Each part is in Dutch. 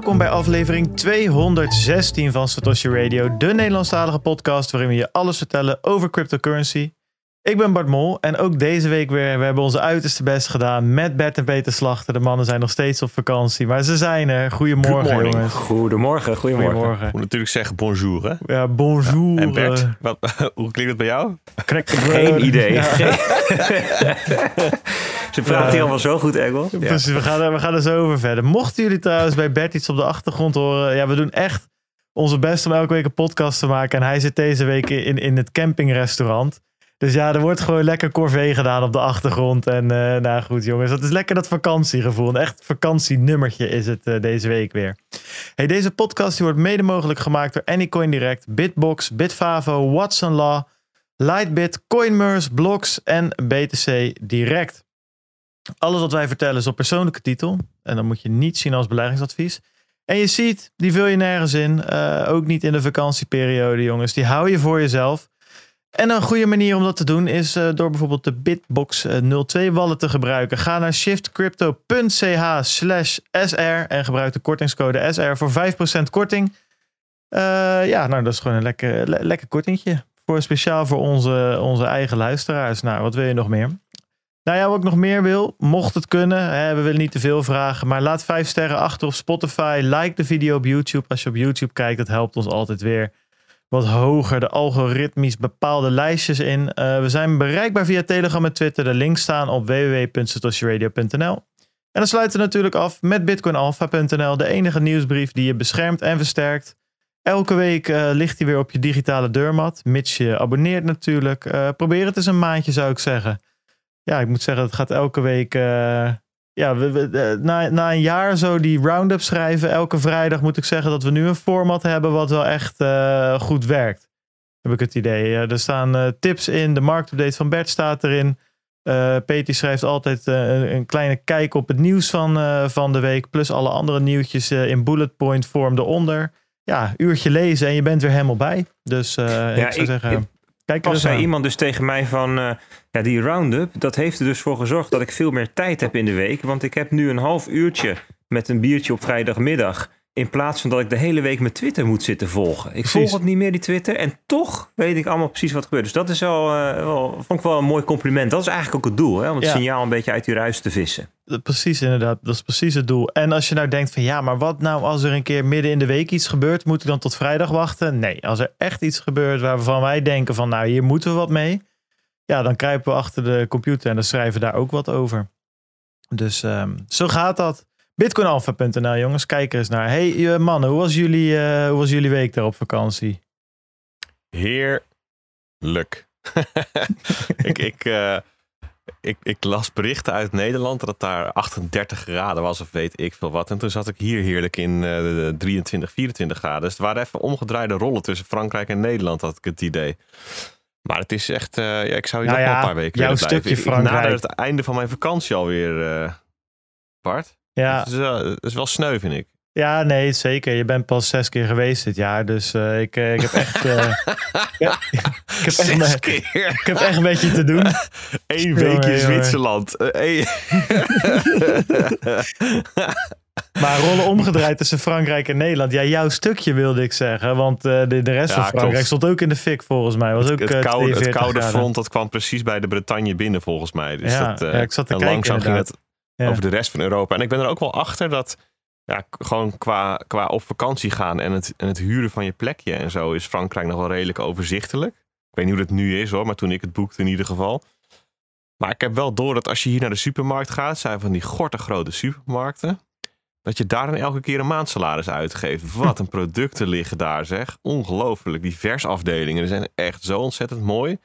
Welkom bij aflevering 216 van Satoshi Radio, de Nederlandstalige podcast waarin we je alles vertellen over cryptocurrency. Ik ben Bart Mol en ook deze week weer. We hebben onze uiterste best gedaan met Bert en Peter Slachter. De mannen zijn nog steeds op vakantie, maar ze zijn er. Goedemorgen, jongens. Goedemorgen, goedemorgen. Goedemorgen. moet natuurlijk zeggen bonjour, hè? Ja, bonjour. En Bert, eh, wat, hoe klinkt het bij jou? crackbread. Geen idee. Ja. Ze praten Ja. hier allemaal zo goed Engels. Precies, we gaan, er, we gaan er zo over verder. Mochten jullie trouwens bij Bert iets op de achtergrond horen. Ja, we doen echt onze best om elke week een podcast te maken. En hij zit deze week in, in het campingrestaurant. Dus ja, er wordt gewoon lekker corvée gedaan op de achtergrond. En eh, nou goed, jongens, dat is lekker dat vakantiegevoel. Een echt vakantienummertje is het eh, deze week weer. Hey, deze podcast die wordt mede mogelijk gemaakt door Anycoin Direct, Bitbox, Bitfavo, Watson Law, Lightbit, Coinmerse, Blocks en BTC Direct. Alles wat wij vertellen is op persoonlijke titel. En dan moet je niet zien als beleggingsadvies. En je ziet, die vul je nergens in. Eh, ook niet in de vakantieperiode, jongens. Die hou je voor jezelf. En een goede manier om dat te doen is eh, door bijvoorbeeld de Bitbox eh, 02 wallet te gebruiken. Ga naar shiftcrypto.ch slash SR en gebruik de kortingscode SR voor 5% korting. Eh, ja, nou dat is gewoon een lekker, le- lekker. Voor, speciaal voor onze, onze eigen luisteraars. Nou, wat wil je nog meer? Nou ja, wat ik nog meer wil, mocht het kunnen. Hè, we willen niet te veel vragen. Maar laat vijf sterren achter op Spotify. Like de video op YouTube. Als je op YouTube kijkt, dat helpt ons altijd weer wat hoger de algoritmisch bepaalde lijstjes in. Eh, we zijn bereikbaar via Telegram en Twitter. De links staan op www.satoshiradio.nl. En dan sluiten we natuurlijk af met bitcoinalpha.nl. De enige nieuwsbrief die je beschermt en versterkt. Elke week eh, ligt hij weer op je digitale deurmat. Mits je abonneert natuurlijk. Eh, probeer het eens een maandje zou ik zeggen. Ja, ik moet zeggen, het gaat elke week... eh, ja, we, we- eh, na, na een jaar zo die roundup schrijven. Elke vrijdag moet ik zeggen dat we nu een format hebben wat wel echt eh, goed werkt. Heb ik het idee. Er staan tips in. De marktupdate van Bert staat erin. Eh Peter schrijft altijd een, kleine kijk op het nieuws van, van de week. Plus alle andere nieuwtjes in bullet point vorm eronder. Ja, uurtje lezen en je bent weer helemaal bij. Dus eh, ik zou ik- zeggen, ik- kijk er Pas zei iemand dus tegen mij van, eh, ja, die roundup, dat heeft er dus voor gezorgd dat ik veel meer tijd heb in de week. Want ik heb nu een half uurtje met een biertje op vrijdagmiddag. In plaats van dat ik de hele week mijn Twitter moet zitten volgen. Ik Precies. volg het niet meer, die Twitter. En toch weet ik allemaal precies wat er gebeurt. Dus dat is wel, eh, wel, vond ik wel een mooi compliment. Dat is eigenlijk ook het doel, hè, om het Ja. signaal een beetje uit die ruis te vissen. Precies, inderdaad. Dat is precies het doel. En als je nou denkt van ja, maar wat nou als er een keer midden in de week iets gebeurt, moet ik dan tot vrijdag wachten? Nee, als er echt iets gebeurt waarvan wij denken van nou, hier moeten we wat mee. Ja, dan kruipen we achter de computer en dan schrijven we daar ook wat over. Dus ehm, zo gaat dat. Bitcoinalpha.nl jongens, kijk er eens naar. Hey eh, mannen, hoe was, jullie, eh, hoe was jullie week daar op vakantie? Heerlijk. ik, ik, eh, ik, ik las berichten uit Nederland dat het daar 38 graden was of weet ik veel wat. En toen zat ik hier heerlijk in de 23, 24 graden. Dus het waren even omgedraaide rollen tussen Frankrijk en Nederland, had ik het idee. Maar het is echt, ja, ik zou hier Nou nog ja, een paar weken jouw blijven. stukje Ik- Ik nader Frankrijk. het einde van mijn vakantie alweer, Bart. Ja, Het is, wel, het is wel sneu, vind ik. ja, nee, zeker. Je bent pas zes keer geweest dit jaar, dus eh, ik, eh, ik heb echt... ja, ik, heb echt Zes een- keer. ik heb echt een beetje te doen. Eén Jongen, week in jongen. Zwitserland. Maar rollen omgedraaid tussen Frankrijk en Nederland. Ja, jouw stukje wilde ik zeggen. Want de, de rest Ja, van Frankrijk klopt. stond ook in de fik volgens mij. Was ook, het, koude, het 42 koude graden. front dat kwam precies bij de Bretagne binnen volgens mij. Dus Ja, dat, ik zat te en kijken langzaam ging het Ja. over de rest van Europa. En ik ben er ook wel achter dat ja, gewoon qua, qua op vakantie gaan en het, en het huren van je plekje en zo is Frankrijk nog wel redelijk overzichtelijk. Ik weet niet hoe dat nu is hoor, maar toen ik het boekte in ieder geval. Maar ik heb wel door dat als je hier naar de supermarkt gaat, zijn van die gorte grote supermarkten. Dat je daar dan elke keer een maandsalaris uitgeeft. Wat een producten liggen daar zeg. Ongelooflijk. Die versafdelingen die zijn echt zo ontzettend mooi.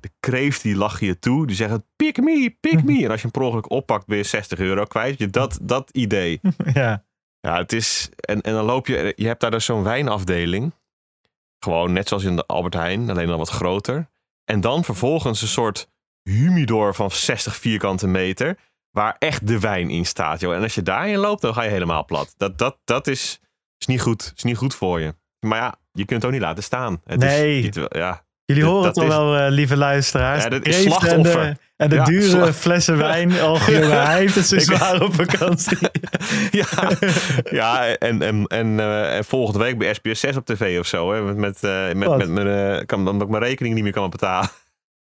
De kreeft die lachen je toe. Die zeggen pick me, pick me. En als je hem per ongeluk oppakt ben je 60 euro kwijt. Je, dat, dat idee. Ja, Ja, het is... En, en dan loop je... Je hebt daar dus zo'n wijnafdeling. Gewoon net zoals in de Albert Heijn. Alleen dan wat groter. En dan vervolgens een soort humidor van 60 vierkante meter. Waar echt de wijn in staat. Joh. En als je daarin loopt, dan ga je helemaal plat. Dat, dat, dat is, is niet goed. Is niet goed voor je. Maar ja, je kunt het ook niet laten staan. Het Nee. Is, ja. Jullie Dat- horen het is- wel, eh, lieve luisteraars. Ja, dat is en slachtoffer. de, En de Ja, dure flessen wijn. Oh, jongen, hij heeft het zo zwaar op vakantie. ja, ja en, en, en, eh, en volgende week bij SBS 6 op tv of zo. Hè, met, met, eh, met, mijn, eh, kan, omdat ik mijn rekening niet meer kan betalen.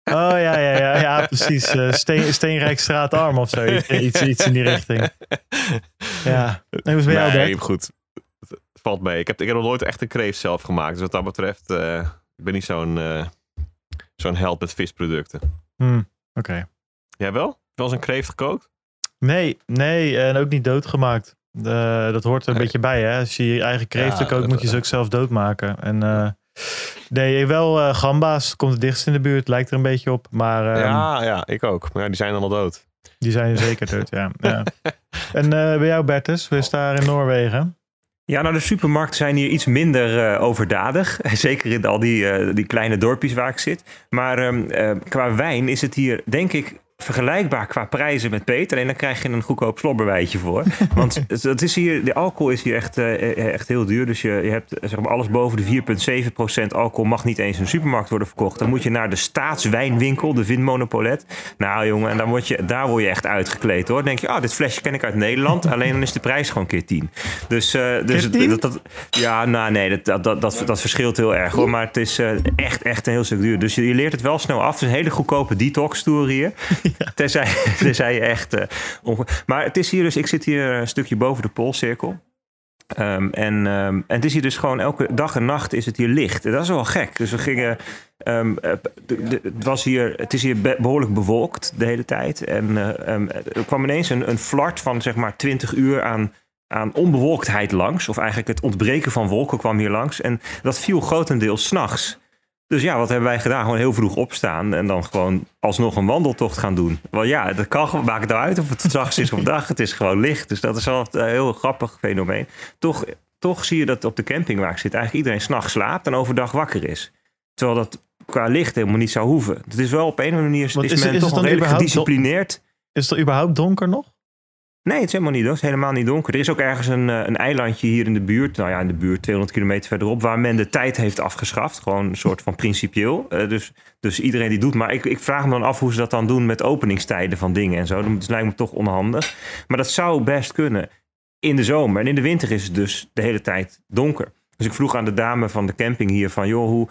Oh ja, ja, ja, ja precies. Eh, Steen, Steenrijkstraatarm of zo. Iets, iets, in die richting. Ja. En hoe is bij jou, nee, goed. Het valt mee. Ik heb, ik heb nog nooit echt een kreeft zelf gemaakt. Dus wat dat betreft, eh, ik ben niet zo'n eh, zo'n held met visproducten. Hm, Oké. Jij wel? Wel eens een kreeft gekookt? Nee, nee, en ook niet doodgemaakt. Dat hoort er een Nee. beetje bij, hè? Als je je eigen kreeften Ja, kookt, moet je ze ook zelf doodmaken. En eh, nee, wel eh, gamba's komt het dichtst in de buurt, lijkt er een beetje op. Maar ehm, ja, ja, ik ook. Maar ja, die zijn dan al dood. die zijn zeker dood, ja. ja. En bij jou, Bertus, hoe is het daar in Noorwegen? Ja, nou de supermarkten zijn hier iets minder eh, overdadig. Zeker in al die, eh, die kleine dorpjes waar ik zit. Maar ehm, eh, qua wijn is het hier, denk ik, vergelijkbaar qua prijzen met Peter. En dan krijg je een goedkoop slobberwijtje voor. Want het is hier, de alcohol is hier echt, eh, echt heel duur. Dus je, je hebt eh, zeg maar, alles boven de 4,7% alcohol mag niet eens in een supermarkt worden verkocht. Dan moet je naar de staatswijnwinkel, de Vinmonopolet. Nou jongen, en dan word je, daar word je echt uitgekleed hoor. Dan denk je, ah, dit flesje ken ik uit Nederland. Alleen dan is de prijs gewoon keer 10. Dus, eh, dus Keer 10? dat, dat, ja, nou nee, dat, dat, dat, dat, dat verschilt heel erg hoor. Maar het is echt, echt een heel stuk duur. Dus je, je leert het wel snel af. Het is een hele goedkope detox tour Tenzij, je echt... eh, maar het is hier dus... Ik zit hier een stukje boven de Poolcirkel. Ehm, en, ehm, en het is hier dus gewoon elke dag en nacht is het hier licht. En dat is wel gek. Dus we gingen... ehm, eh, het, was hier, het is hier be- behoorlijk bewolkt de hele tijd. En eh, er kwam ineens een, een flart van zeg maar 20 uur aan, aan onbewolktheid langs. Of eigenlijk het ontbreken van wolken kwam hier langs. En dat viel grotendeels s'nachts. Dus ja, wat hebben wij gedaan? Gewoon heel vroeg opstaan en dan gewoon alsnog een wandeltocht gaan doen. Wel ja, dat kan gewoon, maakt het nou uit of het s'nachts is of dag. Het is gewoon licht. Dus dat is wel een heel grappig fenomeen. Toch, toch zie je dat op de camping waar ik zit eigenlijk iedereen s'nachts slaapt en overdag wakker is. Terwijl dat qua licht helemaal niet zou hoeven. Het is wel op een of andere manier is, is- men is toch redelijk gedisciplineerd. Is het er überhaupt donker nog? Nee, het is helemaal niet, is helemaal niet donker. Er is ook ergens een, eh, een eilandje hier in de buurt, nou ja, in de buurt 200 kilometer verderop, waar men de tijd heeft afgeschaft. Gewoon een soort van principieel. Eh, dus, dus iedereen die doet. Maar ik, ik vraag me dan af hoe ze dat dan doen met openingstijden van dingen en zo. Dat lijkt me toch onhandig. Maar dat zou best kunnen in de zomer. En in de winter is het dus de hele tijd donker. Dus ik vroeg aan de dame van de camping hier van... joh, hoe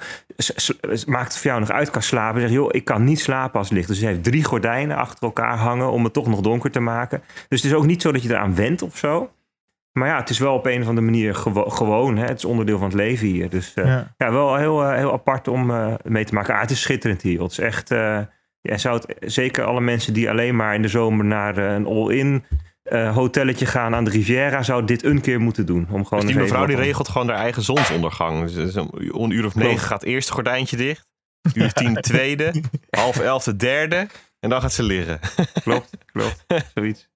maakt het voor jou nog uit kan slapen? Ze zegt, joh, ik kan niet slapen als het licht. Dus ze heeft drie gordijnen achter elkaar hangen... om het toch nog donker te maken. Dus het is ook niet zo dat je eraan went of zo. Maar ja, het is wel op een of andere manier gewo- gewoon. Hè? Het is onderdeel van het leven hier. Dus eh, ja. Ja. wel heel, eh, heel apart om eh, mee te maken. Ah, het is schitterend hier. Het is echt... ja, zou het, zeker alle mensen die alleen maar in de zomer naar een all-in... eh, hotelletje gaan aan de Riviera zou dit een keer moeten doen. Om gewoon Dus die mevrouw die regelt gewoon haar eigen zonsondergang. Dus het is een, om een uur of negen gaat het eerste gordijntje dicht. Uur tien tweede. Half elf de derde. En dan gaat ze liggen. Klopt, klopt. Zoiets.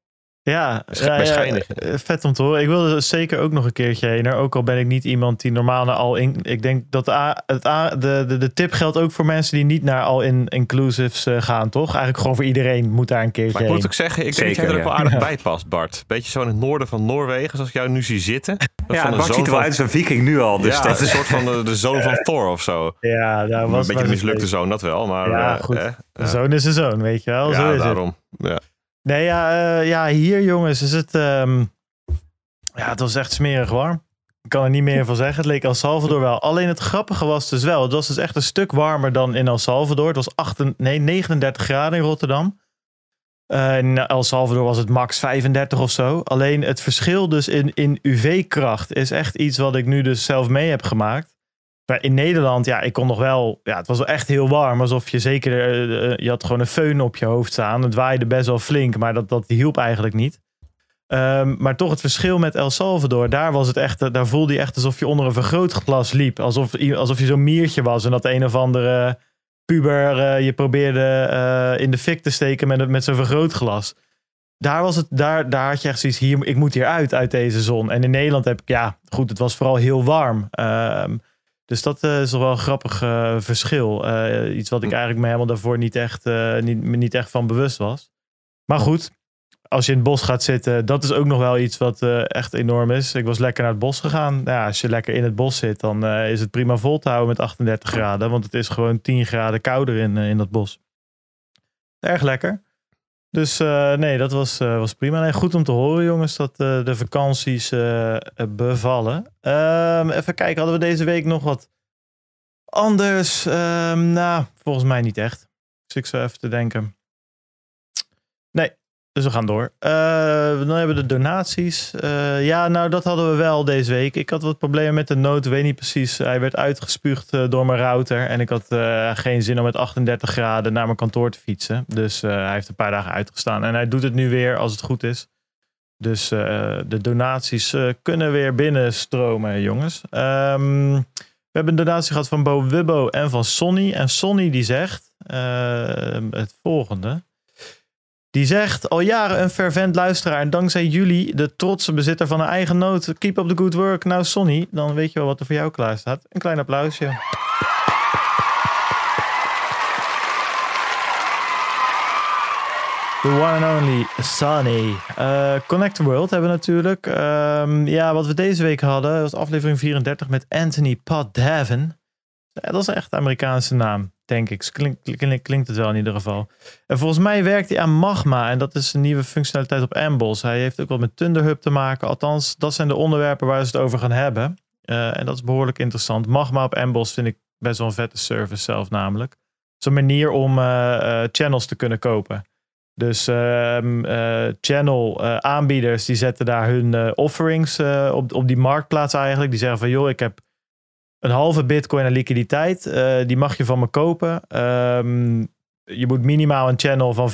Ja, is eh, vet om te horen. Ik wilde er zeker ook nog een keertje heen. Ook al ben ik niet iemand die normaal naar al in. Ik denk dat de, A- het A- de, de, de tip geldt ook voor mensen die niet naar al in inclusives eh, gaan, toch? Eigenlijk gewoon voor iedereen moet daar een keertje Maar ik moet heen. ook zeggen, ik denk dat jij er ook wel aardig bij past, Bart. Beetje zo in het noorden van Noorwegen, zoals ik jou nu zie zitten. Dat Ja, een Bart ziet zoon er wel uit als een viking nu al. Dus ja, dat een is soort van de, de zoon van Thor of zo. Ja, daar een was beetje maar een zo mislukte zoon, dat wel. Maar Ja, eh, goed. eh, Een zoon is een zoon, weet je wel. zo ja, is het. daarom. Ja. Nee, ja, eh, ja, hier jongens is het... ehm, ja, het was echt smerig warm. Ik kan er niet meer van zeggen. Het leek El Salvador wel. Alleen het grappige was dus wel... Het was dus echt een stuk warmer dan in El Salvador. Het was 8, nee, 39 graden in Rotterdam. Eh, in El Salvador was het max 35 of zo. Alleen het verschil dus in, in UV-kracht... is echt iets wat ik nu dus zelf mee heb gemaakt. In Nederland, ja, ik kon nog wel... Ja, het was wel echt heel warm. Alsof je zeker... eh, eh, je had gewoon een föhn op je hoofd staan. Het waaide best wel flink, maar dat, dat hielp eigenlijk niet. Ehm, maar toch het verschil met El Salvador, daar was het echt, daar voelde je echt alsof je onder een vergrootglas liep. Alsof, alsof je zo'n miertje was en dat een of andere puber eh, je probeerde in de fik te steken met, met zo'n vergrootglas. Daar, was het, daar, daar had je echt zoiets, hier, ik moet hier uit, uit deze zon. En in Nederland heb ik, ja, goed, het was vooral heel warm. Ehm, dus dat eh, is toch wel een grappig eh, verschil. Eh, iets wat ik eigenlijk me helemaal daarvoor niet echt, niet, me niet echt van bewust was. Maar goed, als je in het bos gaat zitten, dat is ook nog wel iets wat echt enorm is. Ik was lekker naar het bos gegaan. Nou Ja, als je lekker in het bos zit, dan is het prima vol te houden met 38 graden. Want het is gewoon 10 graden kouder in, in dat bos. erg lekker. Dus uh, nee, dat was, uh, was prima. Nee, goed om te horen, jongens, dat uh, de vakanties bevallen. Um, even kijken, hadden we deze week nog wat anders? Um, nou, volgens mij niet echt. Dus ik zou even te denken. Nee, dus we gaan door. Uh, dan hebben we de donaties. Uh, ja, nou dat hadden we wel deze week. Ik had wat problemen met de nood. Weet niet precies. Hij werd uitgespuugd uh, door mijn router. En ik had geen zin om met 38 graden naar mijn kantoor te fietsen. Dus hij heeft een paar dagen uitgestaan. En hij doet het nu weer als het goed is. Dus de donaties kunnen weer binnenstromen, jongens. Um, we hebben een donatie gehad van Bo Wubbo en van Sonny. En Sonny die zegt het volgende. Die zegt al jaren een fervent luisteraar. En dankzij jullie, de trotse bezitter van een eigen noot. Keep up the good work. Nou, Sonny, dan weet je wel wat er voor jou klaar staat. Een klein applausje. The one and only Sonny. Uh, Connect the World hebben we natuurlijk. Um, ja, wat we deze week hadden was aflevering 34 met Anthony Davin. Dat is echt Amerikaanse naam denk ik. Klinkt, klinkt het wel in ieder geval. En volgens mij werkt hij aan Magma. En dat is een nieuwe functionaliteit op Ambles. Hij heeft ook wat met Thunderhub te maken. Althans, dat zijn de onderwerpen waar ze het over gaan hebben. Uh, en dat is behoorlijk interessant. Magma op Ambles vind ik best wel een vette service zelf namelijk. Zo'n manier om uh, uh, channels te kunnen kopen. Dus ehm, channel aanbieders die zetten daar hun offerings op, op die marktplaats eigenlijk. Die zeggen van joh, ik heb een halve bitcoin aan liquiditeit. Uh, die mag je van me kopen. Um, je moet minimaal een channel van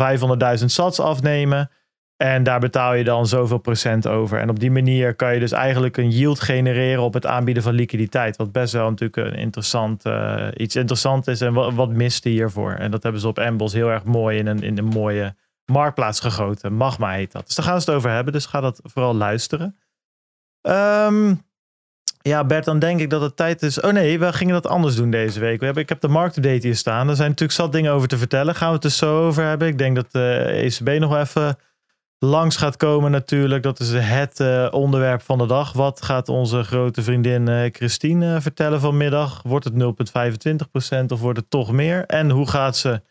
500.000 sats afnemen. En daar betaal je dan zoveel procent over. En op die manier kan je dus eigenlijk een yield genereren op het aanbieden van liquiditeit. Wat best wel natuurlijk een interessant, uh, iets interessant is. En wat, wat miste hiervoor. En dat hebben ze op Ambles heel erg mooi in een, in een mooie marktplaats gegoten. Magma heet dat. Dus daar gaan ze het over hebben. Dus ga dat vooral luisteren. Um, ja, Bert, dan denk ik dat het tijd is. Oh nee, we gingen dat anders doen deze week. We hebben, ik heb de marktupdate hier staan. Er zijn natuurlijk zat dingen over te vertellen. Gaan we het dus zo over hebben. Ik denk dat de ECB nog wel even langs gaat komen natuurlijk. Dat is het uh, onderwerp van de dag. Wat gaat onze grote vriendin uh, Christine vertellen vanmiddag? Wordt het 0,25% of wordt het toch meer? En hoe gaat ze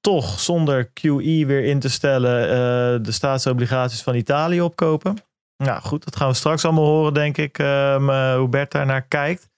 toch zonder QE weer in te stellen de staatsobligaties van Italië opkopen? Nou goed, dat gaan we straks allemaal horen, denk ik, um, uh, hoe Bert daar naar kijkt.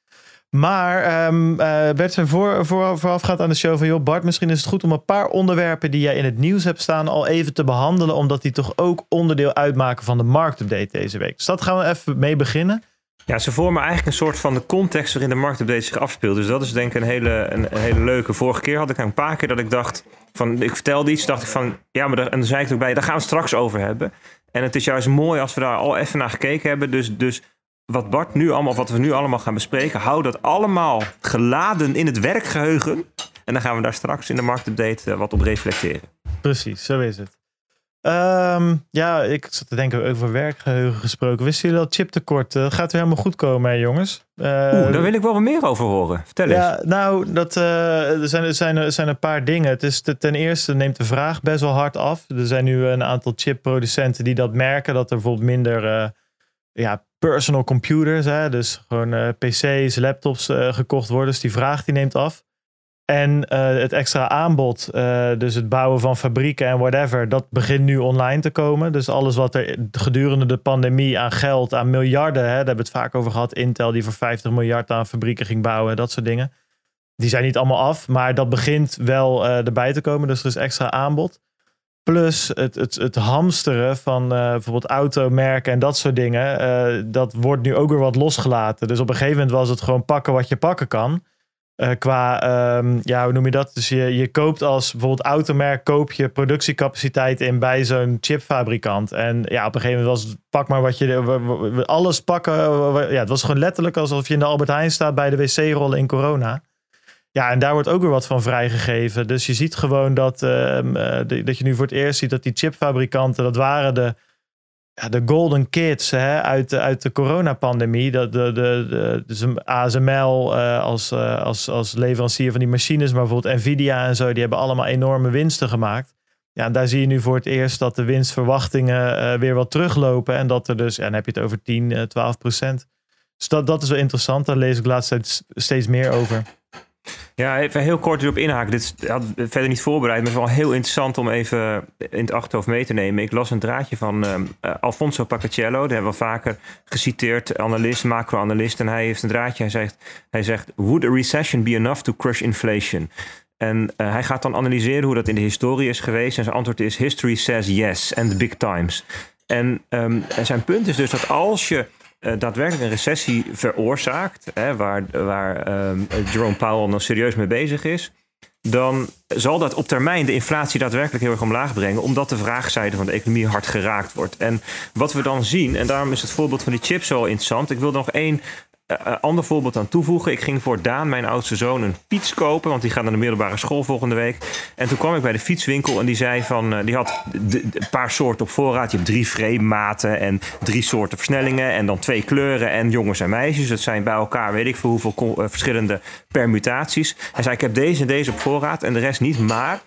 Maar um, uh, Bert voor, voorafgaand aan de show van... joh Bart, misschien is het goed om een paar onderwerpen... die jij in het nieuws hebt staan al even te behandelen... omdat die toch ook onderdeel uitmaken van de marktupdate deze week. Dus dat gaan we even mee beginnen. Ja, ze vormen eigenlijk een soort van de context waarin de marktupdate zich afspeelt. Dus dat is denk ik een hele, een, hele leuke. Vorige keer had ik een paar keer dat ik dacht van, ik vertelde iets, dacht ik van, ja, maar daar, en dan zei ik ook bij, daar gaan we het straks over hebben. En het is juist mooi als we daar al even naar gekeken hebben. Dus, dus wat Bart nu allemaal, wat we nu allemaal gaan bespreken, hou dat allemaal geladen in het werkgeheugen. En dan gaan we daar straks in de marktupdate uh, wat op reflecteren. Precies, zo is het. Um, ja, ik zat te denken over werkgeheugen gesproken. Wisten jullie dat chiptekort uh, gaat weer helemaal goed komen, hè, jongens? Uh, Oeh, daar wil ik wel wat meer over horen. Vertel ja, eens. Nou, dat, uh, er, zijn, er, zijn, er zijn een paar dingen. Het is ten eerste neemt de vraag best wel hard af. Er zijn nu een aantal chipproducenten die dat merken. Dat er bijvoorbeeld minder ja, personal computers, hè, dus gewoon PC's, laptops gekocht worden. Dus die vraag die neemt af. En uh, het extra aanbod, uh, dus het bouwen van fabrieken en whatever, dat begint nu online te komen. Dus alles wat er gedurende de pandemie aan geld, aan miljarden, hè, daar hebben we het vaak over gehad. Intel die voor 50 miljard aan fabrieken ging bouwen, dat soort dingen. Die zijn niet allemaal af, maar dat begint wel uh, erbij te komen. Dus er is extra aanbod. Plus het, het, het hamsteren van bijvoorbeeld automerken en dat soort dingen. dat wordt nu ook weer wat losgelaten. Dus op een gegeven moment was het gewoon pakken wat je pakken kan. Uh, qua, um, ja, hoe noem je dat? Dus je, je koopt als bijvoorbeeld automerk, koop je productiecapaciteit in bij zo'n chipfabrikant. En ja, op een gegeven moment was het, pak maar wat je, alles pakken. Ja, het was gewoon letterlijk alsof je in de Albert Heijn staat bij de wc-rollen in corona. Ja, en daar wordt ook weer wat van vrijgegeven. Dus je ziet gewoon dat, um, dat je nu voor het eerst ziet dat die chipfabrikanten, dat waren de ja, de golden kids hè, uit, uit de coronapandemie. De, de, de, de, dus ASML uh, als, uh, als, als leverancier van die machines, maar bijvoorbeeld Nvidia en zo, die hebben allemaal enorme winsten gemaakt. Ja, daar zie je nu voor het eerst dat de winstverwachtingen uh, weer wat teruglopen. En dat er dus, en dan heb je het over 10, 12 procent. Dus dat, dat is wel interessant. Daar lees ik laatst steeds meer over. Ja, even heel kort erop inhaken. Dit had verder niet voorbereid, maar het is wel heel interessant om even in het achterhoofd mee te nemen. Ik las een draadje van uh, Alfonso Pacacello, die hebben we vaker geciteerd, analist, macro-analyst. En hij heeft een draadje, hij zegt, hij zegt, would a recession be enough to crush inflation? En uh, hij gaat dan analyseren hoe dat in de historie is geweest. En zijn antwoord is, history says yes, and big times. En, en zijn punt is dus dat als je daadwerkelijk een recessie veroorzaakt, hè, waar, waar um, Jerome Powell nog serieus mee bezig is, dan zal dat op termijn de inflatie daadwerkelijk heel erg omlaag brengen, omdat de vraagzijde van de economie hard geraakt wordt. En wat we dan zien, en daarom is het voorbeeld van die chips zo interessant. Ik wil nog één uh, ander voorbeeld aan toevoegen. Ik ging voor Daan, mijn oudste zoon, een fiets kopen. Want die gaat naar de middelbare school volgende week. En toen kwam ik bij de fietswinkel en die zei van... Uh, die had een paar soorten op voorraad. Je hebt drie frame-maten en drie soorten versnellingen. En dan twee kleuren en jongens en meisjes. Dat zijn bij elkaar weet ik veel hoeveel verschillende permutaties. Hij zei, ik heb deze en deze op voorraad en de rest niet. Maar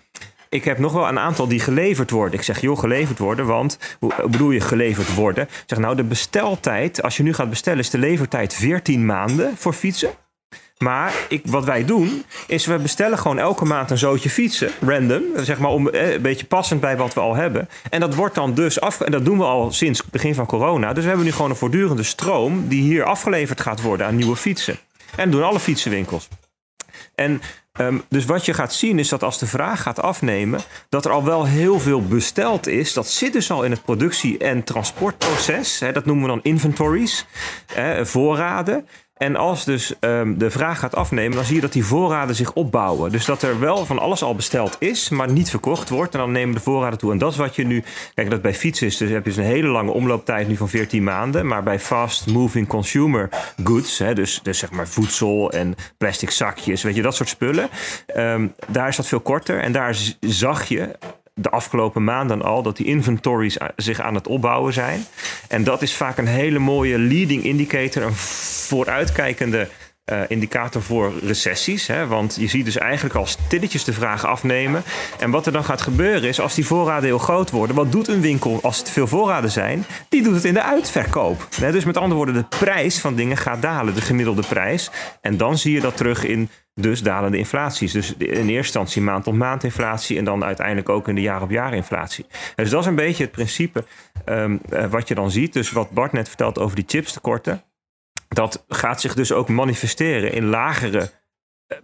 ik heb nog wel een aantal die geleverd worden. Ik zeg, joh, geleverd worden, want hoe bedoel je geleverd worden? Ik zeg, nou, de besteltijd, als je nu gaat bestellen, is de levertijd 14 maanden voor fietsen. Maar ik, wat wij doen, is we bestellen gewoon elke maand een zootje fietsen, random, zeg maar om, eh, een beetje passend bij wat we al hebben. En dat wordt dan dus af, en dat doen we al sinds het begin van corona. Dus we hebben nu gewoon een voortdurende stroom die hier afgeleverd gaat worden aan nieuwe fietsen. En doen alle fietsenwinkels. En Um, dus wat je gaat zien is dat als de vraag gaat afnemen, dat er al wel heel veel besteld is. Dat zit dus al in het productie- en transportproces. Hè, dat noemen we dan inventories, hè, voorraden. En als dus um, de vraag gaat afnemen, dan zie je dat die voorraden zich opbouwen. Dus dat er wel van alles al besteld is, maar niet verkocht wordt. En dan nemen de voorraden toe. En dat is wat je nu. Kijk, dat bij fietsen is. Dus heb je dus een hele lange omlooptijd nu van 14 maanden. Maar bij fast moving consumer goods, hè, dus, dus zeg maar voedsel en plastic zakjes, weet je, dat soort spullen. Um, daar is dat veel korter. En daar zag je de afgelopen maanden al dat die inventories zich aan het opbouwen zijn. En dat is vaak een hele mooie leading indicator, een vooruitkijkende uh, indicator voor recessies. Hè? Want je ziet dus eigenlijk al stilletjes de vraag afnemen. En wat er dan gaat gebeuren is, als die voorraden heel groot worden, wat doet een winkel als het veel voorraden zijn? Die doet het in de uitverkoop. Hè? Dus met andere woorden, de prijs van dingen gaat dalen, de gemiddelde prijs. En dan zie je dat terug in dus dalende inflaties. Dus in eerste instantie maand op maand inflatie en dan uiteindelijk ook in de jaar op jaar inflatie. Dus dat is een beetje het principe um, uh, wat je dan ziet. Dus wat Bart net vertelt over die chipstekorten. Dat gaat zich dus ook manifesteren in lagere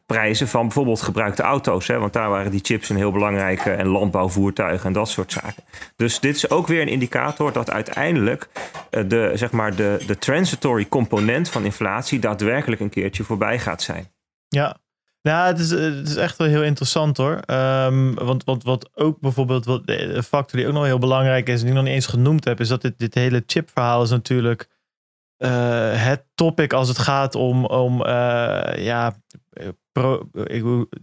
prijzen van bijvoorbeeld gebruikte auto's. Hè? Want daar waren die chips een heel belangrijke en landbouwvoertuigen en dat soort zaken. Dus dit is ook weer een indicator dat uiteindelijk de, zeg maar de, de transitory component van inflatie daadwerkelijk een keertje voorbij gaat zijn. Ja, nou, het is, het is echt wel heel interessant hoor. Um, want wat, wat ook bijvoorbeeld, wat, de factor die ook nog heel belangrijk is, en die ik nog niet eens genoemd heb, is dat dit, dit hele chipverhaal is natuurlijk uh, het topic als het gaat om, om uh, ja,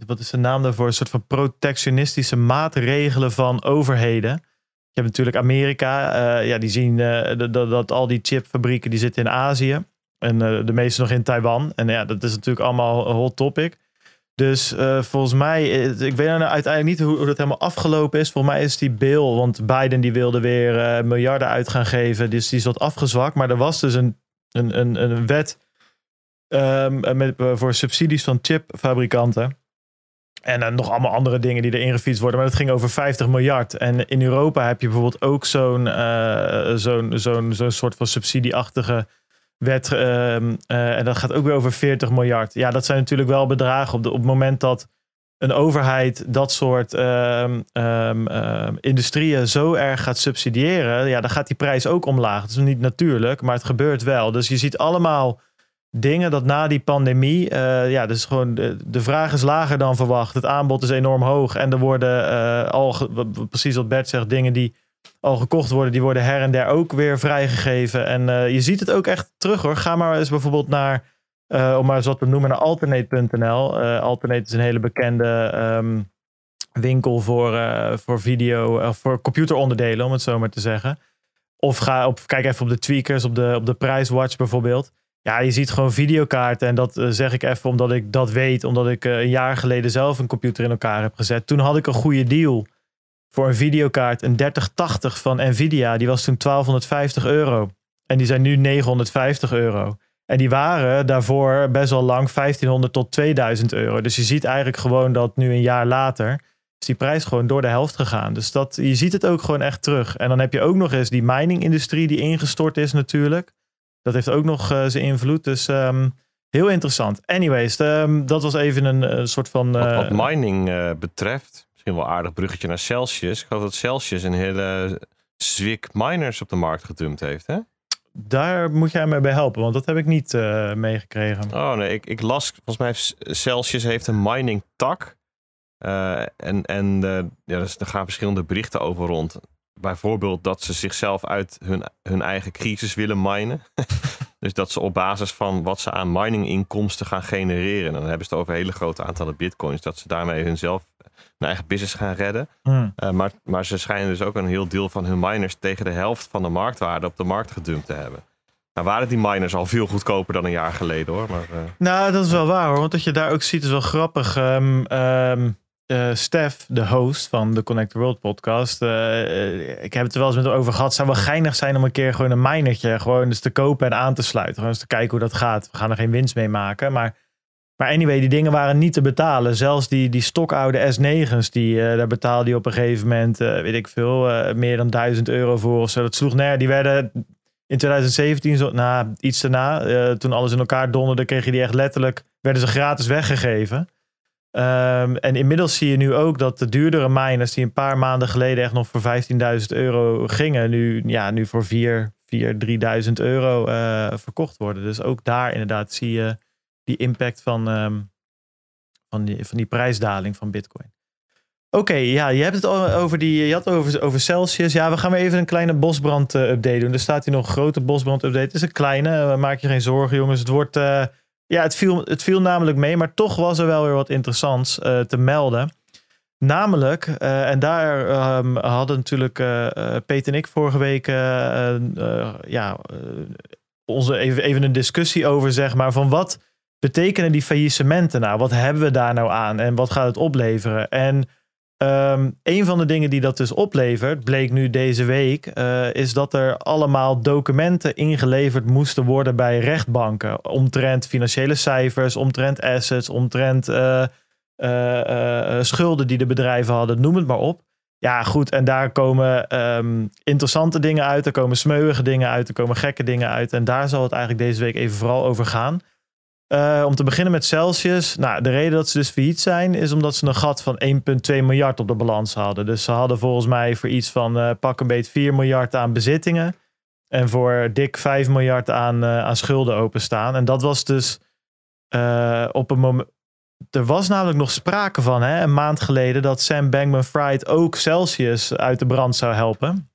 wat is de naam daarvoor? Een soort van protectionistische maatregelen van overheden. Je hebt natuurlijk Amerika, uh, ja, die zien dat, dat al die chipfabrieken die zitten in Azië. En de meeste nog in Taiwan. En ja, dat is natuurlijk allemaal een hot topic. Dus uh, volgens mij, ik weet nou uiteindelijk niet hoe, hoe, dat helemaal afgelopen is. Volgens mij is die Bill, want Biden die wilde weer uh, miljarden uit gaan geven. Dus die is wat afgezwakt. Maar er was dus een, een, een, een wet um, met, voor subsidies van chipfabrikanten. En uh, nog allemaal andere dingen die erin gefietst worden. Maar het ging over 50 miljard. En in Europa heb je bijvoorbeeld ook zo'n zo'n zo'n zo'n soort van subsidieachtige wet. Uh, uh, en dat gaat ook weer over 40 miljard. Ja, dat zijn natuurlijk wel bedragen op, de, op het moment dat een overheid dat soort uh, industrieën zo erg gaat subsidiëren. Ja, dan gaat die prijs ook omlaag. Dat is niet natuurlijk, maar het gebeurt wel. Dus je ziet allemaal dingen dat na die pandemie, uh, ja, dus gewoon de, de, vraag is lager dan verwacht. Het aanbod is enorm hoog en er worden uh, al, precies wat Bert zegt, dingen die al gekocht worden, die worden her en der ook weer vrijgegeven. En uh, je ziet het ook echt terug hoor. Ga maar eens bijvoorbeeld naar, uh, om maar eens wat te noemen, naar alternate.nl. Uh, alternate is een hele bekende um, winkel voor, voor video, voor computeronderdelen, om het zo maar te zeggen. Of ga op, kijk even op de tweakers, op de, op de Prijswatch bijvoorbeeld. Ja, je ziet gewoon videokaarten. En dat zeg ik even omdat ik dat weet. Omdat ik een jaar geleden zelf een computer in elkaar heb gezet. Toen had ik een goede deal voor een videokaart, een 3080 van Nvidia, die was toen 1250 euro. En die zijn nu 950 euro. En die waren daarvoor best wel lang 1500 tot 2000 euro. Dus je ziet eigenlijk gewoon dat nu een jaar later is die prijs gewoon door de helft gegaan. Dus dat, je ziet het ook gewoon echt terug. En dan heb je ook nog eens die mining-industrie die ingestort is natuurlijk. Dat heeft ook nog uh, zijn invloed. Dus ehm, heel interessant. Anyways, um, dat was even een, een soort van... Uh, wat, wat, mining uh, betreft, misschien wel aardig bruggetje naar Celsius. Ik geloof dat Celsius een hele zwik miners op de markt gedumpt heeft, hè? Daar moet jij mij bij helpen, want dat heb ik niet uh, meegekregen. Oh nee, ik, ik las, volgens mij heeft Celsius heeft een mining tak. Uh, en en uh, ja, dus er gaan verschillende berichten over rond. Bijvoorbeeld dat ze zichzelf uit hun, hun eigen crisis willen minen. dus dat ze op basis van wat ze aan mininginkomsten gaan genereren. En dan hebben ze het over hele grote aantallen bitcoins. Dat ze daarmee hunzelf hun eigen business gaan redden. Hmm. Uh, maar, maar ze schijnen dus ook een heel deel van hun miners tegen de helft van de marktwaarde op de markt gedumpt te hebben. Nou waren die miners al veel goedkoper dan een jaar geleden hoor. Maar, uh... Nou, dat is wel waar hoor. Want dat je daar ook ziet is wel grappig. Um, um, uh, Stef, de host van de Connect the World podcast. Uh, ik heb het er wel eens met hem over gehad. zou wel geinig zijn om een keer gewoon een minertje gewoon eens te kopen en aan te sluiten. Gewoon eens te kijken hoe dat gaat. We gaan er geen winst mee maken. Maar, maar anyway, die dingen waren niet te betalen. Zelfs die, die stokoude S9's, die, uh, daar betaalde je op een gegeven moment, weet ik veel, meer dan 1000 euro voor of zo. Dat sloeg neer. Die werden in 2017, zo, na, iets daarna, toen alles in elkaar donderde, kreeg je die echt letterlijk, werden ze gratis weggegeven. Um, en inmiddels zie je nu ook dat de duurdere miners die een paar maanden geleden echt nog voor 15.000 euro gingen, nu, ja, nu voor 4, 4 3.000 euro verkocht worden. Dus ook daar inderdaad zie je die impact van, um, van, die, van die prijsdaling van Bitcoin. Oké, ja, je hebt het over die, je had over, over Celsius. Ja, we gaan weer even een kleine bosbrand-update doen. Er staat hier nog een grote bosbrand-update. Het is een kleine, maak je geen zorgen, jongens. Het wordt. Uh, ja, het viel, het viel namelijk mee, maar toch was er wel weer wat interessants te melden. Namelijk, en daar um, hadden natuurlijk Peter en ik vorige week ja, onze even, even een discussie over, zeg maar, van wat betekenen die faillissementen nou? Wat hebben we daar nou aan en wat gaat het opleveren? En Um, een van de dingen die dat dus oplevert, bleek nu deze week, uh, is dat er allemaal documenten ingeleverd moesten worden bij rechtbanken. Omtrent financiële cijfers, omtrent assets, omtrent uh, uh, schulden die de bedrijven hadden, noem het maar op. Ja, goed, en daar komen um, interessante dingen uit, er komen smeuïge dingen uit, er komen gekke dingen uit. En daar zal het eigenlijk deze week even vooral over gaan. Uh, om te beginnen met Celsius. Nou, de reden dat ze dus failliet zijn, is omdat ze een gat van 1,2 miljard op de balans hadden. Dus ze hadden volgens mij voor iets van uh, pak een beet 4 miljard aan bezittingen. En voor dik 5 miljard aan, uh, aan schulden openstaan. En dat was dus op een moment. Er was namelijk nog sprake van, hè, een maand geleden, dat Sam Bankman Fried ook Celsius uit de brand zou helpen.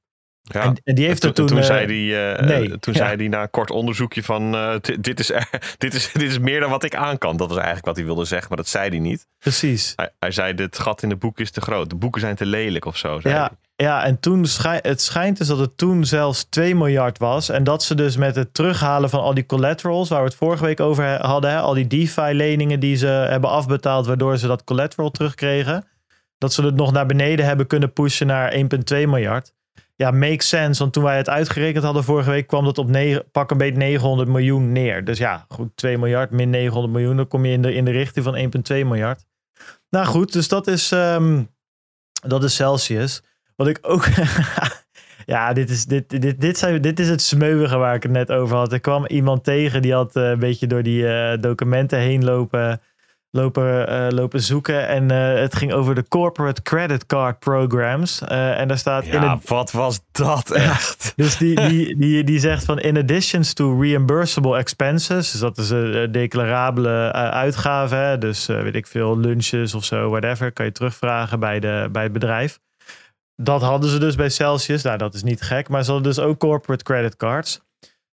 Ja. En, en, die heeft er toen. Toen, uh, zei hij, uh, nee. toen ja. zei hij na een kort onderzoekje van uh, dit, is er, dit, is, dit is meer dan wat ik aan kan. Dat was eigenlijk wat hij wilde zeggen, maar dat zei hij niet. Precies. Hij, hij zei: dit gat in de boek is te groot. De boeken zijn te lelijk of zo. Zei ja. Hij. Ja, en toen schij, het schijnt dus dat het toen zelfs 2 miljard was. En dat ze dus met het terughalen van al die collaterals, waar we het vorige week over hadden, hè, al die DeFi-leningen die ze hebben afbetaald, waardoor ze dat collateral terugkregen, dat ze het nog naar beneden hebben kunnen pushen naar 1,2 miljard ja, makes sense. Want toen wij het uitgerekend hadden vorige week, kwam dat op pak een beetje 900 miljoen neer. Dus ja, goed, 2 miljard min 900 miljoen, dan kom je in de, in de richting van 1,2 miljard. Nou goed, dus dat is, um, dat is Celsius. Wat ik ook. ja, dit is, dit, dit, dit, zijn, dit is het smeuïge waar ik het net over had. Er kwam iemand tegen die had uh, een beetje door die uh, documenten heen lopen lopen, uh, lopen zoeken. En uh, het ging over de corporate credit card programs. Uh, en daar staat. Ja, in wat was dat echt? dus die, die, die, die zegt van: in addition to reimbursable expenses. Dus dat is een declarabele uitgave. Hè? Dus weet ik veel, lunches of zo, whatever. Kan je terugvragen bij, de, bij het bedrijf. Dat hadden ze dus bij Celsius. Nou, dat is niet gek. Maar ze hadden dus ook corporate credit cards.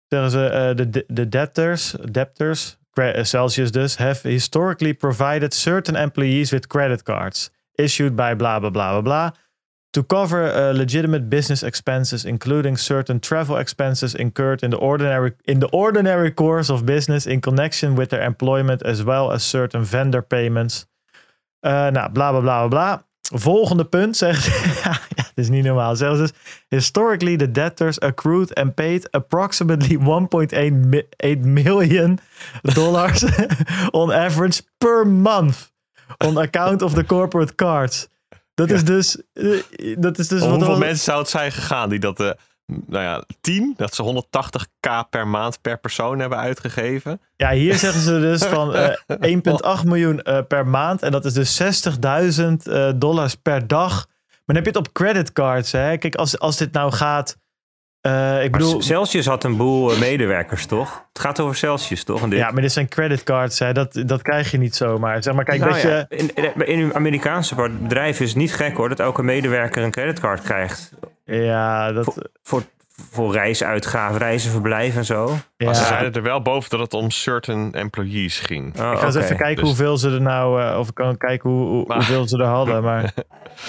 Zeggen ze de, de debtors, debtors Celsius dus, have historically provided certain employees with credit cards issued by blah blah blah blah blah to cover uh, legitimate business expenses, including certain travel expenses incurred in the ordinary in the ordinary course of business in connection with their employment, as well as certain vendor payments. Uh, nou, bla bla bla bla. Volgende punt zegt ja, het is niet normaal. Zelfs dus, historically the debtors accrued and paid approximately 1.8 million dollars on average per month on account of the corporate cards. Dat is dus, uh, dat is dus Om wat hoeveel was- mensen zou het zijn gegaan die dat, eh, nou ja, 10, dat ze 180k per maand per persoon hebben uitgegeven? Ja, hier zeggen ze dus van eh, 1,8 miljoen eh, per maand. En dat is dus 60.000 eh, dollars per dag. Maar dan heb je het op creditcards. Hè? Kijk, als, als dit nou gaat. eh, ik bedoel. Celsius had een boel eh, medewerkers, toch? Het gaat over Celsius, toch? En dit- Ja, maar dit zijn creditcards. Hè? Dat, dat krijg je niet zomaar. Zeg maar, kijk, Nou dat ja, je. in, in, in een Amerikaanse bedrijf is het niet gek hoor dat elke medewerker een creditcard krijgt. Ja, dat. Voor, voor reisuitgaven, reizen, verblijf en zo. Maar ze Ja, zeiden er wel boven dat het om certain employees ging. Oh, ik ga eens even kijken dus- hoeveel ze er nou. eh, of ik kan kijken hoe, hoe- Maar- hoeveel ze er hadden. Maar.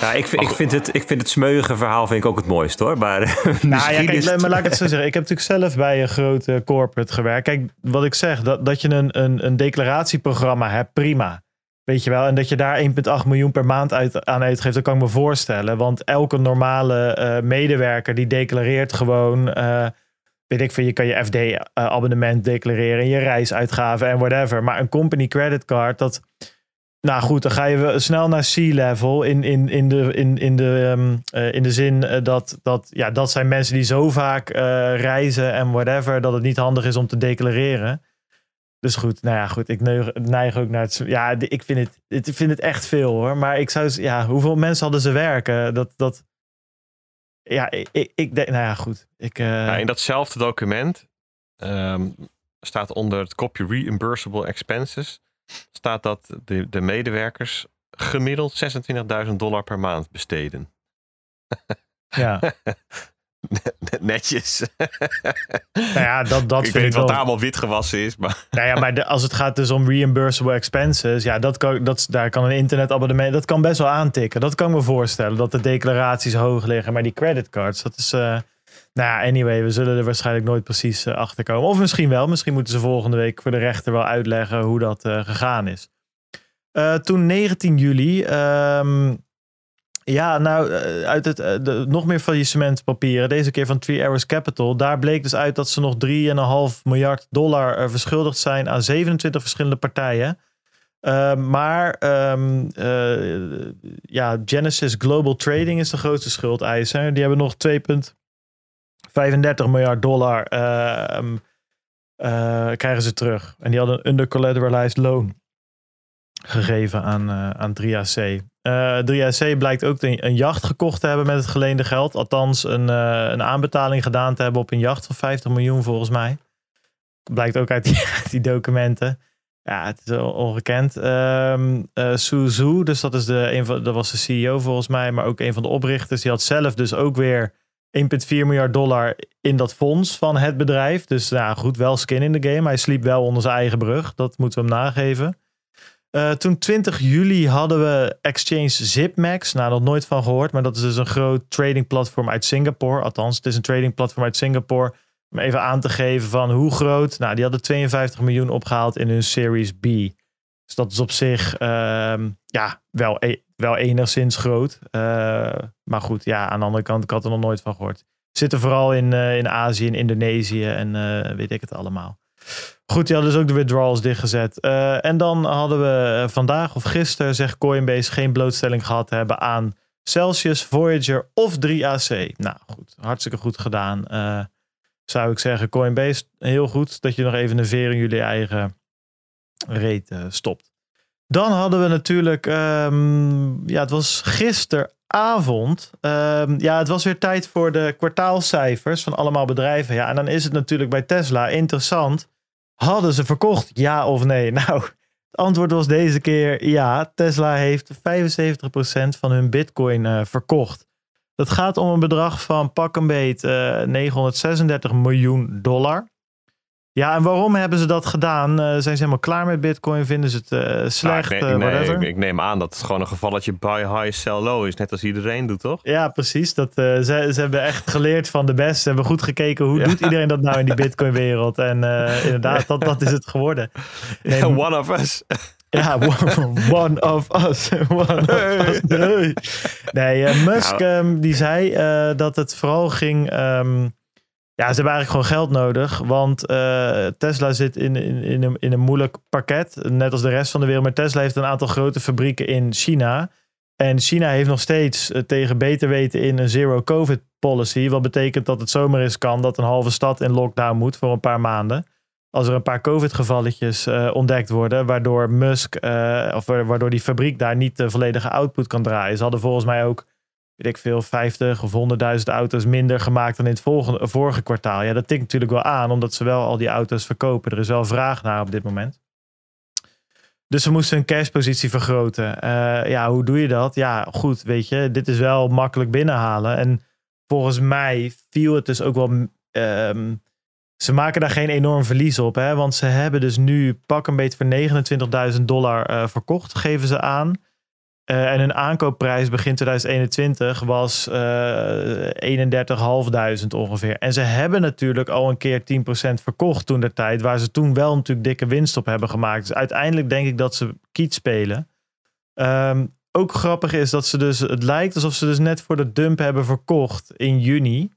Ja, ik, vind, ik, vind het, ik vind het smeuïge verhaal vind ik ook het mooist hoor. Maar, Nou ja, kijk, maar laat ik het zo zeggen. Ik heb natuurlijk zelf bij een grote corporate gewerkt. Kijk, wat ik zeg, dat, dat je een, een, een declaratieprogramma hebt, prima. Weet je wel, en dat je daar 1,8 miljoen per maand uit, aan uitgeeft, dat kan ik me voorstellen. Want elke normale eh, medewerker die declareert gewoon, eh, weet ik veel, je kan je FD-abonnement declareren, je reisuitgaven en whatever. Maar een company creditcard, dat, nou goed, dan ga je snel naar C-level in, in, in, de, in, in, de, ehm, eh, in de zin eh, dat, dat, ja, dat zijn mensen die zo vaak eh, reizen en whatever, dat het niet handig is om te declareren. Dus goed, nou ja, goed, ik neig, neig ook naar het. Ja, ik vind het, ik vind het echt veel hoor. Maar ik zou, ja, hoeveel mensen hadden ze werken? Dat, dat, ja, ik, ik, ik denk, nou ja, goed. Ik, eh, Ja, in datzelfde document ehm, staat onder het kopje reimbursable expenses staat dat de, de medewerkers gemiddeld 26.000 dollar per maand besteden. ja. Netjes. Nou ja, dat, dat ik vind weet ik wat wel. allemaal wit gewassen is, maar Nou ja, maar de- als het gaat dus om reimbursable expenses, ja, dat kan, dat, daar kan een internetabonnement, dat kan best wel aantikken. Dat kan ik me voorstellen, dat de declaraties hoog liggen. Maar die creditcards, dat is, eh, nou ja, anyway, we zullen er waarschijnlijk nooit precies eh, achter komen. Of misschien wel, misschien moeten ze volgende week voor de rechter wel uitleggen hoe dat eh, gegaan is. Toen 19 juli, ehm, ja, nou, eh, uit het, eh, nog meer faillissementpapieren, deze keer van Three Arrows Capital. Daar bleek dus uit dat ze nog 3,5 miljard dollar eh, verschuldigd zijn aan 27 verschillende partijen. Eh, maar ehm, eh, ja, Genesis Global Trading is de grootste schuldeiser. Die hebben nog 2,35 miljard dollar ehm, eh, krijgen ze terug. En die hadden een under-collateralized loan gegeven aan, aan 3AC. Eh 3AC blijkt ook een, een jacht gekocht te hebben met het geleende geld. Althans, een, eh, een aanbetaling gedaan te hebben op een jacht van 50 miljoen volgens mij. Blijkt ook uit die, die documenten. Ja, het is ongekend. Ehm eh, Su Zhu, dus dat, is de, een van, dat was de CEO volgens mij, maar ook een van de oprichters. Die had zelf dus ook weer 1,4 miljard dollar in dat fonds van het bedrijf. Dus nou, goed, wel skin in de game. Hij sliep wel onder zijn eigen brug. Dat moeten we hem nageven. Eh, toen 20 juli hadden we Exchange Zipmax. Nou, nog nooit van gehoord. Maar dat is dus een groot trading platform uit Singapore. Althans, het is een trading platform uit Singapore. Om even aan te geven van hoe groot. Nou, die hadden 52 miljoen opgehaald in hun Series B. Dus dat is op zich ehm, ja, wel, e- wel enigszins groot. Eh, maar goed, ja, aan de andere kant, ik had er nog nooit van gehoord. Zitten vooral in, eh, in Azië, in Indonesië en weet ik het allemaal. Goed, die dus ook de withdrawals dichtgezet. Eh, en dan hadden we eh, vandaag of gisteren, zegt Coinbase, geen blootstelling gehad hebben aan Celsius, Voyager of 3AC. Nou goed, hartstikke goed gedaan. Eh, zou ik zeggen, Coinbase, heel goed dat je nog even een veer jullie eigen reet stopt. Dan hadden we natuurlijk, ehm, ja, het was gisteravond. Ehm, ja, het was weer tijd voor de kwartaalcijfers van allemaal bedrijven. Ja, en dan is het natuurlijk bij Tesla interessant. Hadden ze verkocht, ja of nee? Nou, het antwoord was deze keer ja. Tesla heeft 75% van hun bitcoin eh, verkocht. Dat gaat om een bedrag van pak een beet eh, 936 miljoen dollar. Ja, en waarom hebben ze dat gedaan? Eh, zijn ze helemaal klaar met bitcoin? Vinden ze het eh, slecht? Nou, ik, eh, neem, nee, whatever? ik, ik neem aan dat het gewoon een gevalletje buy high, sell low is. Net als iedereen doet, toch? Ja, precies. Dat, eh, ze, ze hebben echt geleerd van de best. Ze hebben goed gekeken hoe Ja. doet iedereen dat nou in die Bitcoin-wereld. En eh, inderdaad, dat, dat is het geworden. Nee, One of us. Ja, one, of us. One of us. Nee, nee Musk Nou. um, die zei dat het vooral ging... Um, ja, ze hebben eigenlijk gewoon geld nodig. Want uh, Tesla zit in, in, in, een, in een moeilijk pakket. Net als de rest van de wereld. Maar Tesla heeft een aantal grote fabrieken in China. En China heeft nog steeds uh, tegen beter weten in een zero covid policy. Wat betekent dat het zomaar eens kan dat een halve stad in lockdown moet voor een paar maanden. Als er een paar covid-gevalletjes uh, ontdekt worden. Waardoor Musk, of waardoor die fabriek daar niet de volledige output kan draaien. Ze hadden volgens mij ook, weet ik veel, 50 of 100.000 auto's minder gemaakt dan in het volgende, vorige kwartaal. Ja, dat tikt natuurlijk wel aan, omdat ze wel al die auto's verkopen. Er is wel vraag naar op dit moment. Dus ze moesten hun cashpositie vergroten. Uh, ja, hoe doe je dat? Ja, goed, weet je, dit is wel makkelijk binnenhalen. En volgens mij viel het dus ook wel. Um, ze maken daar geen enorm verlies op, hè? want ze hebben dus nu pak een beetje voor 29.000 dollar uh, verkocht, geven ze aan. Uh, en hun aankoopprijs begin 2021 was uh, 31.500 ongeveer. En ze hebben natuurlijk al een keer 10% verkocht toen der tijd, waar ze toen wel natuurlijk dikke winst op hebben gemaakt. Dus uiteindelijk denk ik dat ze kiet spelen. Um, ook grappig is dat ze dus, het lijkt alsof ze dus net voor de dump hebben verkocht in juni.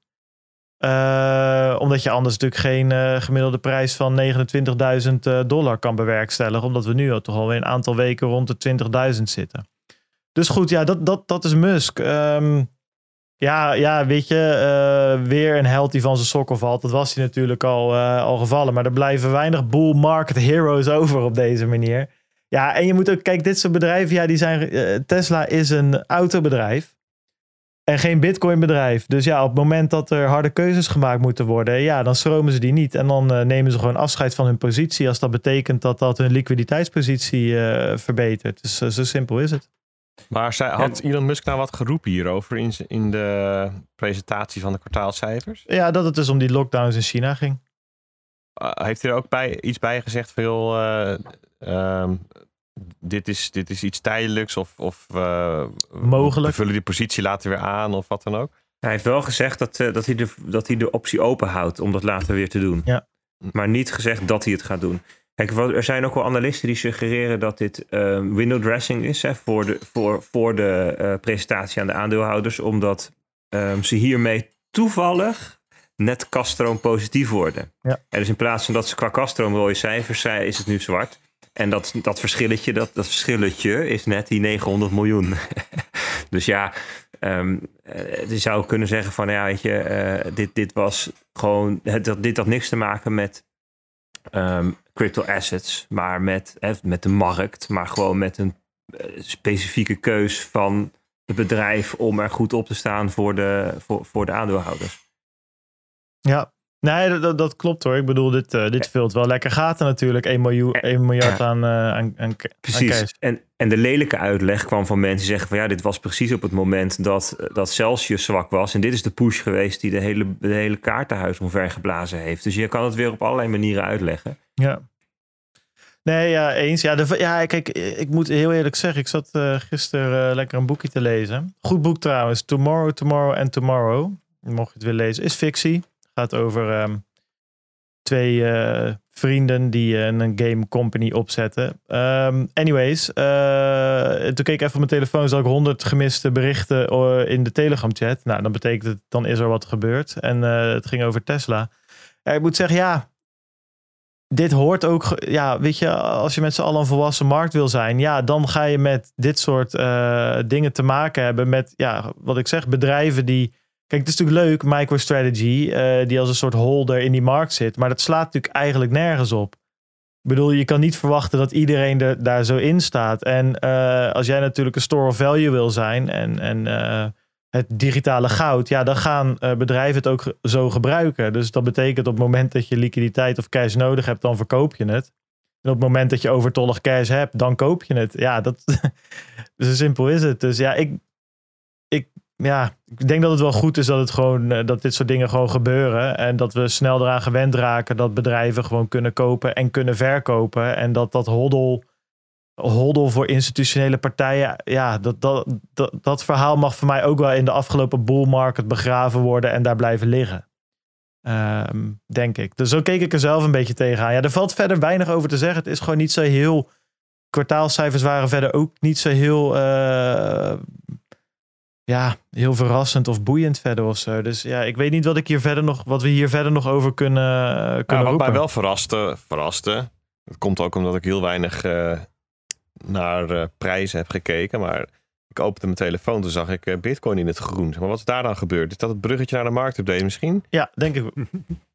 Uh, omdat je anders natuurlijk geen gemiddelde prijs van 29.000 uh, dollar kan bewerkstelligen. Omdat we nu al toch alweer een aantal weken rond de 20.000 zitten. Dus goed, ja, dat, dat, dat is Musk. Um, ja, ja, weet je, uh, weer een held die van zijn sokken valt. Dat was hij natuurlijk al, uh, al gevallen. Maar er blijven weinig bull market heroes over op deze manier. Ja, en je moet ook, kijk, dit soort bedrijven, ja, die zijn, uh, Tesla is een autobedrijf. En geen bitcoin bedrijf. Dus ja, op het moment dat er harde keuzes gemaakt moeten worden, ja, dan stromen ze die niet. En dan nemen ze gewoon afscheid van hun positie. Als dat betekent dat dat hun liquiditeitspositie verbetert. Dus zo simpel is het. Maar zij, had Elon Musk nou wat geroepen hierover in, in de presentatie van de kwartaalcijfers? Ja, dat het dus om die lockdowns in China ging. Uh, heeft hij er ook bij, iets bij gezegd van joh, um, dit, is, dit is iets tijdelijks of, of uh, mogelijk vullen die positie later weer aan of wat dan ook? Hij heeft wel gezegd dat, uh, dat, hij, de, dat hij de optie open houdt om dat later weer te doen. Ja. Maar niet gezegd dat hij het gaat doen. Kijk, er zijn ook wel analisten die suggereren dat dit uh, window dressing is hè, voor de, voor, voor de uh, presentatie aan de aandeelhouders, omdat um, ze hiermee toevallig net kaststroom positief worden. Ja. En dus in plaats van dat ze qua kaststroom rode cijfers zijn, is het nu zwart. En dat, dat verschilletje, dat, dat verschilletje is net die 900 miljoen. dus ja, um, je zou kunnen zeggen van ja, weet je, uh, dit, dit was gewoon, dit had niks te maken met um, crypto assets, maar met, hè, met de markt, maar gewoon met een uh, specifieke keus van het bedrijf om er goed op te staan voor de, voor, voor de aandeelhouders. Ja, Nee, dat, dat, klopt hoor. Ik bedoel, dit, uh, dit vult wel lekker gaten natuurlijk. 1, miljoen, 1 miljard ja. aan, uh, aan, aan, Precies. aan. En, en de lelijke uitleg kwam van mensen die zeggen van ja, dit was precies op het moment dat, dat Celsius zwak was. En dit is de push geweest die de hele, de hele kaartenhuis omvergeblazen heeft. Dus je kan het weer op allerlei manieren uitleggen. Ja. Nee, ja, eens. Ja, de, ja kijk, ik moet heel eerlijk zeggen, ik zat uh, gisteren lekker een boekje te lezen. Goed boek trouwens. Tomorrow, Tomorrow and Tomorrow. Mocht je het willen lezen. Is fictie gaat over um, twee uh, vrienden die uh, een game company opzetten. Um, anyways, uh, toen keek ik even op mijn telefoon, zag ik honderd gemiste berichten in de Telegram chat. Nou, dan betekent het, dan is er wat gebeurd. En het ging over Tesla. Ik moet zeggen, ja, dit hoort ook, ja, weet je, als je met z'n allen een volwassen markt wil zijn, ja, dan ga je met dit soort dingen te maken hebben met, ja, wat ik zeg, bedrijven die Kijk, het is natuurlijk leuk, MicroStrategy, uh, die als een soort holder in die markt zit. Maar dat slaat natuurlijk eigenlijk nergens op. Ik bedoel, je kan niet verwachten dat iedereen er, daar zo in staat. En uh, als jij natuurlijk een store of value wil zijn en, en uh, het digitale goud, ja, dan gaan bedrijven het ook zo gebruiken. Dus dat betekent op het moment dat je liquiditeit of cash nodig hebt, dan verkoop je het. En op het moment dat je overtollig cash hebt, dan koop je het. Ja, dat, zo simpel is het. Dus ja, ik, ik ja, ik denk dat het wel goed is dat, het gewoon, dat dit soort dingen gewoon gebeuren. En dat we snel eraan gewend raken dat bedrijven gewoon kunnen kopen en kunnen verkopen. En dat dat hoddel, hoddel voor institutionele partijen, ja, dat, dat, dat, dat verhaal mag voor mij ook wel in de afgelopen bull market begraven worden en daar blijven liggen. Um, denk ik. Dus zo keek ik er zelf een beetje tegenaan. Ja, er valt verder weinig over te zeggen. Het is gewoon niet zo heel kwartaalcijfers waren verder ook niet zo heel, uh, ja, heel verrassend of boeiend verder of zo. Dus ja, ik weet niet wat, ik hier verder nog, wat we hier verder nog over kunnen, kunnen ja, Wat roepen. mij wel verraste, verraste, het komt ook omdat ik heel weinig uh, naar uh, prijzen heb gekeken, maar ik opende mijn telefoon, toen zag ik Bitcoin in het groen. Maar wat is daar dan gebeurd? Is dat het bruggetje naar de marktupdate misschien? Ja, denk ik.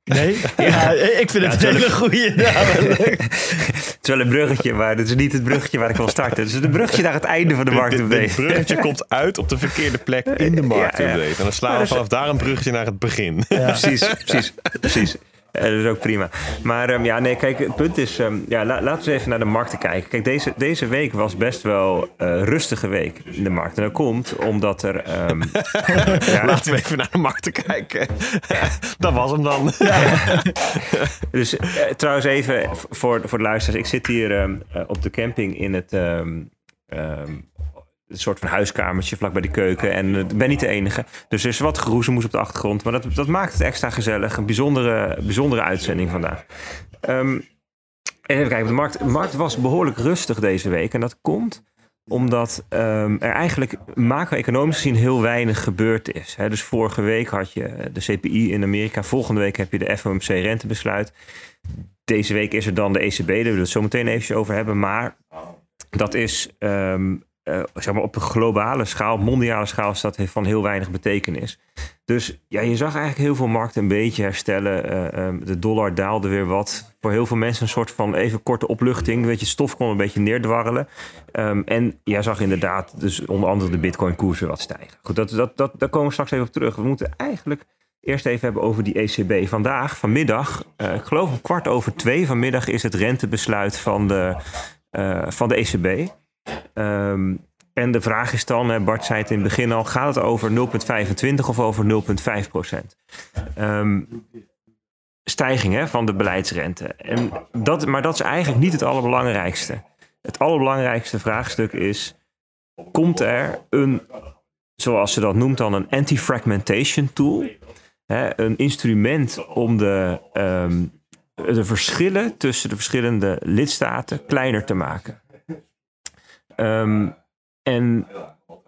Nee? Ja, ik vind het een hele goede. het is wel een bruggetje, maar het is niet het bruggetje waar ik wil starten. Het is een bruggetje naar het einde van de marktupdate. Het bruggetje komt uit op de verkeerde plek in de marktupdate. Ja, ja. En dan slaan we vanaf daar een bruggetje naar het begin. Precies, precies, precies. Uh, dat is ook prima. Maar um, ja, nee, kijk, het punt is, um, ja, la, laten we even naar de markten kijken. Kijk, deze, deze week was best wel een uh, rustige week in de markt. En dat komt omdat er... Um, ja, laten we even naar de markten kijken. dat was hem dan. dus uh, trouwens even voor, voor de luisteraars. Ik zit hier op de camping in het een soort van huiskamertje vlak bij de keuken. En ik ben niet de enige. Dus er is wat geroezemoes op de achtergrond. Maar dat, dat maakt het extra gezellig. Een bijzondere, bijzondere uitzending vandaag. Um, even kijken, de markt, markt was behoorlijk rustig deze week. En dat komt omdat um, er eigenlijk macro-economisch gezien heel weinig gebeurd is. Dus vorige week had je de CPI in Amerika. Volgende week heb je de FOMC rentebesluit. Deze week is er dan de ECB, daar willen we het zo meteen even over hebben. Maar dat is um, uh, zeg maar op een globale schaal, mondiale schaal, is dat van heel weinig betekenis. Dus ja, je zag eigenlijk heel veel markten een beetje herstellen. Uh, um, de dollar daalde weer wat. Voor heel veel mensen een soort van even korte opluchting. Weet je, stof kon een beetje neerdwarrelen. Um, en jij zag inderdaad dus onder andere de bitcoin koers weer wat stijgen. Goed, dat, dat, dat, daar komen we straks even op terug. We moeten eigenlijk eerst even hebben over die ECB. Vandaag, vanmiddag, uh, ik geloof een kwart over twee vanmiddag is het rentebesluit van de, van de ECB. Um, en de vraag is dan, Bart zei het in het begin al, gaat het over 0,25 of over 0,5 procent? Um, stijging hè, van de beleidsrente. En dat, maar dat is eigenlijk niet het allerbelangrijkste. Het allerbelangrijkste vraagstuk is, komt er een, zoals ze dat noemt dan, een anti-fragmentation tool? Hè, een instrument om de, um, de verschillen tussen de verschillende lidstaten kleiner te maken. Um, en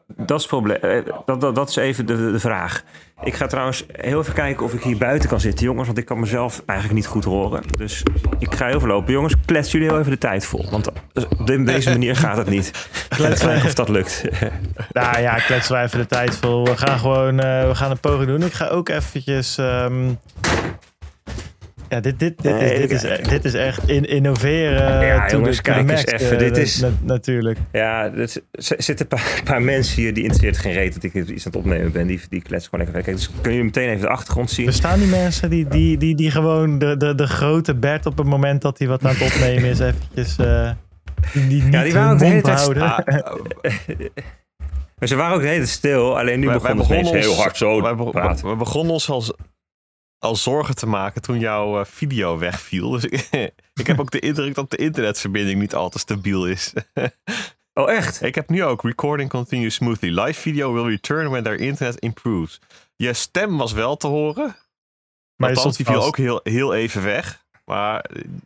dat is, probleem, dat, dat, dat is even de, de, vraag. Ik ga trouwens heel even kijken of ik hier buiten kan zitten, jongens. Want ik kan mezelf eigenlijk niet goed horen. Dus ik ga heel veel lopen. Jongens, klets jullie heel even de tijd vol. Want op deze manier gaat het niet. Kletsen of dat lukt. Nou ja, kletsen wij even de tijd vol. We gaan gewoon uh, we gaan een poging doen. Ik ga ook eventjes... Um, ja, dit, dit, dit, nee, is, dit, is, dit is echt in, innoveren. Ja, jongens, kijk eens even. Dit is, na, natuurlijk. Ja, er zitten een paar, paar, mensen hier die interesseert geen reet dat ik iets aan het opnemen ben. Die, die kletsen gewoon lekker weg. Dus kun je meteen even de achtergrond zien. Er staan die mensen die, die, die, die gewoon de, de, de grote Bert op het moment dat hij wat aan het opnemen is eventjes... Uh, die, die niet ja, die waren ook de hele tijd... Houden. Maar ze waren ook de hele tijd stil. Alleen nu begonnen ze heel hard zo wij, we begonnen ons als al zorgen te maken toen jouw uh, video wegviel. Dus ik, ik heb ook de indruk dat de internetverbinding niet al te stabiel is. oh, echt? Ik heb nu ook recording continues smoothly. Live video will return when their internet improves. Je stem was wel te horen. Maar Althans, die viel ook heel, heel even weg. Maar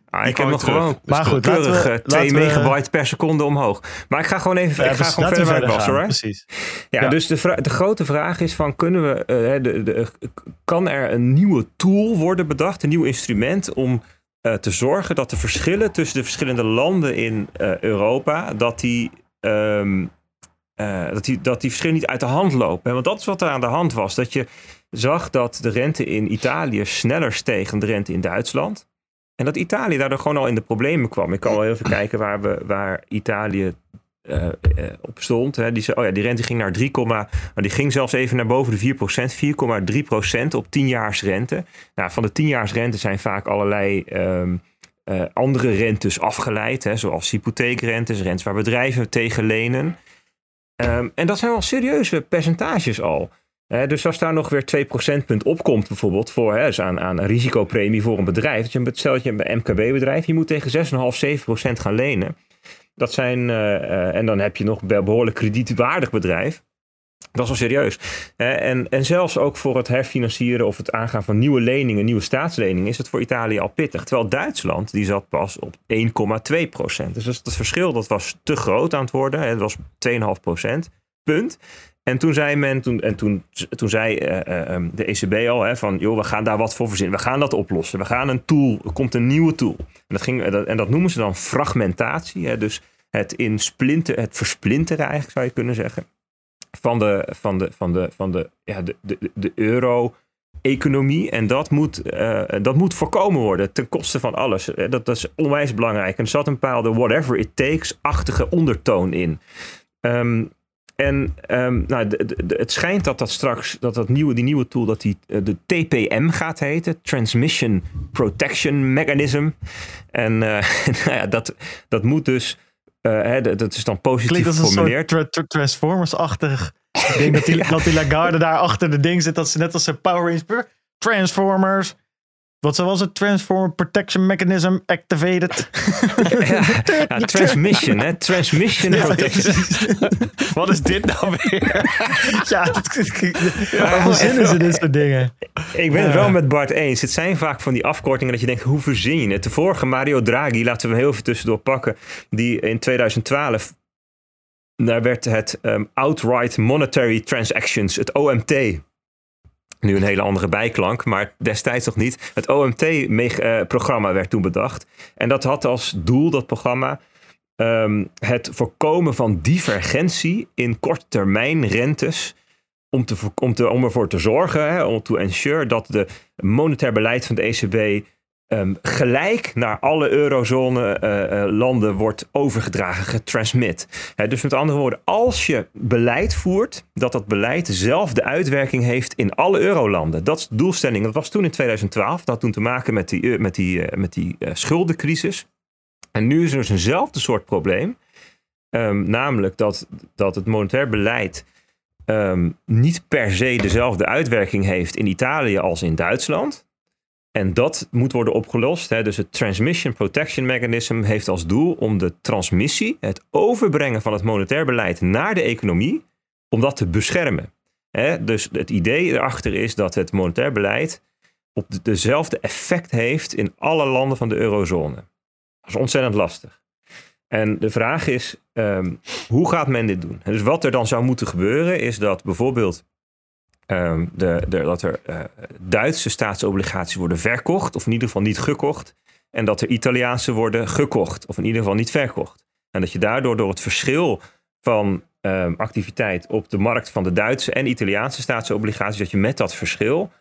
ah, ik heb nog gewoon maar goed, keurig we, 2 megabyte per seconde omhoog. Maar ik ga gewoon even, ja, ik ga gewoon verder was hoor. Precies. Ja, ja, dus de, de grote vraag is van kunnen we, uh, de, de, kan er een nieuwe tool worden bedacht, een nieuw instrument om uh, te zorgen dat de verschillen tussen de verschillende landen in uh, Europa, dat die, um, dat, die, dat die verschillen niet uit de hand lopen. Want dat is wat er aan de hand was. Dat je zag dat de rente in Italië sneller steeg dan de rente in Duitsland. En dat Italië daardoor gewoon al in de problemen kwam. Ik kan wel even kijken waar, we, waar Italië uh, uh, op stond. Hè. Die, oh ja, die rente ging naar 3, maar die ging zelfs even naar boven de 4%. 4,3% op 10 rente. Nou, van de 10 rente zijn vaak allerlei um, uh, andere rentes afgeleid. Hè, zoals hypotheekrentes, rentes waar bedrijven tegen lenen. Um, en dat zijn wel serieuze percentages al dus als daar nog weer 2 procentpunt opkomt, bijvoorbeeld, voor, hè, dus aan, aan een risicopremie voor een bedrijf. Dat je, stel dat je een MKB-bedrijf, je moet tegen 6,5, 7 procent gaan lenen. Dat zijn, uh, uh, en dan heb je nog een behoorlijk kredietwaardig bedrijf. Dat is wel serieus. En, en zelfs ook voor het herfinancieren of het aangaan van nieuwe leningen, nieuwe staatsleningen, is het voor Italië al pittig. Terwijl Duitsland, die zat pas op 1,2 procent. Dus dat, verschil dat was te groot aan het worden. Het was 2,5 procent. Punt. En toen zei men, toen, en toen, toen zei uh, uh, de ECB al hè, van, joh, we gaan daar wat voor verzinnen. We gaan dat oplossen. We gaan een tool, er komt een nieuwe tool. En dat, ging, en dat noemen ze dan fragmentatie. Hè, dus het in splinter, het versplinteren eigenlijk zou je kunnen zeggen van de, van de, van de, van de, ja, de, de, de euro-economie. En dat moet, dat moet voorkomen worden ten koste van alles. Eh, dat, dat is onwijs belangrijk. En er zat een bepaalde whatever it takes-achtige ondertoon in. Um, en um, nou, de, de, het schijnt dat dat straks, dat, dat nieuwe, die nieuwe tool, dat die uh, de TPM gaat heten. Transmission Protection Mechanism. En uh, nou ja, dat, dat moet dus uh, hè, dat is dan positief als een soort Transformers-achtig. Ik denk dat die, dat die Lagarde daar achter de ding zit. Dat ze net als een Power Rangers... Transformers. Wat was het? Transformer Protection Mechanism Activated. ja, transmission, hè? Transmission Protection. Wat is dit nou weer? ja, waar zinnen ze dit soort dingen? Ik ben het wel met Bart eens. Het zijn vaak van die afkortingen dat je denkt, hoe verzin je het? De vorige Mario Draghi, laten we hem heel even tussendoor pakken, die in 2012 daar werd het um, Outright Monetary Transactions, het OMT, nu een hele andere bijklank, maar destijds nog niet. Het OMT-programma werd toen bedacht. En dat had als doel, dat programma, um, het voorkomen van divergentie in korttermijn rentes. Om, te, om, te, om ervoor te zorgen, hè, om te ensure dat de monetair beleid van de ECB um, gelijk naar alle eurozone-landen uh, uh, wordt overgedragen, getransmit. Dus met andere woorden, als je beleid voert, dat dat beleid dezelfde uitwerking heeft in alle eurolanden. Dat is de doelstelling. Dat was toen in 2012. Dat had toen te maken met die, met die, met die schuldencrisis. En nu is er dus eenzelfde soort probleem. Um, namelijk dat, dat het monetair beleid um, niet per se dezelfde uitwerking heeft in Italië als in Duitsland. En dat moet worden opgelost. Hè. Dus het Transmission Protection Mechanism heeft als doel om de transmissie, het overbrengen van het monetair beleid naar de economie, om dat te beschermen. Hè. Dus het idee erachter is dat het monetair beleid op dezelfde effect heeft in alle landen van de eurozone. Dat is ontzettend lastig. En de vraag is, um, hoe gaat men dit doen? dus wat er dan zou moeten gebeuren is dat bijvoorbeeld Ehm, de, de, dat er uh, Duitse staatsobligaties worden verkocht, of in ieder geval niet gekocht. En dat er Italiaanse worden gekocht, of in ieder geval niet verkocht. En dat je daardoor door het verschil van um, activiteit op de markt van de Duitse en Italiaanse staatsobligaties, dat je met dat verschil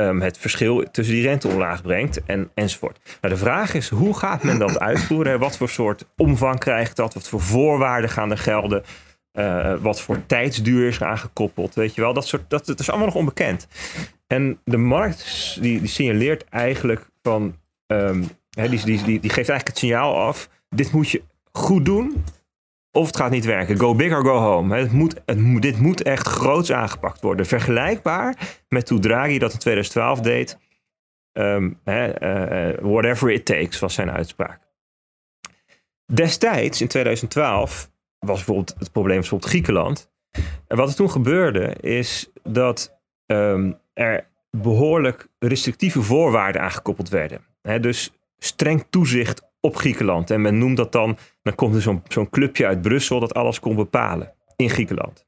um, het verschil tussen die rente omlaag brengt en, enzovoort. Maar de vraag is, hoe gaat men dat uitvoeren? Wat voor soort omvang krijgt dat? Wat voor voorwaarden gaan er gelden? Uh, wat voor tijdsduur is aangekoppeld? Weet je wel, dat, soort, dat, dat is allemaal nog onbekend. En de markt die, die signaleert eigenlijk van. Um, die, die, die, geeft eigenlijk het signaal af. Dit moet je goed doen. Of het gaat niet werken. Go big or go home. Het moet, het, dit moet echt groots aangepakt worden. Vergelijkbaar met hoe Draghi dat in 2012 deed. Um, uh, uh, whatever it takes was zijn uitspraak. Destijds, in 2012, was bijvoorbeeld het probleem bijvoorbeeld Griekenland. En wat er toen gebeurde is dat um, er behoorlijk restrictieve voorwaarden aangekoppeld werden. dus streng toezicht op Griekenland. En men noemt dat dan, dan komt er zo'n zo'n clubje uit Brussel dat alles kon bepalen in Griekenland.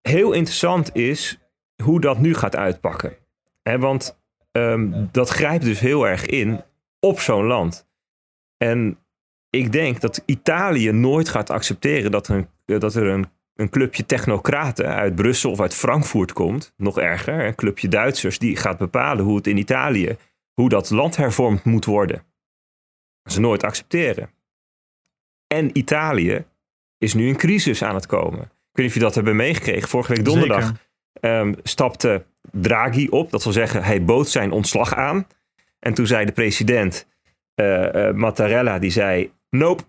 heel interessant is hoe dat nu gaat uitpakken. want um, dat grijpt dus heel erg in op zo'n land. En ik denk dat Italië nooit gaat accepteren dat er een, dat er een, een clubje technocraten uit Brussel of uit Frankfurt komt. Nog erger, een clubje Duitsers die gaat bepalen hoe het in Italië, hoe dat land hervormd moet worden. Ze nooit accepteren. En Italië is nu in crisis aan het komen. Ik weet niet of je dat hebben meegekregen. Vorige week donderdag um, stapte Draghi op. Dat wil zeggen, hij bood zijn ontslag aan. En toen zei de president uh, uh, Mattarella, die zei nope,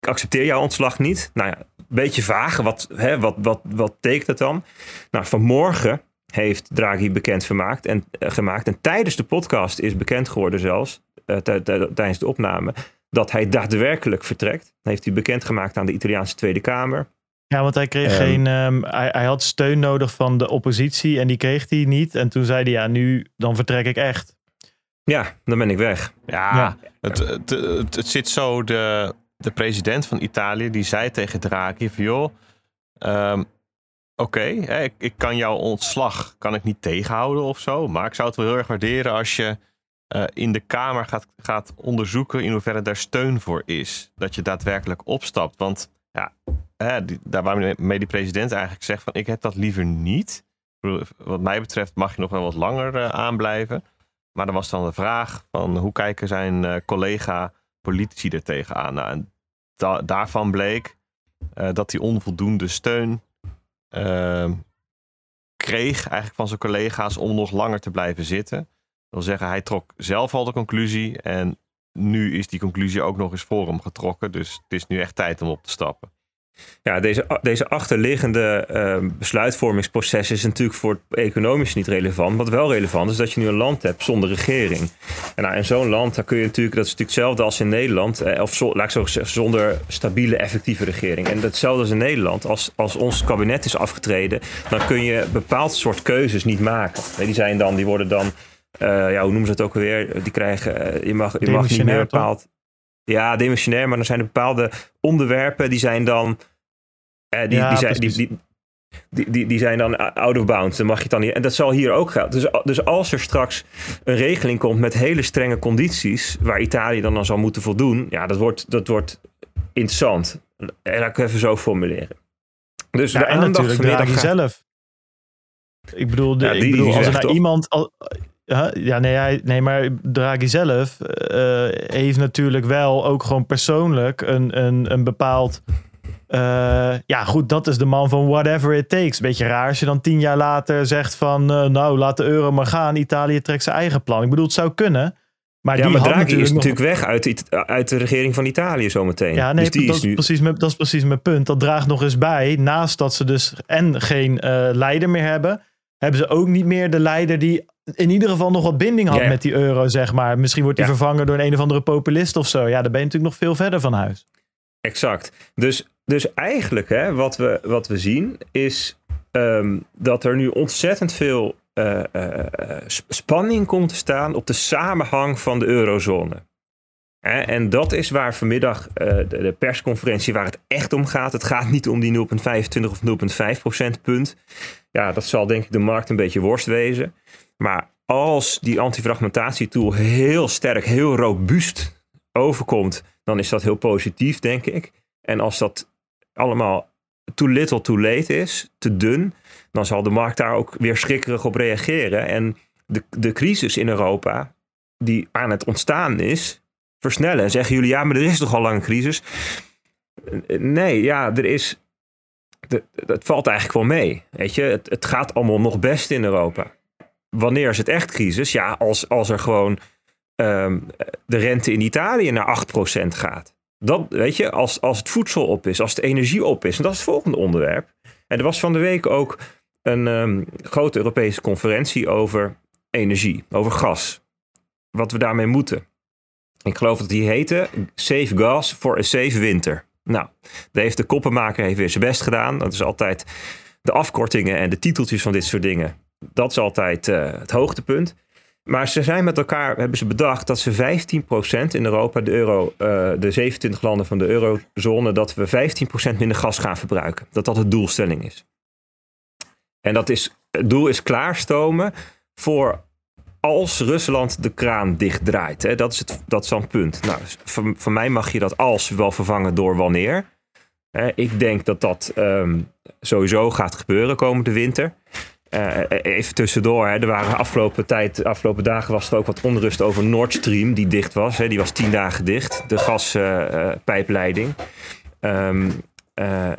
ik accepteer jouw ontslag niet. Nou ja, een beetje vaag. Wat, hè, wat, wat, wat betekent dat dan? Nou, vanmorgen heeft Draghi bekend gemaakt en, uh, gemaakt. En tijdens de podcast is bekend geworden zelfs, uh, tijdens de opname, dat hij daadwerkelijk vertrekt. heeft hij bekendgemaakt aan de Italiaanse Tweede Kamer. Ja, want hij kreeg Ehm. geen. ehm, hij, hij had steun nodig van de oppositie en die kreeg hij niet. En toen zei hij: Ja, nu dan vertrek ik echt. Ja, dan ben ik weg. Ja, Ja. Het, het, het, het zit zo. De, de president van Italië die zei tegen Draghi: van, joh, ehm, oké, hè, ik, ik kan jouw ontslag kan ik niet tegenhouden of zo. Maar ik zou het wel heel erg waarderen als je eh, in de Kamer gaat, gaat onderzoeken in hoeverre daar steun voor is. Dat je daadwerkelijk opstapt. Want ja, hè, die, daar waarmee die president eigenlijk zegt: van ik heb dat liever niet. Wat mij betreft mag je nog wel wat langer eh, aanblijven. Maar dan was dan de vraag van hoe kijken zijn eh, collega politici er tegenaan? Nou, en da- daarvan bleek eh, dat hij onvoldoende steun ehm, kreeg eigenlijk van zijn collega's om nog langer te blijven zitten. Dat wil zeggen, hij trok zelf al de conclusie en nu is die conclusie ook nog eens voor hem getrokken. Dus het is nu echt tijd om op te stappen. Ja, deze, deze achterliggende eh, besluitvormingsproces is natuurlijk voor het economisch niet relevant. Wat wel relevant is dat je nu een land hebt zonder regering. En nou, in zo'n land, daar kun je natuurlijk, dat is natuurlijk hetzelfde als in Nederland. eh, of zo, laat ik zo zeggen, zonder stabiele, effectieve regering. En hetzelfde als in Nederland. Als, als ons kabinet is afgetreden, dan kun je bepaald soort keuzes niet maken. Die zijn dan, die worden dan, eh, ja, hoe noemen ze het ook alweer? Die krijgen, eh, je mag, je mag niet meer bepaald. Ja, demissionair, maar dan zijn er bepaalde onderwerpen die zijn dan. eh, die, Ja, die, zijn, die, die, die, die, die zijn dan out of bounds. Dan mag je het dan niet. En dat zal hier ook gelden. Dus, dus als er straks een regeling komt met hele strenge condities. waar Italië dan aan zal moeten voldoen. ja, dat wordt, dat wordt interessant. En laat ik het even zo formuleren. Dus Ja, de en natuurlijk Draghi gaat- zelf. Ik bedoel, de, Ja, ik die bedoel is als er nou iemand. Al, ja, ja, nee, hij, nee, maar Draghi zelf eh, heeft natuurlijk wel ook gewoon persoonlijk een, een, een bepaald. eh, ja, goed, dat is de man van whatever it takes. Beetje raar als je dan tien jaar later zegt van. eh, nou, laat de euro maar gaan. Italië trekt zijn eigen plan. Ik bedoel, het zou kunnen. Maar Ja, die maar Draghi natuurlijk is nog- natuurlijk weg uit, It- uit de regering van Italië zometeen. Ja, nee, dus die dat, is nu. precies mijn, dat is precies mijn punt. Dat draagt nog eens bij. Naast dat ze dus en geen leider meer hebben, hebben ze ook niet meer de leider die in ieder geval nog wat binding had met die euro, zeg maar. Misschien wordt die Ja. vervangen door een, een of andere populist of zo. Ja, dan ben je natuurlijk nog veel verder van huis. Exact. Dus, dus eigenlijk, hè, wat, we, wat we zien, is ehm, dat er nu ontzettend veel eh, eh, sp- spanning komt te staan op de samenhang van de eurozone. En dat is waar vanmiddag eh, de, de persconferentie waar het echt om gaat. Het gaat niet om die 0,25 of 0,5 procentpunt. Ja, dat zal denk ik de markt een beetje worst wezen. Maar als die antifragmentatietool heel sterk, heel robuust overkomt, dan is dat heel positief, denk ik. En als dat allemaal too little too late is, te dun, dan zal de markt daar ook weer schrikkerig op reageren. En de, de crisis in Europa, die aan het ontstaan is, versnellen. En zeggen jullie, ja, maar er is toch al lang een crisis? Nee, ja, er is. Het valt eigenlijk wel mee. Weet je, het, het gaat allemaal nog best in Europa. Wanneer is het echt crisis? Ja, als, als er gewoon ehm, de rente in Italië naar 8% gaat. Dat, weet je, als, als het voedsel op is, als de energie op is. En dat is het volgende onderwerp. En er was van de week ook een ehm, grote Europese conferentie over energie, over gas. Wat we daarmee moeten. Ik geloof dat die heette Save Gas for a Safe Winter. Nou, daar heeft de koppenmaker heeft weer zijn best gedaan. Dat is altijd de afkortingen en de titeltjes van dit soort dingen. Dat is altijd eh, het hoogtepunt. Maar ze zijn met elkaar, hebben ze bedacht dat ze 15% in Europa, de, euro, eh, de 27 landen van de eurozone, dat we 15% minder gas gaan verbruiken. Dat dat de doelstelling is. En dat is, het doel is klaarstomen voor als Rusland de kraan dichtdraait. Hè. Dat, is het, dat is punt. Nou, van, van mij mag je dat als wel vervangen door wanneer. Ik denk dat dat ehm, sowieso gaat gebeuren komende winter. Eh, even tussendoor, hè, er waren afgelopen tijd, afgelopen dagen was er ook wat onrust over Nord Stream, die dicht was. Hè, die was tien dagen dicht, de gaspijpleiding. Ehm, eh,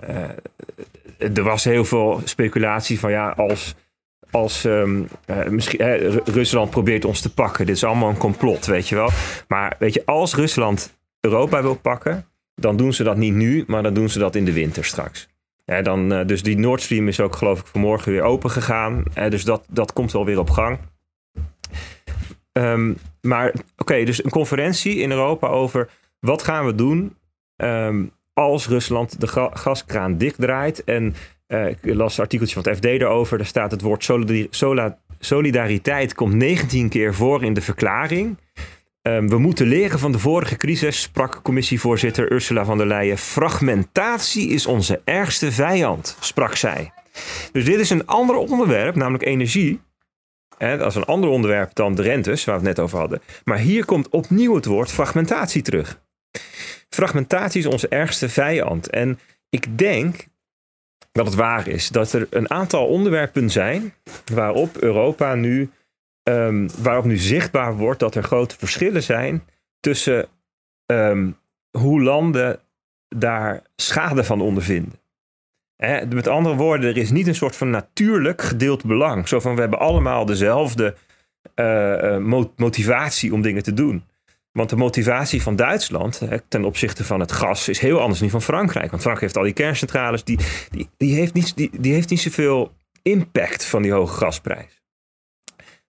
er was heel veel speculatie van ja, als, als ehm, eh, misschien, Rusland probeert ons te pakken. Dit is allemaal een complot, weet je wel. Maar weet je, als Rusland Europa wil pakken, dan doen ze dat niet nu, maar dan doen ze dat in de winter straks. Ja, dan, eh, dus die Nord Stream is ook geloof ik vanmorgen weer open gegaan. Eh, dus dat, dat komt wel weer op gang. Ehm, maar oké, dus een conferentie in Europa over wat gaan we doen ehm, als Rusland de ga- gaskraan dichtdraait. En eh, ik las een artikeltje van het FD erover. Daar staat het woord solidariteit komt 19 keer voor in de verklaring. Ehm, we moeten leren van de vorige crisis, sprak commissievoorzitter Ursula von der Leyen. Fragmentatie is onze ergste vijand, sprak zij. Dus dit is een ander onderwerp, namelijk energie. Hè, dat is een ander onderwerp dan de rentes, waar we het net over hadden. Maar hier komt opnieuw het woord fragmentatie terug. Fragmentatie is onze ergste vijand. En ik denk dat het waar is dat er een aantal onderwerpen zijn waarop Europa nu, ehm, waarop nu zichtbaar wordt dat er grote verschillen zijn tussen ehm, hoe landen daar schade van ondervinden. Hè, met andere woorden, er is niet een soort van natuurlijk gedeeld belang. Zo van we hebben allemaal dezelfde eh, eh, mo- motivatie om dingen te doen. Want de motivatie van Duitsland ten opzichte van het gas is heel anders dan die van Frankrijk. Want Frankrijk heeft al die kerncentrales, die, die, heeft, niet, die, die heeft niet zoveel impact van die hoge gasprijs.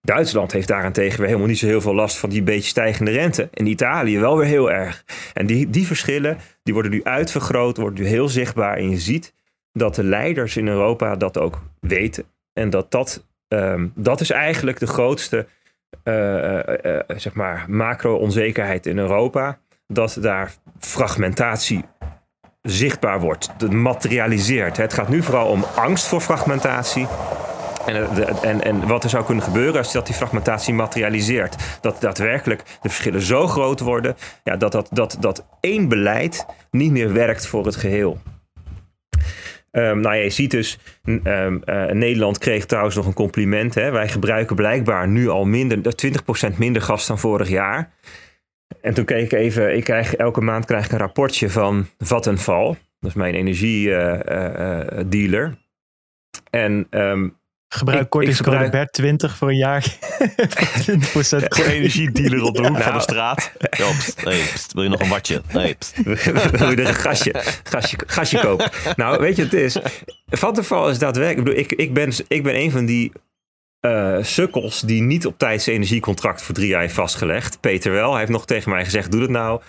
Duitsland heeft daarentegen weer helemaal niet zo heel veel last van die beetje stijgende rente. En Italië wel weer heel erg. En die, die verschillen die worden nu uitvergroot, worden nu heel zichtbaar. En je ziet dat de leiders in Europa dat ook weten. En dat dat, ehm, dat is eigenlijk de grootste eh, eh, eh, zeg maar macro-onzekerheid in Europa. Dat daar fragmentatie zichtbaar wordt, het materialiseert. Het gaat nu vooral om angst voor fragmentatie. En, eh, en, en wat er zou kunnen gebeuren als dat die fragmentatie materialiseert. Dat daadwerkelijk de verschillen zo groot worden ja, dat, dat, dat, dat één beleid niet meer werkt voor het geheel. Ehm, nou ja, je ziet dus, ehm, eh, Nederland kreeg trouwens nog een compliment. Hè. Wij gebruiken blijkbaar nu al minder, eh, 20% minder gas dan vorig jaar. En toen keek ik even, ik krijg, elke maand krijg ik een rapportje van Vattenfall. Dat is mijn energiedealer. en ehm, Gebruik Ik- kortingscode ik gebruik- Bert 20 voor een jaar. voor 20% Gewoon energiedealer op de hoek van Nou. de straat. Ja, pst, hey, pst, wil je nog een watje? Nee, pst. wil je er een gasje, gasje, gasje kopen? Nou, weet je wat het is? Vattenfall is daadwerkelijk... Ik, bedoel, ik, ik, ben, ik ben een van die eh, sukkels die niet op tijd zijn energiecontract voor drie jaar heeft vastgelegd. Peter wel. Hij heeft nog tegen mij gezegd, doe het nou.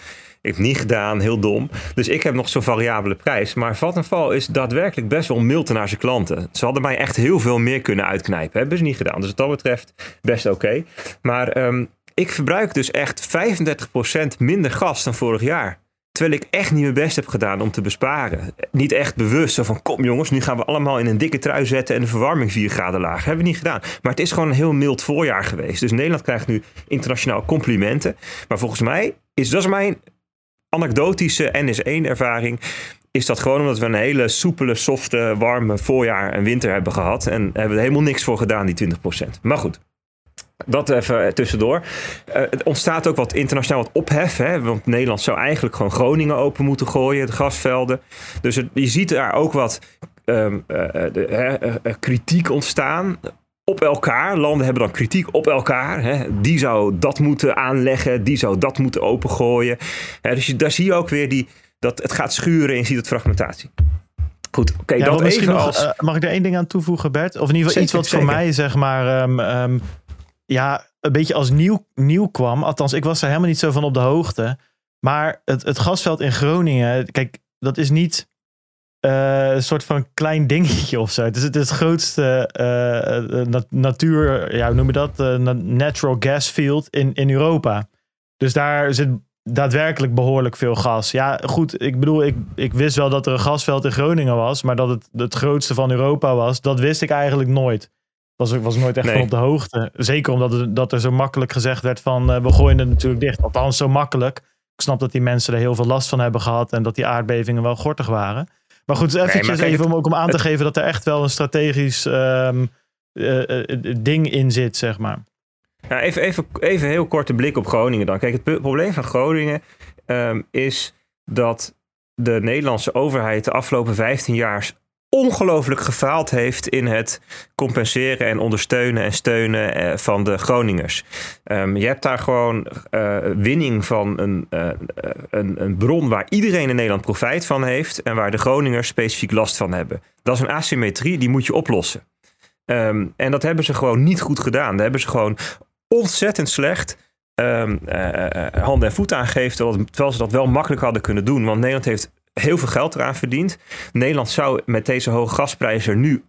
Ik heb niet gedaan, heel dom. Dus ik heb nog zo'n variabele prijs. Maar Vattenfall is daadwerkelijk best wel mild naar zijn klanten. Ze hadden mij echt heel veel meer kunnen uitknijpen. Hebben ze niet gedaan. Dus wat dat betreft best oké. Maar ehm, ik verbruik dus echt 35% minder gas dan vorig jaar. Terwijl ik echt niet mijn best heb gedaan om te besparen. Niet echt bewust. Van, kom jongens, nu gaan we allemaal in een dikke trui zetten en de verwarming 4 graden laag. Hebben we niet gedaan. Maar het is gewoon een heel mild voorjaar geweest. Dus Nederland krijgt nu internationaal complimenten. Maar volgens mij is, dat mijn anekdotische NS1-ervaring. Is dat gewoon omdat we een hele soepele, softe, warme voorjaar en winter hebben gehad. En hebben we er helemaal niks voor gedaan, die 20%. Maar goed. Dat even tussendoor. Eh, het ontstaat ook wat internationaal wat ophef. Hè? Want Nederland zou eigenlijk gewoon Groningen open moeten gooien, de gasvelden. Dus je ziet daar ook wat ehm, eh, eh, de, kritiek ontstaan op elkaar. Landen hebben dan kritiek op elkaar. Hè? Die zou dat moeten aanleggen, die zou dat moeten opengooien. Hè, dus je, daar zie je ook weer die, dat het gaat schuren en je ziet het fragmentatie. Goed, oké, Ja, dat even nog, als... eh, mag ik er één ding aan toevoegen, Bert? Of in ieder geval iets Zeker, wat voor mij, zeg maar, ehm, ehm, ja, een beetje als nieuw, nieuw kwam. Althans, ik was er helemaal niet zo van op de hoogte. Maar het, het gasveld in Groningen, kijk, dat is niet eh, een soort van klein dingetje of zo. Het is het, is het grootste eh, eh, nat- natuur, ja, hoe noem je dat? Na- natural gas field in, in Europa. Dus daar zit daadwerkelijk behoorlijk veel gas. Ja, goed, ik bedoel, ik, ik wist wel dat er een gasveld in Groningen was, maar dat het het grootste van Europa was, dat wist ik eigenlijk nooit. Was, ik was nooit echt Nee. van op de hoogte. Zeker omdat het, dat er zo makkelijk gezegd werd van, we gooien het natuurlijk dicht. Althans, zo makkelijk. Ik snap dat die mensen er heel veel last van hebben gehad en dat die aardbevingen wel gortig waren. Maar goed, eventjes maar even het- om ook om aan te geven dat er echt wel een strategisch ehm, eh, eh, ding in zit, zeg maar. Ja, even, even, even heel korte blik op Groningen dan. Kijk, het probleem van Groningen ehm, is dat de Nederlandse overheid de afgelopen 15 jaar ongelooflijk gefaald heeft in het compenseren en ondersteunen en steunen eh, van de Groningers. Ehm, je hebt daar gewoon eh, winning van een, eh, een, een bron waar iedereen in Nederland profijt van heeft en waar de Groningers specifiek last van hebben. Dat is een asymmetrie, die moet je oplossen. Ehm, en dat hebben ze gewoon niet goed gedaan. Daar hebben ze gewoon ontzettend slecht eh, eh, handen en voeten aangegeven. Terwijl ze dat wel makkelijk hadden kunnen doen. Want Nederland heeft heel veel geld eraan verdient. Nederland zou met deze hoge gasprijzen er nu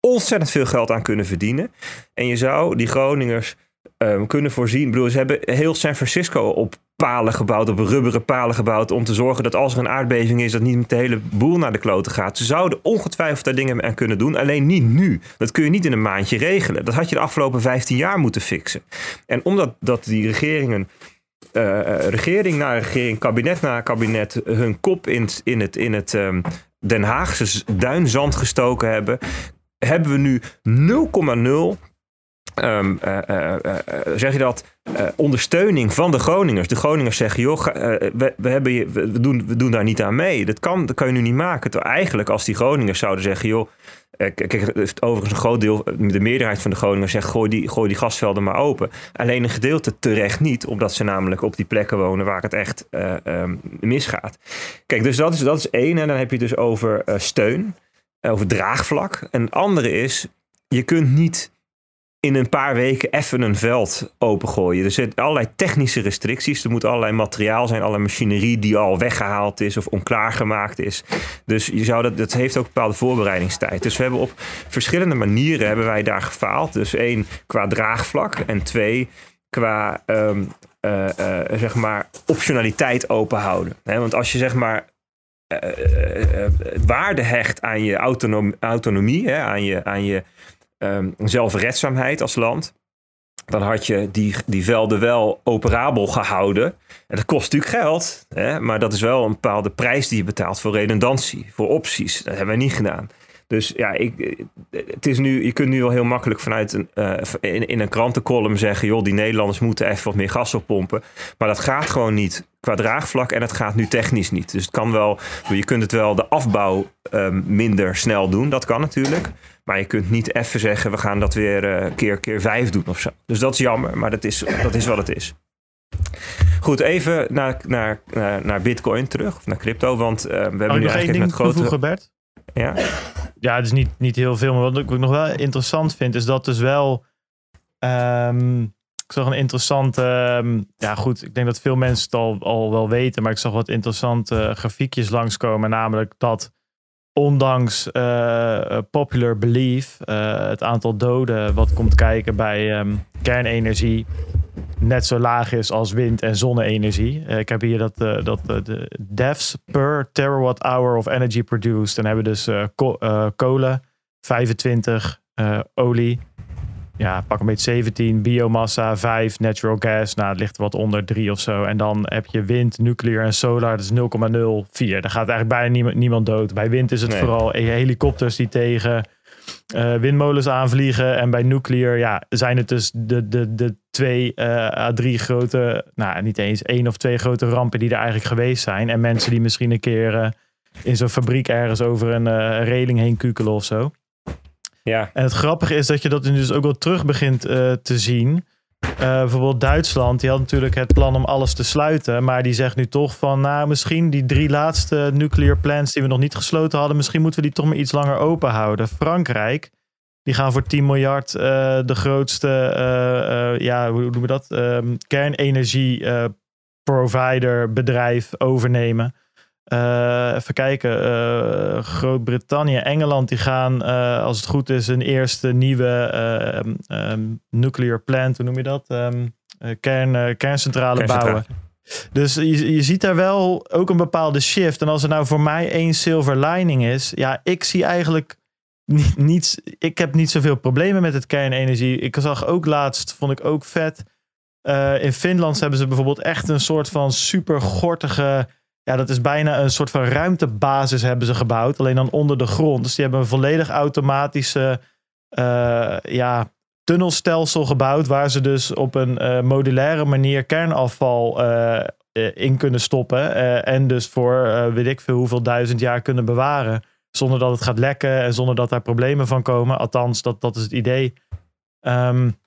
ontzettend veel geld aan kunnen verdienen. En je zou die Groningers ehm, kunnen voorzien. Ik ze hebben heel San Francisco op palen gebouwd, op rubberen palen gebouwd. om te zorgen dat als er een aardbeving is, dat niet de hele boel naar de kloten gaat. Ze zouden ongetwijfeld daar dingen aan kunnen doen, alleen niet nu. Dat kun je niet in een maandje regelen. Dat had je de afgelopen 15 jaar moeten fixen. En omdat dat die regeringen. Uh, regering na regering, kabinet na kabinet hun kop in, in het, in het um, Den Haagse duinzand gestoken hebben, hebben we nu 0,0 Um, uh, uh, uh, zeg je dat, ondersteuning van de Groningers. De Groningers zeggen, joh, we, we, hebben, we, doen, we doen daar niet aan mee. Dat kan, dat kan je nu niet maken. Terwijl eigenlijk als die Groningers zouden zeggen, joh, kijk, overigens een groot deel, de meerderheid van de Groningers zegt, gooi die, gooi die gasvelden maar open. Alleen een gedeelte terecht niet, omdat ze namelijk op die plekken wonen waar het echt um, misgaat. Kijk, dus dat is, dat is één. En dan heb je dus over steun, over draagvlak. En het andere is, je kunt niet in een paar weken even een veld opengooien. Er zitten allerlei technische restricties. Er moet allerlei materiaal zijn, allerlei machinerie die al weggehaald is of onklaargemaakt is. Dus je zou dat, dat heeft ook bepaalde voorbereidingstijd. Dus we hebben op verschillende manieren hebben wij daar gefaald. Dus één qua draagvlak en twee qua um, uh, uh, zeg maar optionaliteit openhouden. want als je zeg maar uh, waarde hecht aan je autonomie hè, aan je, aan je um, zelfredzaamheid als land. Dan had je die, die velden wel operabel gehouden. En dat kost natuurlijk geld. Hè? Maar dat is wel een bepaalde prijs die je betaalt voor redundantie, voor opties. Dat hebben wij niet gedaan. Dus ja, ik, het is nu, je kunt nu wel heel makkelijk vanuit een, uh, in, in, een krantencolumn zeggen: joh, die Nederlanders moeten even wat meer gas oppompen. Maar dat gaat gewoon niet qua draagvlak en het gaat nu technisch niet. Dus het kan wel, je kunt het wel de afbouw um, minder snel doen. Dat kan natuurlijk. Maar je kunt niet even zeggen: we gaan dat weer uh, keer, keer vijf doen of zo. Dus dat is jammer, maar dat is, dat is wat het is. Goed, even naar, naar, naar, naar Bitcoin terug, of naar crypto. Want uh, we hebben nu eigenlijk met grote. Bert? Ja. Ja, het is niet, niet heel veel. Maar wat ik nog wel interessant vind, is dat dus wel. Um, ik zag een interessante. Um, ja, goed. Ik denk dat veel mensen het al, al wel weten. Maar ik zag wat interessante grafiekjes langskomen. Namelijk dat ondanks uh, popular belief, uh, het aantal doden wat komt kijken bij um, kernenergie net zo laag is als wind- en zonne-energie. ik heb hier dat, dat de deaths per terawatt hour of energy produced. Dan hebben we dus ko kolen, 25, olie, ja, pak een beetje 17, biomassa, 5, natural gas. Nou, het ligt wat onder 3 of zo. En dan heb je wind, nuclear en solar, dat is 0,04. Daar gaat eigenlijk bijna niemand, niemand dood. Bij wind is het vooral helikopters die tegen uh, windmolens aanvliegen. En bij nuclear ja, zijn het dus de, de, de twee uh, à drie grote, nou niet eens één of twee grote rampen die er eigenlijk geweest zijn. En mensen die misschien een keer uh, in zo'n fabriek ergens over een reling heen kukelen of zo. Ja. En het grappige is dat je dat dus ook wel terug begint uh, te zien. Uh, bijvoorbeeld Duitsland, die had natuurlijk het plan om alles te sluiten. Maar die zegt nu toch van, nou misschien die drie laatste nuclear plants die we nog niet gesloten hadden. Misschien moeten we die toch maar iets langer open houden. Frankrijk, die gaan voor 10 miljard uh, de grootste, ja, hoe noemen we dat? Um, kernenergie provider bedrijf overnemen. Uh, even kijken. Uh, Groot-Brittannië, Engeland, die gaan, uh, als het goed is, een eerste nieuwe um, nuclear plant, hoe noem je dat? Um, kern, kerncentrale bouwen. Dus je, je ziet daar wel ook een bepaalde shift. En als er nou voor mij één silver lining is, ja, ik zie eigenlijk niet, niets. Ik heb niet zoveel problemen met het kernenergie. Ik zag ook laatst, vond ik ook vet. in Finland hebben ze bijvoorbeeld echt een soort van super gortige ja, dat is bijna een soort van ruimtebasis hebben ze gebouwd. Alleen dan onder de grond. Dus die hebben een volledig automatische uh, ja, tunnelstelsel gebouwd. Waar ze dus op een uh, modulaire manier kernafval uh, in kunnen stoppen. en dus voor weet ik veel hoeveel duizend jaar kunnen bewaren. Zonder dat het gaat lekken en zonder dat daar problemen van komen. Althans, dat, dat is het idee. Um,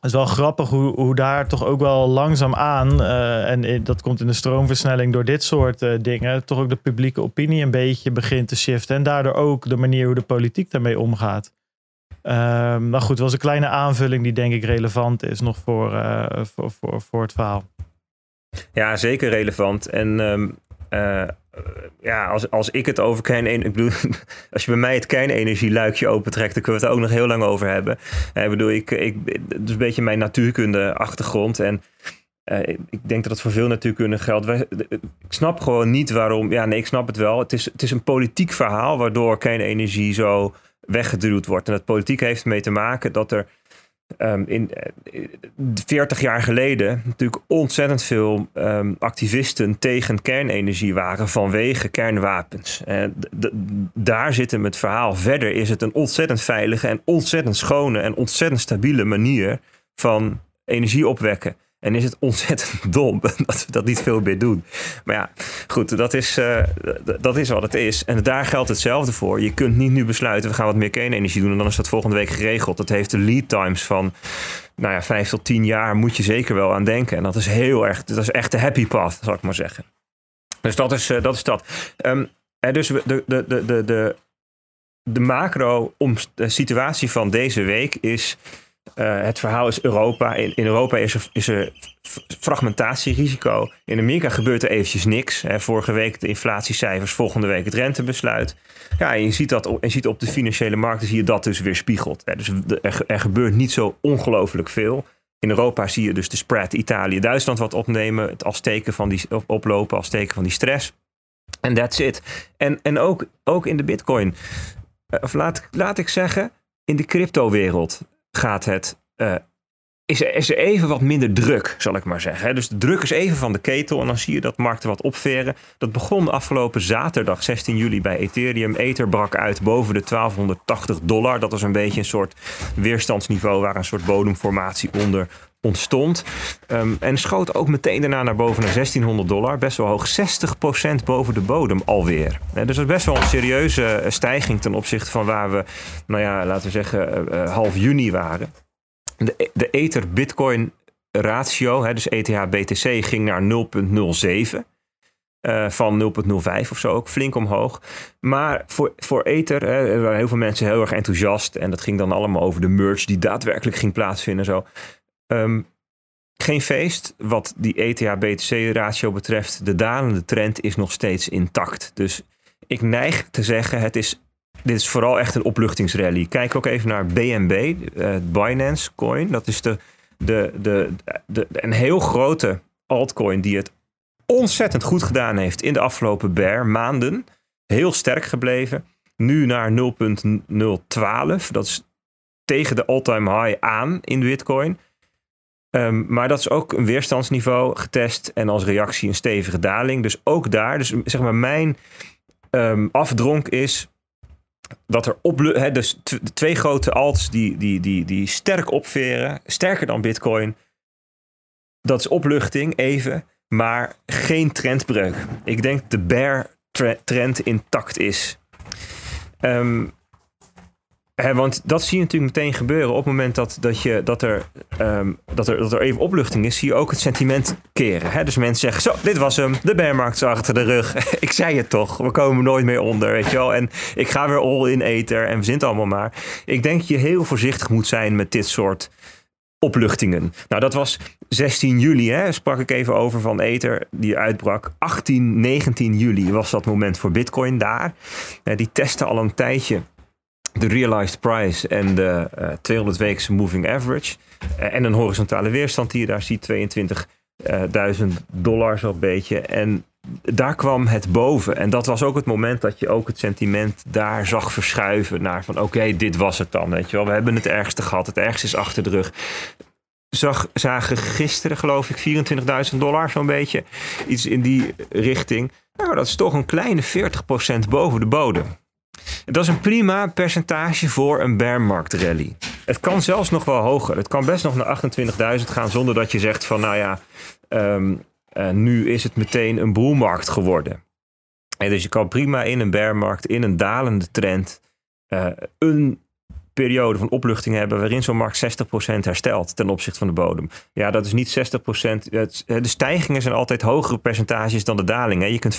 is wel grappig hoe, hoe daar toch ook wel langzaam aan, uh, en dat komt in de stroomversnelling door dit soort uh, dingen, toch ook de publieke opinie een beetje begint te shiften. En daardoor ook de manier hoe de politiek daarmee omgaat. Uh, maar goed, was een kleine aanvulling die denk ik relevant is nog voor, voor, voor, voor het verhaal. Ja, zeker relevant. En um, eh, ja, als, als ik het over kernenergie... Ik bedoel, als je bij mij het kernenergieluikje opentrekt... dan kunnen we het er ook nog heel lang over hebben. Eh, ik bedoel, ik, ik, het is een beetje mijn natuurkunde achtergrond. En eh, ik denk dat het voor veel natuurkunde geldt. Ik snap gewoon niet waarom... Ja, nee, ik snap het wel. Het is, het is een politiek verhaal... waardoor kernenergie zo weggeduwd wordt. En dat politiek heeft ermee te maken dat er um, in uh, 40 jaar geleden natuurlijk ontzettend veel um, activisten tegen kernenergie waren vanwege kernwapens. En daar zit hem het verhaal. Verder is het een ontzettend veilige en ontzettend schone en ontzettend stabiele manier van energie opwekken. En is het ontzettend dom dat we dat niet veel meer doen. Maar ja, goed, dat is, uh, dat is wat het is. En daar geldt hetzelfde voor. Je kunt niet nu besluiten, we gaan wat meer kernenergie doen... en dan is dat volgende week geregeld. Dat heeft de lead times van nou ja, vijf tot tien jaar moet je zeker wel aan denken. En dat is heel erg, dat is echt de happy path, zal ik maar zeggen. Dus dat is, uh, dat. Is dat. Um, dus de, de, de, de, de, de macro-situatie van deze week is uh, het verhaal is Europa. In, Europa is er, is er fragmentatierisico. In Amerika gebeurt er eventjes niks. Hè. Vorige week de inflatiecijfers, volgende week het rentebesluit. Ja, en je ziet, dat, en ziet op de financiële markten zie je dat dus weer spiegelt. Hè. Dus er, gebeurt niet zo ongelooflijk veel. In Europa zie je dus de spread Italië-Duitsland wat opnemen. Het als van die, oplopen als teken van die stress. En that's it. En, en ook, ook in de bitcoin. Of laat, laat ik zeggen, in de crypto-wereld gaat het. Uh, is, er, is er even wat minder druk, zal ik maar zeggen. Dus de druk is even van de ketel en dan zie je dat markten wat opveren. Dat begon afgelopen zaterdag, 16 juli, bij Ethereum. Ether brak uit boven de 1280 dollar. Dat was een beetje een soort weerstandsniveau waar een soort bodemformatie onder ontstond. Um, en schoot ook meteen daarna naar boven naar 1600 dollar. Best wel hoog. 60% boven de bodem alweer. dus dat is best wel een serieuze eh, stijging ten opzichte van waar we, nou ja, laten we zeggen, uh, half juni waren. De, de Ether-Bitcoin ratio, hè, dus ETH-BTC, ging naar 0,07. Uh, van 0,05 of zo, ook flink omhoog. Maar voor, voor Ether hè, waren heel veel mensen heel erg enthousiast. En dat ging dan allemaal over de merge die daadwerkelijk ging plaatsvinden. En zo. Um, geen feest. Wat die ETH-BTC-ratio betreft, de dalende trend is nog steeds intact. Dus ik neig te zeggen, het is, dit is vooral echt een opluchtingsrally. Kijk ook even naar BNB, eh, Binance Coin. Dat is de, de, de, de, een heel grote altcoin die het ontzettend goed gedaan heeft in de afgelopen bear maanden. Heel sterk gebleven. Nu naar 0.012. Dat is tegen de all-time high aan in Bitcoin. Um, maar dat is ook een weerstandsniveau getest en als reactie een stevige daling. Dus ook daar, dus zeg maar mijn um, afdronk is dat er op, he, dus de twee grote alts die, die, die, die sterk opveren, sterker dan Bitcoin. Dat is opluchting, even, maar geen trendbreuk. Ik denk de bear trend intact is. Um, want dat zie je natuurlijk meteen gebeuren. Op het moment dat, dat, je, dat, er, um, dat, er, dat er even opluchting is, zie je ook het sentiment keren. Hè? Dus mensen zeggen, zo, dit was hem. De bearmarkt is achter de rug. ik zei het toch, we komen nooit meer onder, weet je wel. En ik ga weer all in ether en we het allemaal maar. Ik denk dat je heel voorzichtig moet zijn met dit soort opluchtingen. Nou, dat was 16 juli, hè, sprak ik even over van Ether, die uitbrak. 18, 19 juli was dat moment voor Bitcoin daar. die testen al een tijdje de realized price en de uh, 200 weekse moving average. Uh, en een horizontale weerstand die je daar ziet, 22.000 dollar zo'n beetje. En daar kwam het boven. En dat was ook het moment dat je ook het sentiment daar zag verschuiven naar van oké, dit was het dan. Weet je wel, we hebben het ergste gehad, het ergste is achter de rug. Zag, zagen gisteren geloof ik 24.000 dollar zo'n beetje. Iets in die richting. Nou, dat is toch een kleine 40% boven de bodem. Dat is een prima percentage voor een bearmarkt rally. Het kan zelfs nog wel hoger. Het kan best nog naar 28.000 gaan zonder dat je zegt van nou ja, um, uh, nu is het meteen een boelmarkt geworden. En dus je kan prima in een bearmarkt, in een dalende trend, uh, een periode van opluchting hebben waarin zo'n markt 60% herstelt ten opzichte van de bodem. Ja, dat is niet 60%. De stijgingen zijn altijd hogere percentages dan de dalingen. Je kunt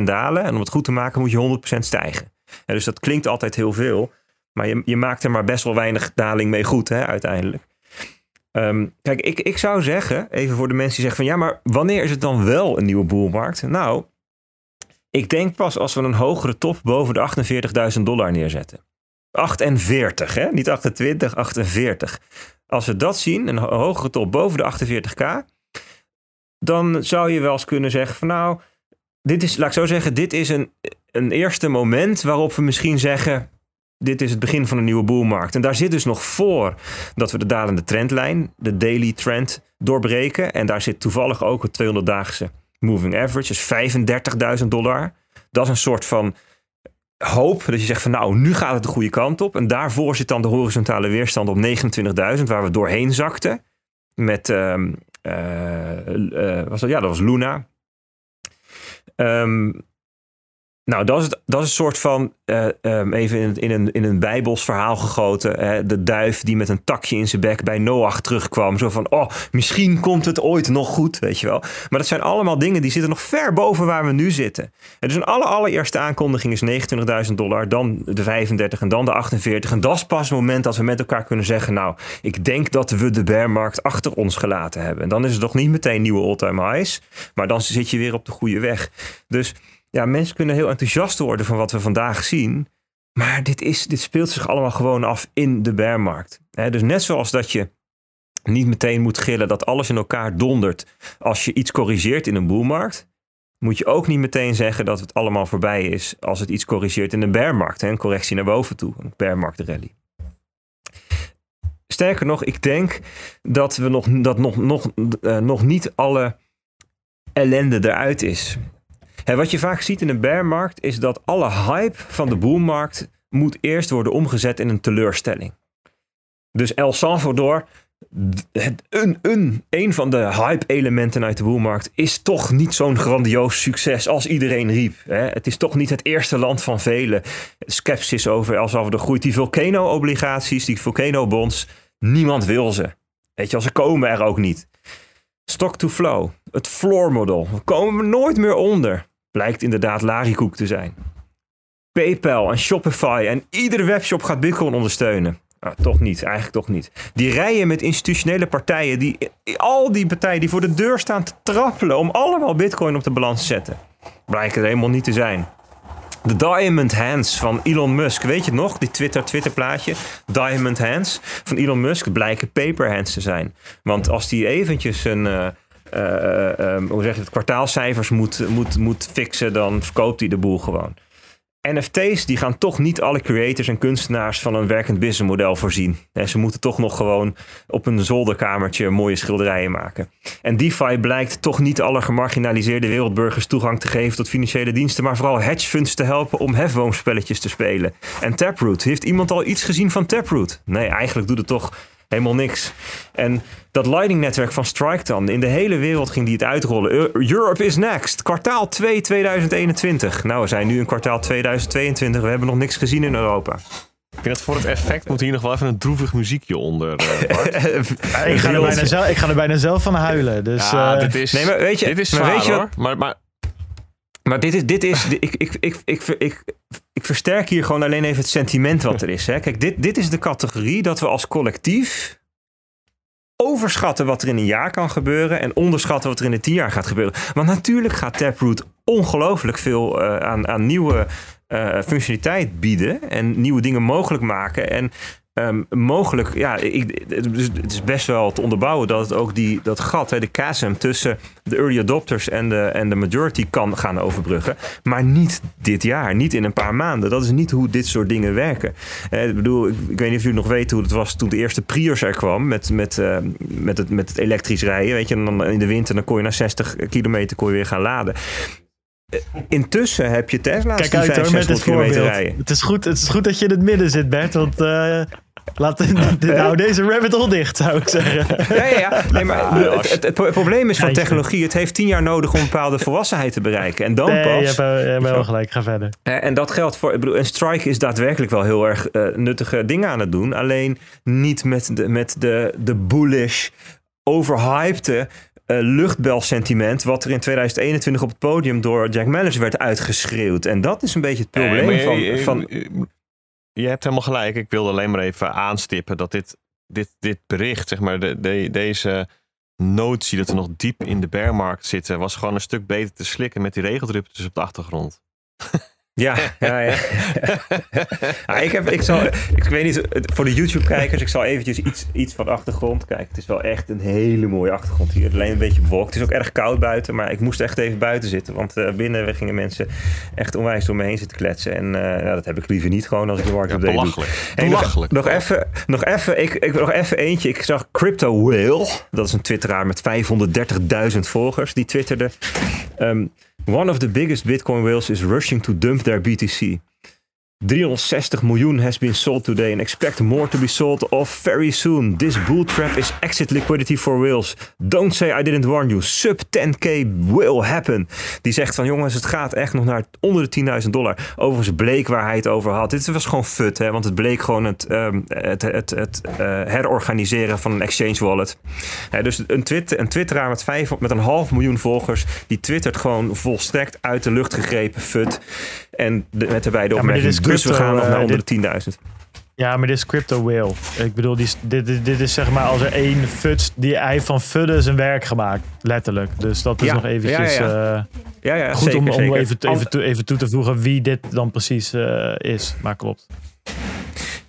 50% dalen en om het goed te maken moet je 100% stijgen. Dus dat klinkt altijd heel veel, maar je, je maakt er maar best wel weinig daling mee goed hè, uiteindelijk. Um, kijk, ik, ik zou zeggen, even voor de mensen die zeggen van ja, maar wanneer is het dan wel een nieuwe boelmarkt? Nou, Ik denk pas als we een hogere top boven de 48.000 dollar neerzetten. 48, hè? Niet 28, 48. Als we dat zien, een hogere top boven de 48k, dan zou je wel eens kunnen zeggen van nou, dit is, laat ik zo zeggen, dit is een, een eerste moment waarop we misschien zeggen, dit is het begin van een nieuwe boelmarkt. En daar zit dus nog voor dat we de dalende trendlijn, de daily trend, doorbreken. En daar zit toevallig ook het 200-daagse moving average, dus 35.000 dollar. Dat is een soort van hoop dat je zegt van nou, nu gaat het de goede kant op. En daarvoor zit dan de horizontale weerstand op 29.000, waar we doorheen zakten. Met, uh, uh, was dat? ja, dat was Luna. Um, nou, dat is, dat is een soort van, uh, um, even in, in, een, in een bijbels verhaal gegoten. Uh, de duif die met een takje in zijn bek bij Noach terugkwam. Zo van, oh, misschien komt het ooit nog goed, weet je wel. Maar dat zijn allemaal dingen die zitten nog ver boven waar we nu zitten. En dus een alle, allereerste aankondiging is 29.000 dollar, dan de 35 en dan de 48. En dat is pas het moment dat we met elkaar kunnen zeggen, nou, ik denk dat we de bearmarkt achter ons gelaten hebben. En dan is het nog niet meteen nieuwe all-time highs, maar dan zit je weer op de goede weg. Dus ja, mensen kunnen heel enthousiast worden van wat we vandaag zien. Maar dit, is, dit speelt zich allemaal gewoon af in de bearmarkt. dus net zoals dat je niet meteen moet gillen dat alles in elkaar dondert als je iets corrigeert in een boelmarkt, moet je ook niet meteen zeggen dat het allemaal voorbij is als het iets corrigeert in een bearmarkt. Een correctie naar boven toe, een bearmarkt rally. Sterker nog, ik denk dat, we nog, dat nog, nog, uh, nog niet alle ellende eruit is wat je vaak ziet in een bearmarkt is dat alle hype van de boelmarkt moet eerst worden omgezet in een teleurstelling. Dus El Salvador, een, een, een van de hype-elementen uit de boelmarkt, is toch niet zo'n grandioos succes als iedereen riep. Het is toch niet het eerste land van velen. Skepsis over El Salvador groeit. Die Volcano-obligaties, die Volcano-bonds, niemand wil ze. Weet je, als ze komen er ook niet. Stock to flow, het floor model, we komen nooit meer onder blijkt inderdaad larikoek te zijn. PayPal en Shopify en iedere webshop gaat Bitcoin ondersteunen. Nou, toch niet, eigenlijk toch niet. Die rijen met institutionele partijen, die, al die partijen die voor de deur staan te trappelen om allemaal Bitcoin op de balans te zetten, blijken er helemaal niet te zijn. De Diamond Hands van Elon Musk, weet je nog? Die Twitter, Twitter plaatje. Diamond Hands van Elon Musk blijken paper hands te zijn. Want als die eventjes een, uh, um, hoe zeg je het, kwartaalcijfers moet, moet, moet fixen, dan verkoopt hij de boel gewoon. NFT's die gaan toch niet alle creators en kunstenaars van een werkend businessmodel voorzien. En ze moeten toch nog gewoon op een zolderkamertje mooie schilderijen maken. En DeFi blijkt toch niet alle gemarginaliseerde wereldburgers toegang te geven tot financiële diensten, maar vooral hedge funds te helpen om hefboomspelletjes te spelen. En Taproot, heeft iemand al iets gezien van Taproot? Nee, eigenlijk doet het toch helemaal niks. En dat Lightning-netwerk van Strike dan, in de hele wereld ging die het uitrollen. Europe is next, kwartaal 2 2021. Nou, we zijn nu in kwartaal 2022, we hebben nog niks gezien in Europa. Ik vind dat voor het effect moet hier nog wel even een droevig muziekje onder. Uh, ik, ga er bijna zelf, ik ga er bijna zelf van huilen. Dus, ja, uh, dit is, nee, maar weet je, dit is zwaar, maar weet je wat, maar, maar, maar dit is, dit is ik, ik, ik, ik, ik, versterk hier gewoon alleen even het sentiment wat er is. Hè. Kijk, dit, dit is de categorie dat we als collectief overschatten wat er in een jaar kan gebeuren en onderschatten wat er in een tien jaar gaat gebeuren. Want natuurlijk gaat Taproot ongelooflijk veel uh, aan, aan nieuwe uh, functionaliteit bieden en nieuwe dingen mogelijk maken. En Um, mogelijk, ja, ik, het is best wel te onderbouwen dat het ook die, dat gat, de chasm tussen de early adopters en de, en de majority kan gaan overbruggen. Maar niet dit jaar, niet in een paar maanden. Dat is niet hoe dit soort dingen werken. Eh, ik bedoel, ik, weet niet of jullie nog weten hoe het was toen de eerste Prius er kwam met, met, uh, met, het, met het elektrisch rijden. Weet je, en dan in de winter dan kon je na 60 kilometer kon je weer gaan laden. Intussen heb je Tesla's Kijk uit, 5, met het kilometer rijden. Het is, goed, het is goed dat je in het midden zit, Bert. Want uh, laat nou deze rabbit hole dicht, zou ik zeggen. Ja, ja, ja. Nee, maar het, het, het, probleem is van technologie. Het heeft tien jaar nodig om bepaalde volwassenheid te bereiken. En dan nee, pas... je hebt, je hebt wel gelijk. Ga verder. En dat geldt voor... Ik bedoel, en Strike is daadwerkelijk wel heel erg uh, nuttige dingen aan het doen. Alleen niet met de, met de, de bullish overhypte uh, luchtbelsentiment wat er in 2021 op het podium door Jack Mellers werd uitgeschreeuwd. En dat is een beetje het probleem je, van, je, van... Je hebt helemaal gelijk. Ik wilde alleen maar even aanstippen dat dit, dit, dit bericht, zeg maar, de, de, deze notie dat we nog diep in de bearmarkt zitten, was gewoon een stuk beter te slikken met die regeldruppeltjes op de achtergrond. Ja, ja, ja. ja ik, heb, ik, zal, ik weet niet, voor de YouTube-kijkers, ik zal eventjes iets, iets van achtergrond kijken. Het is wel echt een hele mooie achtergrond hier. Alleen een beetje bewolkt. Het is ook erg koud buiten, maar ik moest echt even buiten zitten. Want uh, binnen gingen mensen echt onwijs door me heen zitten kletsen. En uh, nou, dat heb ik liever niet gewoon als ik de ja, doe. belachelijk. Hey, belachelijk. Nog, nog even, nog even, ik, ik, nog even eentje. Ik zag Crypto Whale, dat is een twitteraar met 530.000 volgers, die twitterde... Um, One of the biggest Bitcoin whales is rushing to dump their BTC. 360 miljoen has been sold today and expect more to be sold off very soon. This bull trap is exit liquidity for whales. Don't say I didn't warn you. Sub 10k will happen. Die zegt van jongens, het gaat echt nog naar onder de 10.000 dollar. Overigens bleek waar hij het over had. Dit was gewoon fut, hè, want het bleek gewoon het, um, het, het, het uh, herorganiseren van een exchange wallet. Dus een, twit, een twitteraar met, vijf, met een half miljoen volgers, die twittert gewoon volstrekt uit de lucht gegrepen fut. En de, met de opmerking, ja, dus we gaan nog naar onder de 10.000. Ja, maar dit is crypto whale. Ik bedoel, dit, dit, dit, is zeg maar als er één futs, die hij van fudden zijn werk gemaakt. Letterlijk. Dus dat is ja, nog eventjes ja, ja. Uh, ja, ja, goed zeker, om, om zeker. even, even, toe, even toe te voegen wie dit dan precies uh, is. Maar klopt.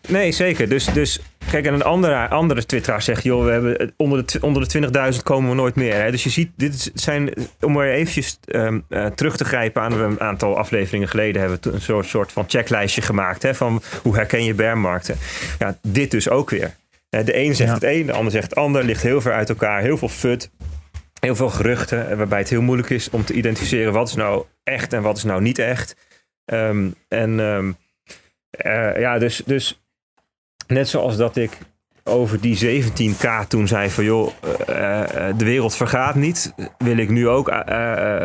Nee, zeker. Dus, dus kijk, en een andere, andere twitteraar zegt, joh, we hebben onder de, onder de 20.000 komen we nooit meer. Hè? Dus je ziet, dit zijn, om maar eventjes um, uh, terug te grijpen aan een aantal afleveringen geleden, hebben we een soort, soort van checklijstje gemaakt hè, van hoe herken je bearmarkten. Ja, dit dus ook weer. De een zegt Ja. het een, de ander zegt het ander, ligt heel ver uit elkaar, heel veel fut. Heel veel geruchten, waarbij het heel moeilijk is om te identificeren wat is nou echt en wat is nou niet echt. Um, en um, uh, ja, dus, dus net zoals dat ik over die 17k toen zei van joh, uh, de wereld vergaat niet, wil ik nu ook uh,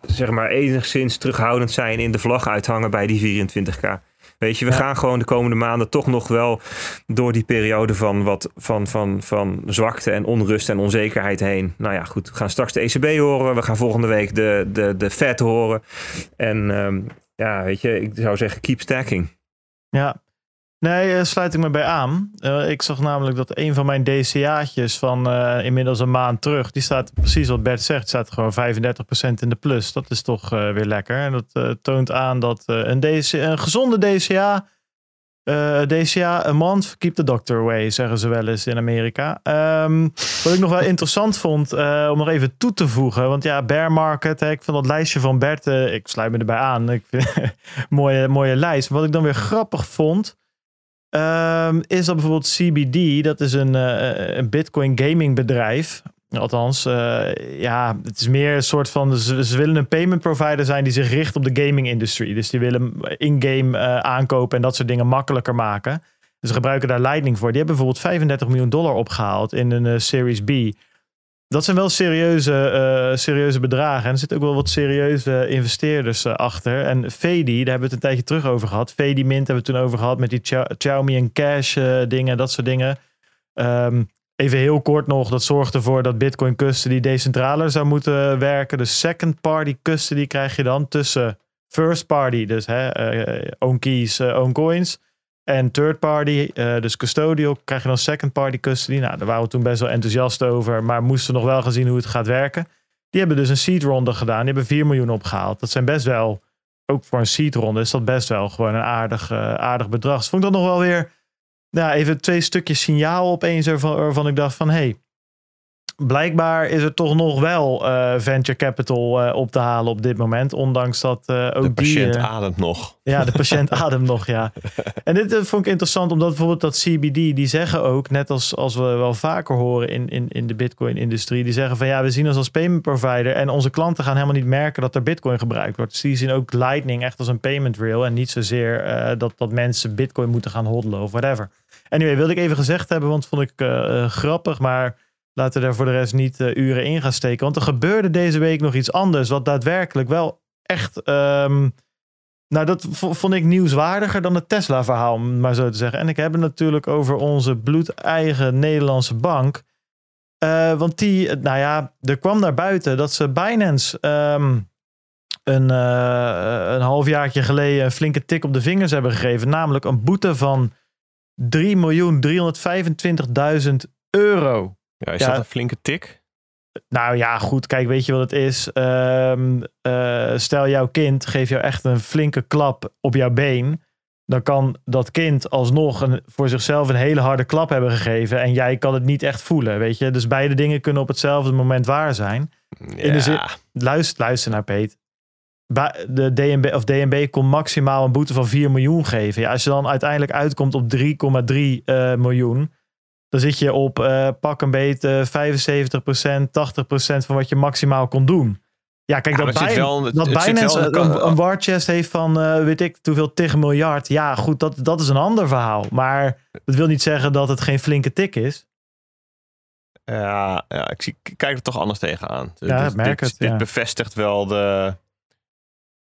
zeg maar enigszins terughoudend zijn in de vlag uithangen bij die 24k. Weet je, we ja. gaan gewoon de komende maanden toch nog wel door die periode van, wat, van, van, van zwakte en onrust en onzekerheid heen. Nou ja, goed, we gaan straks de ECB horen. We gaan volgende week de, de, de Fed horen. En um, ja, weet je, ik zou zeggen, keep stacking. Ja, Nee, uh, sluit ik me bij aan. Uh, ik zag namelijk dat een van mijn DCA'tjes van uh, inmiddels een maand terug, die staat precies wat Bert zegt, staat gewoon 35% in de plus. Dat is toch weer lekker. En dat toont aan dat een, DC, een gezonde DCA, DCA a month, keep the doctor away, zeggen ze wel eens in Amerika. Um, wat ik nog wel interessant vond, om nog even toe te voegen, want ja, bear market, hè, ik vond dat lijstje van Bert, ik sluit me erbij aan, ik vind mooie, mooie lijst. Wat ik dan weer grappig vond, Um, is dat bijvoorbeeld CBD, dat is een, uh, een Bitcoin gaming bedrijf. Althans, uh, ja, het is meer een soort van. Ze, willen een payment provider zijn die zich richt op de gaming industry. Dus die willen in-game aankopen en dat soort dingen makkelijker maken. Dus ze gebruiken daar Lightning voor. Die hebben bijvoorbeeld 35 miljoen dollar opgehaald in een Series B. Dat zijn wel serieuze, uh, serieuze bedragen. En er zitten ook wel wat serieuze investeerders uh, achter. En Fedi, daar hebben we het een tijdje terug over gehad. Fedi Mint hebben we het toen over gehad met die Xiaomi en Cash uh, dingen, dat soort dingen. Um, even heel kort nog, dat zorgt ervoor dat Bitcoin custody decentraler zou moeten werken. Dus second party custody krijg je dan tussen first party, dus hè, own keys, own coins. En third party, uh, dus custodial, krijg je dan second party custody. Nou, daar waren we toen best wel enthousiast over, maar moesten nog wel gaan zien hoe het gaat werken. Die hebben dus een seed gedaan, die hebben 4 miljoen opgehaald. Dat zijn best wel, ook voor een seed is dat best wel gewoon een aardig, uh, aardig bedrag. Dus vond ik dat nog wel weer, nou, even twee stukjes signaal opeens ervan, waarvan ik dacht van, hé, hey, blijkbaar is er toch nog wel uh, venture capital uh, op te halen op dit moment. Ondanks dat uh, ook De patiënt die, ademt nog. Ja, de patiënt ademt nog, ja. En dit vond ik interessant, omdat bijvoorbeeld dat CBD, die zeggen ook, net als, als we wel vaker horen in, in, in de Bitcoin-industrie, die zeggen van ja, we zien ons als payment provider en onze klanten gaan helemaal niet merken dat er Bitcoin gebruikt wordt. Dus die zien ook Lightning echt als een payment rail en niet zozeer dat, dat mensen Bitcoin moeten gaan hodlen of whatever. Anyway, wilde ik even gezegd hebben, want vond ik grappig, maar laten we daar voor de rest niet uh, uren in gaan steken. Want er gebeurde deze week nog iets anders, wat daadwerkelijk wel echt. Um, nou, dat vond ik nieuwswaardiger dan het Tesla-verhaal, om maar zo te zeggen. En ik heb het natuurlijk over onze bloedeigen Nederlandse bank. Uh, want die, nou ja, er kwam naar buiten dat ze Binance um, een, uh, een halfjaartje geleden een flinke tik op de vingers hebben gegeven. Namelijk een boete van 3.325.000 euro. Ja, is Ja. dat een flinke tik? Nou ja, goed. Kijk, weet je wat het is? Ehm, eh, stel jouw kind geeft jou echt een flinke klap op jouw been. Dan kan dat kind alsnog een, voor zichzelf een hele harde klap hebben gegeven. En jij kan het niet echt voelen, weet je. Dus beide dingen kunnen op hetzelfde moment waar zijn. In de zin- Luister, luister naar Peet. De DNB, of DNB kon maximaal een boete van 4 miljoen geven. Ja, als je dan uiteindelijk uitkomt op 3,3 eh, miljoen. Dan zit je op eh, pak een beet eh, 75%, 80% van wat je maximaal kon doen. Ja, kijk, Ja, dat, bij, wel- dat het Binance wel een, een war chest heeft van eh, weet ik hoeveel tig miljard. Ja, goed, dat, dat is een ander verhaal. Maar dat wil niet zeggen dat het geen flinke tik is. Ja, ja ik, zie, ik kijk er toch anders tegenaan. Ja, dit, ik merk dit, het, dit bevestigt wel de,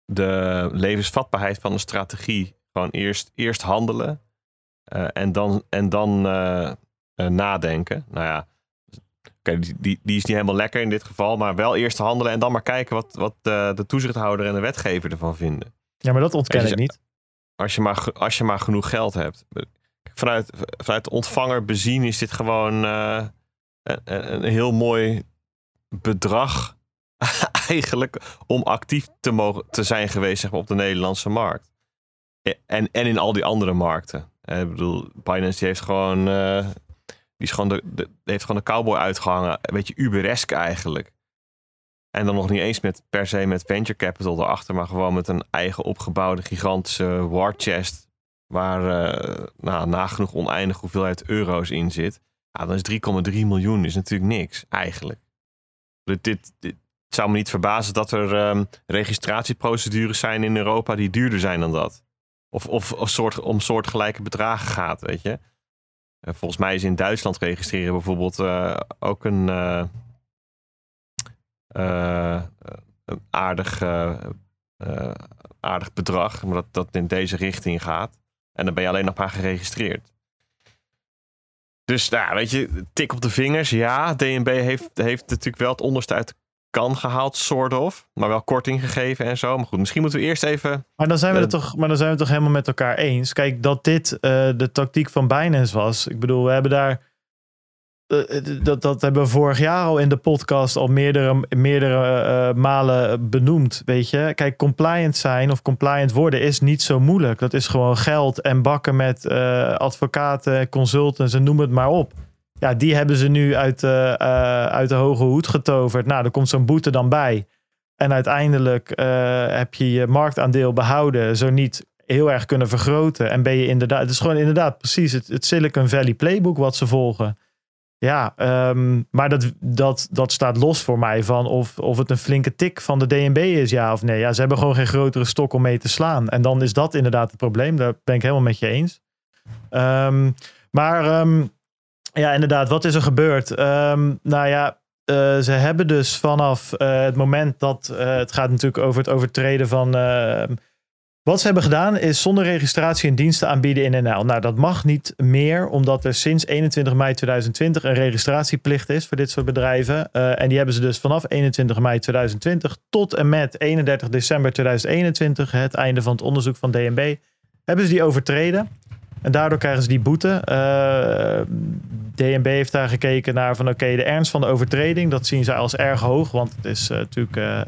de levensvatbaarheid van de strategie. Gewoon eerst, eerst handelen eh, en dan, en dan eh, eh, nadenken. Nou ja, die, die, die is niet helemaal lekker in dit geval. Maar wel eerst handelen en dan maar kijken wat, wat eh, de toezichthouder en de wetgever ervan vinden. Ja, maar dat ontken Weet ik je, niet. Als je maar, als je maar genoeg geld hebt. Vanuit, vanuit de ontvanger bezien is dit gewoon eh, een, een heel mooi bedrag. Eigenlijk om actief te, mogen, te zijn geweest zeg maar, op de Nederlandse markt. En, en in al die andere markten. Ik bedoel, Binance die heeft gewoon, die is gewoon de, heeft gewoon de cowboy uitgehangen. Een beetje Uberesk eigenlijk. En dan nog niet eens met, per se met venture capital erachter, maar gewoon met een eigen opgebouwde gigantische war chest. Waar eh, nou, nagenoeg oneindig hoeveelheid euro's in zit. Ja, dan is 3,3 miljoen is natuurlijk niks, eigenlijk. Dit, dit, zou me niet verbazen dat er ehm, registratieprocedures zijn in Europa die duurder zijn dan dat. Of, of, of soort, om soortgelijke bedragen gaat, weet je. Eh, volgens mij is in Duitsland registreren bijvoorbeeld eh, ook een, eh, aardig, aardig bedrag. Maar dat dat in deze richting gaat. En dan ben je alleen nog maar geregistreerd. Dus nou, weet je, tik op de vingers. Ja, DNB heeft, heeft natuurlijk wel het onderste uit kan gehaald, soort of. Maar wel korting gegeven en zo. Maar goed, misschien moeten we eerst even... Maar dan zijn we Eh, het toch, maar dan zijn we het toch helemaal met elkaar eens. Kijk, dat dit eh, de tactiek van Binance was. Ik bedoel, we hebben daar. eh, dat, dat hebben we vorig jaar al in de podcast al meerdere, meerdere malen benoemd. Weet je, kijk, compliant zijn of compliant worden is niet zo moeilijk. Dat is gewoon geld en bakken met advocaten, consultants en noem het maar op. Ja, die hebben ze nu uit, eh, eh, uit de hoge hoed getoverd. Nou, er komt zo'n boete dan bij. En uiteindelijk eh, heb je je marktaandeel behouden, zo niet heel erg kunnen vergroten. En ben je inderdaad, het is gewoon inderdaad precies het, het Silicon Valley playbook wat ze volgen. Ja, ehm, maar dat, dat, dat staat los voor mij van of, of het een flinke tik van de DNB is, ja of nee. Ja, ze hebben gewoon geen grotere stok om mee te slaan. En dan is dat inderdaad het probleem. Daar ben ik helemaal met je eens. Ehm, maar ehm, ja, inderdaad, wat is er gebeurd? Ehm, nou ja, eh, ze hebben dus vanaf eh, het moment dat eh, het gaat natuurlijk over het overtreden van. ehm, wat ze hebben gedaan is zonder registratie een diensten aanbieden in NL. Nou, dat mag niet meer, omdat er sinds 21 mei 2020 een registratieplicht is voor dit soort bedrijven. En die hebben ze dus vanaf 21 mei 2020 tot en met 31 december 2021, het einde van het onderzoek van DNB, hebben ze die overtreden. En daardoor krijgen ze die boete. Eh, DNB heeft daar gekeken naar van oké, de ernst van de overtreding, dat zien zij als erg hoog. Want het is eh, natuurlijk eh,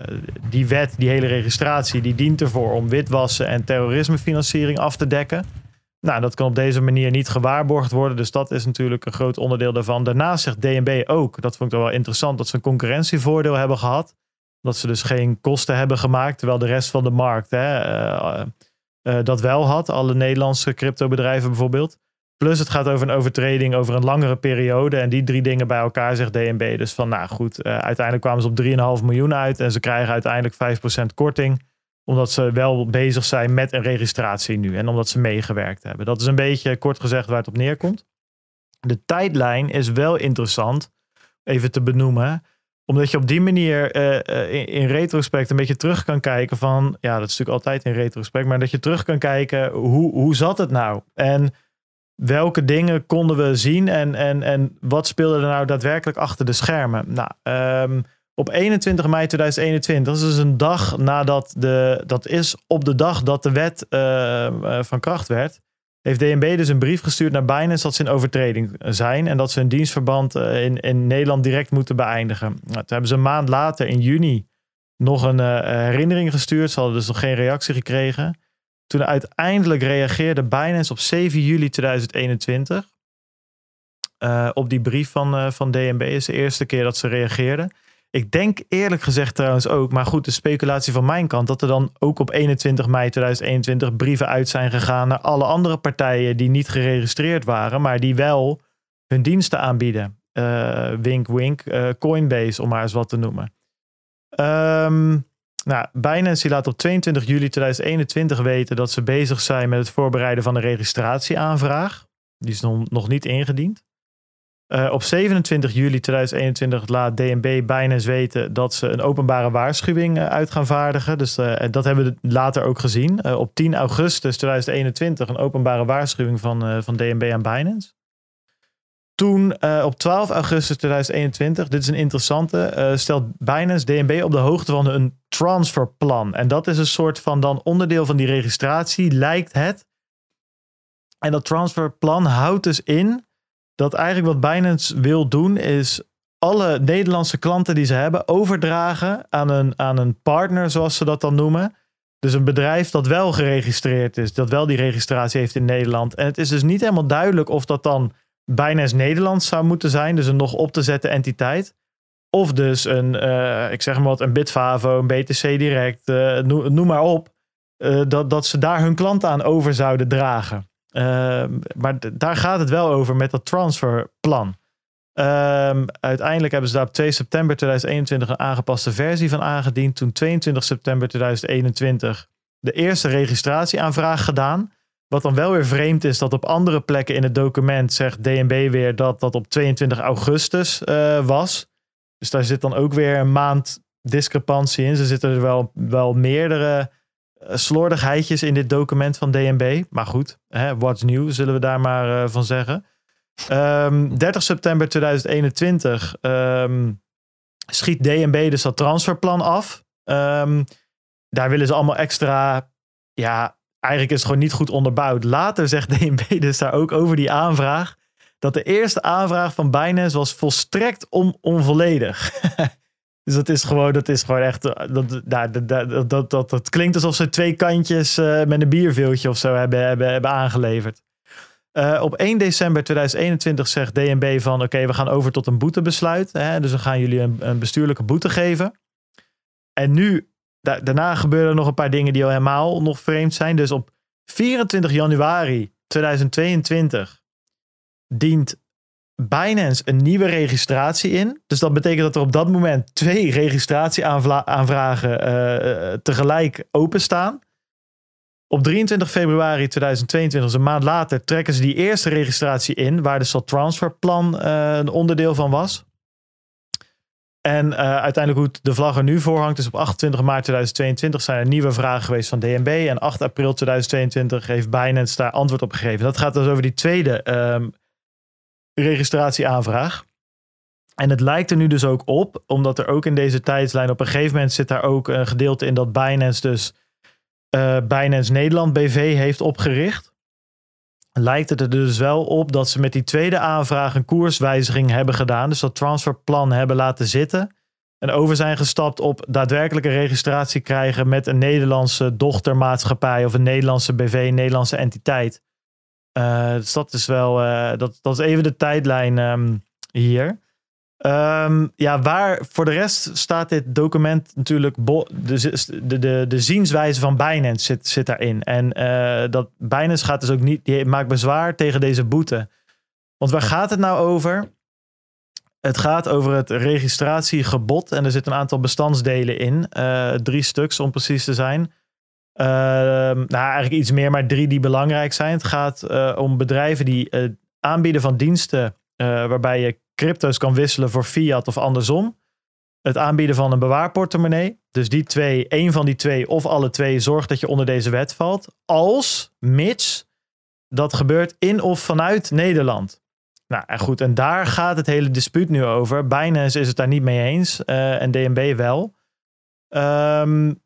die wet, die hele registratie, die dient ervoor om witwassen en terrorismefinanciering af te dekken. Nou, dat kan op deze manier niet gewaarborgd worden. Dus dat is natuurlijk een groot onderdeel daarvan. Daarnaast zegt DNB ook, dat vond ik wel interessant, dat ze een concurrentievoordeel hebben gehad. Dat ze dus geen kosten hebben gemaakt, terwijl de rest van de markt hè, eh, dat wel had. Alle Nederlandse cryptobedrijven bijvoorbeeld. Plus het gaat over een overtreding over een langere periode. En die drie dingen bij elkaar zegt DNB. Dus van nou goed, eh, uiteindelijk kwamen ze op 3,5 miljoen uit. En ze krijgen uiteindelijk 5% korting. Omdat ze wel bezig zijn met een registratie nu. En omdat ze meegewerkt hebben. Dat is een beetje kort gezegd waar het op neerkomt. De tijdlijn is wel interessant. Even te benoemen omdat je op die manier eh, eh, in, in retrospect een beetje terug kan kijken van... Ja, dat is natuurlijk altijd in retrospect. Maar dat je terug kan kijken, hoe, hoe zat het nou? En welke dingen konden we zien? En, en, en wat speelde er nou daadwerkelijk achter de schermen? Nou, ehm, op 21 mei 2021, dat is dus een dag nadat de... Dat is op de dag dat de wet eh, eh, van kracht werd. Heeft DNB dus een brief gestuurd naar Binance dat ze in overtreding zijn en dat ze hun dienstverband eh, in, in Nederland direct moeten beëindigen. Nou, toen hebben ze een maand later, in juni, nog een uh, herinnering gestuurd. Ze hadden dus nog geen reactie gekregen. Toen uiteindelijk reageerde Binance op 7 juli 2021 uh, op die brief van, uh, van DNB. is de eerste keer dat ze reageerden. Ik denk eerlijk gezegd trouwens ook, maar goed, de speculatie van mijn kant, dat er dan ook op 21 mei 2021 brieven uit zijn gegaan naar alle andere partijen die niet geregistreerd waren, maar die wel hun diensten aanbieden. Uh, wink, wink, Coinbase, om maar eens wat te noemen. Um, nou, Binance laat op 22 juli 2021 weten dat ze bezig zijn met het voorbereiden van een registratieaanvraag. Die is nog niet ingediend. Uh, op 27 juli 2021 laat DNB Binance weten dat ze een openbare waarschuwing uh, uit gaan vaardigen. Dus uh, dat hebben we later ook gezien. op 10 augustus 2021 een openbare waarschuwing van, van DNB aan Binance. Toen op 12 augustus 2021, dit is een interessante, stelt Binance DNB op de hoogte van een transferplan. En dat is een soort van dan onderdeel van die registratie, lijkt het. En dat transferplan houdt dus in dat eigenlijk wat Binance wil doen is alle Nederlandse klanten die ze hebben overdragen aan een, aan een partner, zoals ze dat dan noemen. Dus een bedrijf dat wel geregistreerd is, dat wel die registratie heeft in Nederland. En het is dus niet helemaal duidelijk of dat dan Binance Nederland zou moeten zijn, dus een nog op te zetten entiteit. Of dus een, uh, ik zeg maar wat, een Bitfavo, een BTC Direct, uh, noem, maar op. Uh, dat, dat ze daar hun klanten aan over zouden dragen. Ehm, maar daar gaat het wel over met dat transferplan. Um, uiteindelijk hebben ze daar op 2 september 2021 een aangepaste versie van aangediend. Toen 22 september 2021 de eerste registratieaanvraag gedaan. Wat dan wel weer vreemd is dat op andere plekken in het document zegt DNB weer dat dat op 22 augustus uh, was. Dus daar zit dan ook weer een maand discrepantie in. Ze zitten er wel, wel meerdere eh, slordigheidjes in dit document van DNB. Maar goed, hè, what's new, zullen we daar maar uh, van zeggen. Um, ehm, 30 september 2021 um, ehm, schiet DNB dus dat transferplan af. Um, daar willen ze allemaal extra. Ja, eigenlijk is het gewoon niet goed onderbouwd. Later zegt DNB dus daar ook over die aanvraag. Dat de eerste aanvraag van Binance was volstrekt on onvolledig. Dus dat is gewoon, dat is gewoon echt. Eh, dat, dat, dat, dat, dat, dat klinkt alsof ze twee kantjes uh, met een bierveeltje of zo hebben, hebben, hebben aangeleverd. Uh, op 1 december 2021 zegt DNB van oké, we gaan over tot een boetebesluit. Hè, dus we gaan jullie een, een bestuurlijke boete geven. En nu, da daarna gebeuren er nog een paar dingen die al helemaal nog vreemd zijn. Dus op 24 januari 2022 dient Binance een nieuwe registratie in. Dus dat betekent dat er op dat moment twee registratieaanvragen uh, tegelijk openstaan. Op 23 februari 2022, dus een maand later, trekken ze die eerste registratie in, waar de dat transferplan uh, een onderdeel van was. En uiteindelijk hoe de vlag er nu voor hangt, is op 28 maart 2022 zijn er nieuwe vragen geweest van DNB. En 8 april 2022 heeft Binance daar antwoord op gegeven. Dat gaat dus over die tweede um, registratieaanvraag. En het lijkt er nu dus ook op, omdat er ook in deze tijdslijn op een gegeven moment zit daar ook een gedeelte in dat Binance dus uh, Binance Nederland BV heeft opgericht. Lijkt het er dus wel op dat ze met die tweede aanvraag een koerswijziging hebben gedaan. Dus dat transferplan hebben laten zitten. En over zijn gestapt op daadwerkelijke registratie krijgen met een Nederlandse dochtermaatschappij of een Nederlandse BV, een Nederlandse entiteit. Uh, dus dat is wel, uh, dat, dat is even de tijdlijn um, hier. Um, ja, waar voor de rest staat dit document natuurlijk, de, de, de, zienswijze van Binance zit, zit daarin. En uh, dat Binance gaat dus ook niet, die maakt bezwaar tegen deze boete. Want waar gaat het nou over? Het gaat over het registratiegebod en er zitten een aantal bestandsdelen in. drie stuks om precies te zijn. Uh, nou, eigenlijk iets meer, maar drie die belangrijk zijn. Het gaat uh, om bedrijven die uh, aanbieden van diensten waarbij je crypto's kan wisselen voor fiat of andersom. Het aanbieden van een bewaarportemonnee. Dus die twee, één van die twee of alle twee, zorgt dat je onder deze wet valt. Als, mits, dat gebeurt in of vanuit Nederland. Nou, en goed, en daar gaat het hele dispuut nu over. Binance is het daar niet mee eens en DNB wel. Um,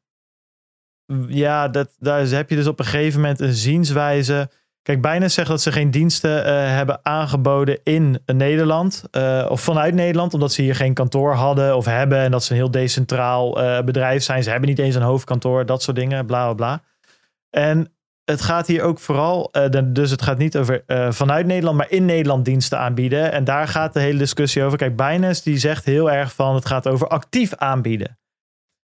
ja, dat, daar heb je dus op een gegeven moment een zienswijze. Kijk, Binance zegt dat ze geen diensten eh, hebben aangeboden in Nederland. eh, of vanuit Nederland, omdat ze hier geen kantoor hadden of hebben. En dat ze een heel decentraal eh, bedrijf zijn. Ze hebben niet eens een hoofdkantoor, dat soort dingen, bla bla bla. En het gaat hier ook vooral, dus het gaat niet over vanuit Nederland, maar in Nederland diensten aanbieden. En daar gaat de hele discussie over. Kijk, Binance die zegt heel erg van het gaat over actief aanbieden.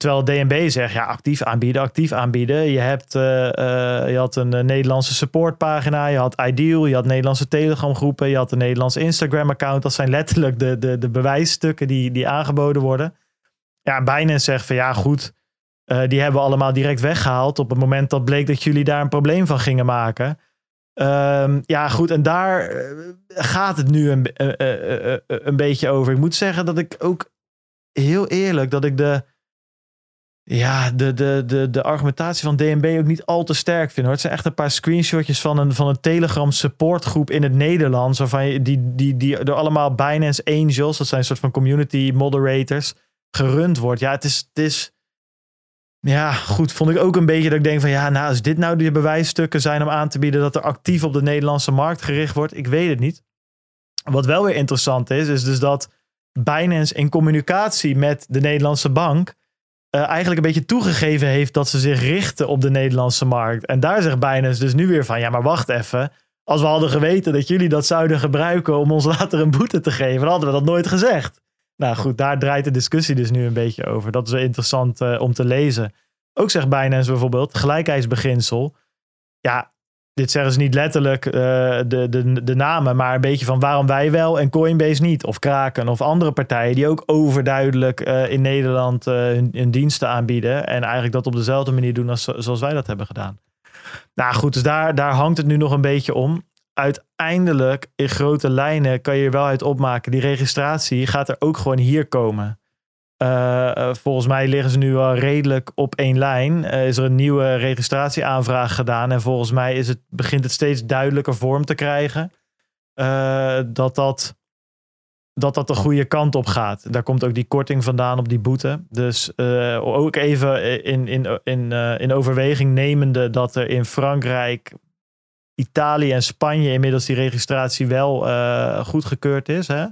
Terwijl DNB zegt, ja, actief aanbieden, actief aanbieden. Je, hebt, eh, eh, je had een eh, Nederlandse supportpagina, je had Ideal, je had Nederlandse Telegram groepen, je had een Nederlandse Instagram account. Dat zijn letterlijk de, de, de bewijsstukken die, die aangeboden worden. Ja, Binance zegt van ja, goed, die hebben we allemaal direct weggehaald op het moment dat bleek dat jullie daar een probleem van gingen maken. Ehm, ja, goed, en daar gaat het nu een, een beetje over. Ik moet zeggen dat ik ook heel eerlijk dat ik de, ja, de, de, de, de argumentatie van DNB ook niet al te sterk vind. Hoor. Het zijn echt een paar screenshotjes van een, van een Telegram supportgroep in het Nederlands. Waarvan die, die, die door allemaal Binance Angels, dat zijn een soort van community moderators, gerund wordt. Ja, het is, het is ja, goed. Vond ik ook een beetje dat ik denk van ja, nou, als dit nou de bewijsstukken zijn om aan te bieden dat er actief op de Nederlandse markt gericht wordt, ik weet het niet. Wat wel weer interessant is, is dus dat Binance in communicatie met de Nederlandse bank eh, eigenlijk een beetje toegegeven heeft dat ze zich richten op de Nederlandse markt. En daar zegt Binance dus nu weer van ja, maar wacht even. Als we hadden geweten dat jullie dat zouden gebruiken om ons later een boete te geven, dan hadden we dat nooit gezegd. Nou goed, daar draait de discussie dus nu een beetje over. Dat is wel interessant eh, om te lezen. Ook zegt Binance bijvoorbeeld, gelijkheidsbeginsel. Ja, dit zeggen ze niet letterlijk eh, de, de, de namen, maar een beetje van waarom wij wel en Coinbase niet. Of Kraken of andere partijen die ook overduidelijk eh, in Nederland eh, hun, diensten aanbieden. En eigenlijk dat op dezelfde manier doen als, zoals wij dat hebben gedaan. Nou goed, dus daar, daar hangt het nu nog een beetje om uiteindelijk in grote lijnen kan je er wel uit opmaken. Die registratie gaat er ook gewoon hier komen. Uh, uh, volgens mij liggen ze nu al redelijk op één lijn. Uh, is er een nieuwe registratieaanvraag gedaan. En volgens mij is het, begint het steeds duidelijker vorm te krijgen. eh, dat, dat, dat dat de goede kant op gaat. Daar komt ook die korting vandaan op die boete. Dus ook even in, in, in, in overweging nemende dat er in Frankrijk, Italië en Spanje inmiddels die registratie wel goedgekeurd is. Hè?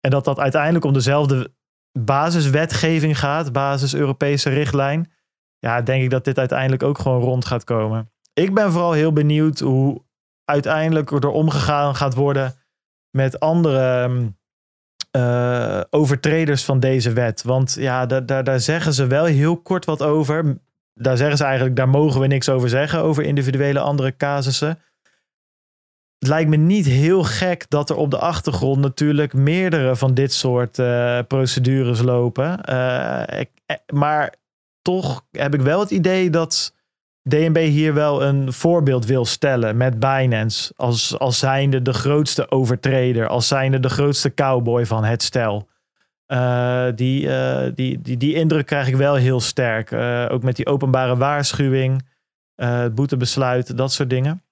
En dat dat uiteindelijk om dezelfde basiswetgeving gaat, basis Europese richtlijn. Ja, denk ik dat dit uiteindelijk ook gewoon rond gaat komen. Ik ben vooral heel benieuwd hoe uiteindelijk er omgegaan gaat worden met andere uh, overtreders van deze wet. Want ja, daar, daar, daar zeggen ze wel heel kort wat over. Daar zeggen ze eigenlijk, daar mogen we niks over zeggen, over individuele andere casussen. Het lijkt me niet heel gek dat er op de achtergrond natuurlijk meerdere van dit soort uh, procedures lopen. Uh, ik, maar toch heb ik wel het idee dat DNB hier wel een voorbeeld wil stellen met Binance. Als, als zijnde de grootste overtreder, als zijnde de grootste cowboy van het stel. Die, die, die, die indruk krijg ik wel heel sterk. ook met die openbare waarschuwing, het boetebesluit, dat soort dingen.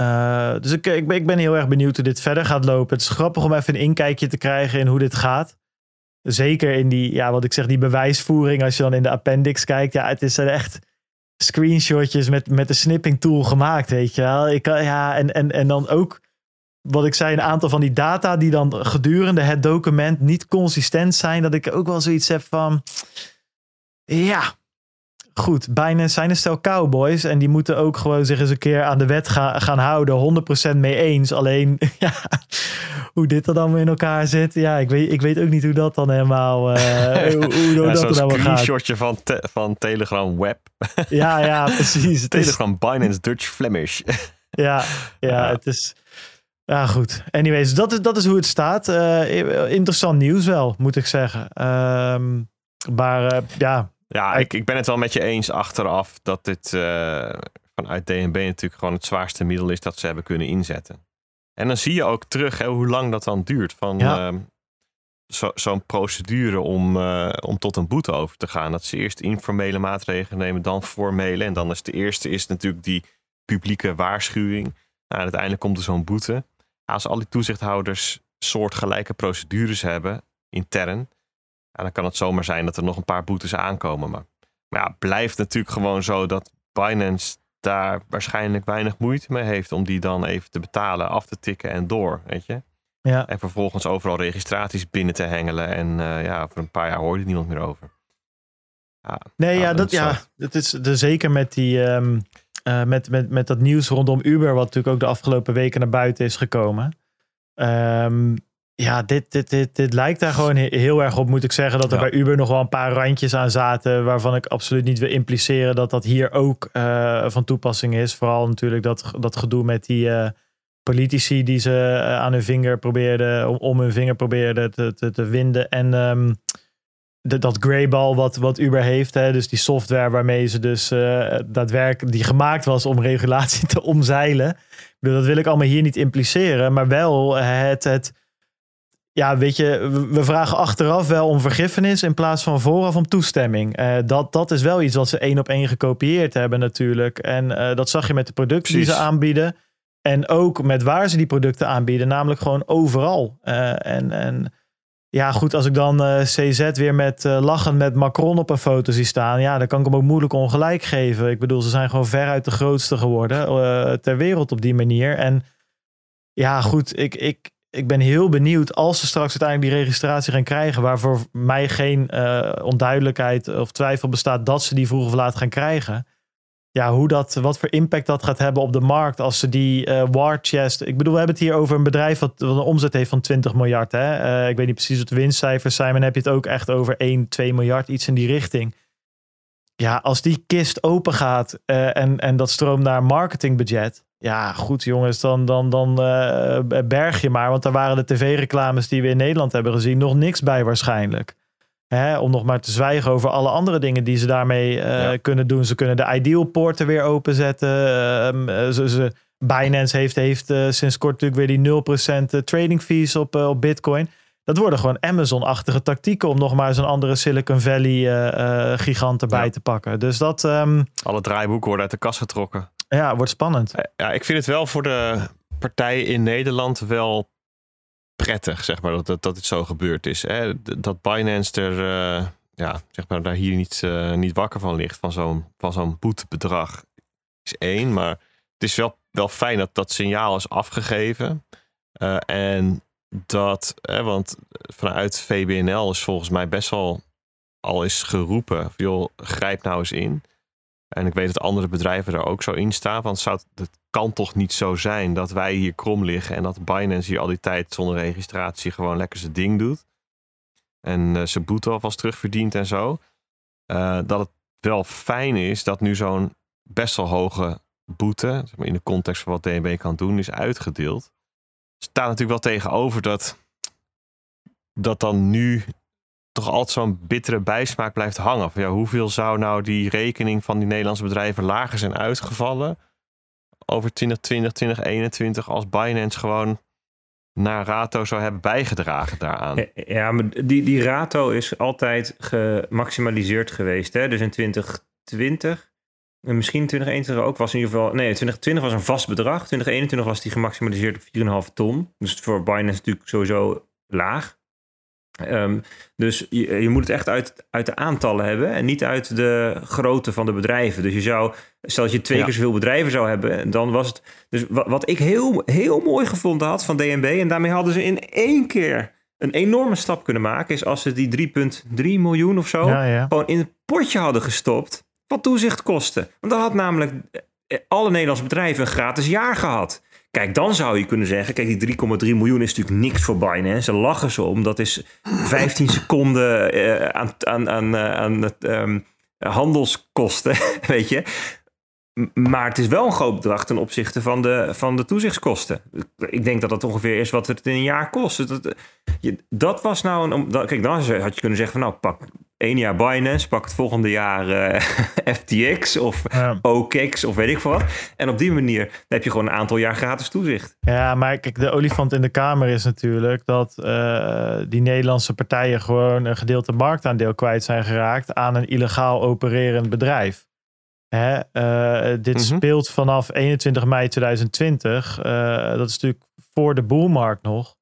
Uh, dus ik, ik, ben, ik ben heel erg benieuwd hoe dit verder gaat lopen. Het is grappig om even een inkijkje te krijgen in hoe dit gaat. Zeker in die, ja, wat ik zeg, die bewijsvoering. Als je dan in de appendix kijkt. Ja, het is echt screenshotjes met, met de snipping tool gemaakt, weet je wel. Ik, ja, en, en, en dan ook, wat ik zei, een aantal van die data die dan gedurende het document niet consistent zijn. Dat ik ook wel zoiets heb van, ja, goed, Binance zijn een stel cowboys. En die moeten ook gewoon zich eens een keer aan de wet ga, gaan houden. 100% mee eens. Alleen, ja, hoe dit er dan in elkaar zit. Ja, ik weet, ik weet ook niet hoe dat dan helemaal... Uh, hoe, hoe ja, dat er dan een screenshotje van, te, van Telegram Web. ja, ja, precies. Telegram is... Binance Dutch Flemish. ja, ja, ja, het is... Ja, goed. Anyways, dat is, dat is hoe het staat. Uh, interessant nieuws wel, moet ik zeggen. Um, maar uh, ja, ja, ik, ik ben het wel met je eens achteraf dat dit uh, vanuit DNB natuurlijk gewoon het zwaarste middel is dat ze hebben kunnen inzetten. En dan zie je ook terug hè, hoe lang dat dan duurt van ja. uh, zo'n zo procedure om, uh, om tot een boete over te gaan. Dat ze eerst informele maatregelen nemen, dan formele. En dan is de eerste is natuurlijk die publieke waarschuwing. Nou, uiteindelijk komt er zo'n boete. Als al die toezichthouders soortgelijke procedures hebben, intern, ja, dan kan het zomaar zijn dat er nog een paar boetes aankomen. Maar, maar ja, blijft natuurlijk gewoon zo dat Binance daar waarschijnlijk weinig moeite mee heeft om die dan even te betalen, af te tikken en door, weet je. Ja. En vervolgens overal registraties binnen te hengelen. En uh, ja, voor een paar jaar hoorde niemand meer over. Ja, nee, ja, dat, ja, dat is de, zeker met, die, um, uh, met, met, met dat nieuws rondom Uber, wat natuurlijk ook de afgelopen weken naar buiten is gekomen. Um, ja, dit, dit, dit, dit lijkt daar gewoon heel erg op, moet ik zeggen. Dat er bij Uber nog wel een paar randjes aan zaten. Waarvan ik absoluut niet wil impliceren dat dat hier ook uh, van toepassing is. Vooral natuurlijk dat, dat gedoe met die uh, politici die ze uh, aan hun vinger probeerden, om, om hun vinger probeerden te, te, te winden. En um, de, dat grayball wat, wat Uber heeft. Hè, dus die software waarmee ze dus daadwerkelijk, die gemaakt was om regulatie te omzeilen. Ik bedoel, dat wil ik allemaal hier niet impliceren. Maar wel het. het ja, weet je, we vragen achteraf wel om vergiffenis in plaats van vooraf om toestemming. Uh, dat, dat is wel iets wat ze één op één gekopieerd hebben natuurlijk. En uh, dat zag je met de producten Precies. die ze aanbieden. En ook met waar ze die producten aanbieden, namelijk gewoon overal. Uh, en, en ja, goed, als ik dan CZ weer met lachen met Macron op een foto zie staan, ja, dan kan ik hem ook moeilijk ongelijk geven. Ik bedoel, ze zijn gewoon veruit de grootste geworden ter wereld op die manier. En ja, goed, ik, ik, ik ben heel benieuwd als ze straks uiteindelijk die registratie gaan krijgen, waarvoor mij geen uh, onduidelijkheid of twijfel bestaat dat ze die vroeg of laat gaan krijgen. Ja, hoe dat, wat voor impact dat gaat hebben op de markt als ze die uh, war chest. Ik bedoel, we hebben het hier over een bedrijf wat, een omzet heeft van 20 miljard. Hè? Uh, ik weet niet precies wat de winstcijfers zijn, maar dan heb je het ook echt over 1, 2 miljard, iets in die richting. Ja, als die kist open gaat en, en dat stroomt naar marketingbudget ja, goed jongens, dan, dan, dan uh, berg je maar. Want daar waren de tv-reclames die we in Nederland hebben gezien nog niks bij waarschijnlijk. Hè, om nog maar te zwijgen over alle andere dingen die ze daarmee uh, ja. kunnen doen. Ze kunnen de Ideal poorten weer openzetten. Uh, ze, ze, Binance heeft, heeft sinds kort natuurlijk weer die 0% trading fees op, op Bitcoin. Dat worden gewoon Amazon-achtige tactieken om nog maar eens een andere Silicon Valley-gigant erbij ja. te pakken. Dus dat. Um, Alle draaiboeken worden uit de kast getrokken. Ja, wordt spannend. Ja, ik vind het wel voor de partijen in Nederland wel prettig, zeg maar, dat, dat, dat het zo gebeurd is. Hè? Dat Binance er, uh, ja, zeg maar, daar hier niet, uh, niet wakker van ligt, van zo'n, van zo'n boetebedrag, is één. Maar het is wel, wel fijn dat dat signaal is afgegeven. En dat, hè, want vanuit VBNL is volgens mij best wel al is geroepen, joh, grijp nou eens in. En ik weet dat andere bedrijven er ook zo in staan. Want zou, het kan toch niet zo zijn dat wij hier krom liggen en dat Binance hier al die tijd zonder registratie gewoon lekker zijn ding doet. En uh, zijn boete alvast terugverdient en zo. Uh, dat het wel fijn is dat nu zo'n best wel hoge boete, zeg maar in de context van wat DNB kan doen, is uitgedeeld. Staat natuurlijk wel tegenover dat, dat dan nu toch altijd zo'n bittere bijsmaak blijft hangen. Van, ja, hoeveel zou nou die rekening van die Nederlandse bedrijven lager zijn uitgevallen over 2020, 2021 als Binance gewoon naar Rato zou hebben bijgedragen daaraan? Ja, maar die, die Rato is altijd gemaximaliseerd geweest. Hè? Dus in 2020 en misschien 2021 ook was in ieder geval. Nee, 2020 was een vast bedrag. 2021 was die gemaximaliseerd op 4,5 ton. Dus voor Binance natuurlijk sowieso laag. Um, dus je, je, moet het echt uit, uit de aantallen hebben en niet uit de grootte van de bedrijven. Dus je zou, stel dat je twee ja. keer zoveel bedrijjen zou hebben, dan was het. Dus wat, wat ik heel, heel mooi gevonden had van DNB, en daarmee hadden ze in één keer een enorme stap kunnen maken, is als ze die 3,3 miljoen of zo ja, ja. gewoon in het potje hadden gestopt, wat toezicht kostte. Want dan had namelijk alle Nederlandse bedrijven een gratis jaar gehad. Kijk, dan zou je kunnen zeggen, kijk, die 3,3 miljoen is natuurlijk niks voor Binance. Ze lachen ze om. Dat is 15 seconden uh, aan, aan, aan, aan het, um, handelskosten, weet je. Maar het is wel een groot bedrag ten opzichte van de, van de toezichtskosten. Ik denk dat dat ongeveer is wat het in een jaar kost. Dat, dat was nou een. Kijk, dan had je kunnen zeggen van nou, pak één jaar Binance, pak het volgende jaar uh, FTX of ja. OKX of weet ik veel wat. En op die manier heb je gewoon een aantal jaar gratis toezicht. Ja, maar kijk, de olifant in de kamer is natuurlijk dat uh, die Nederlandse partijen gewoon een gedeelte marktaandeel kwijt zijn geraakt aan een illegaal opererend bedrijf. Hè, uh, dit mm -hmm. speelt vanaf 21 mei 2020. dat is natuurlijk voor de boelmarkt nog.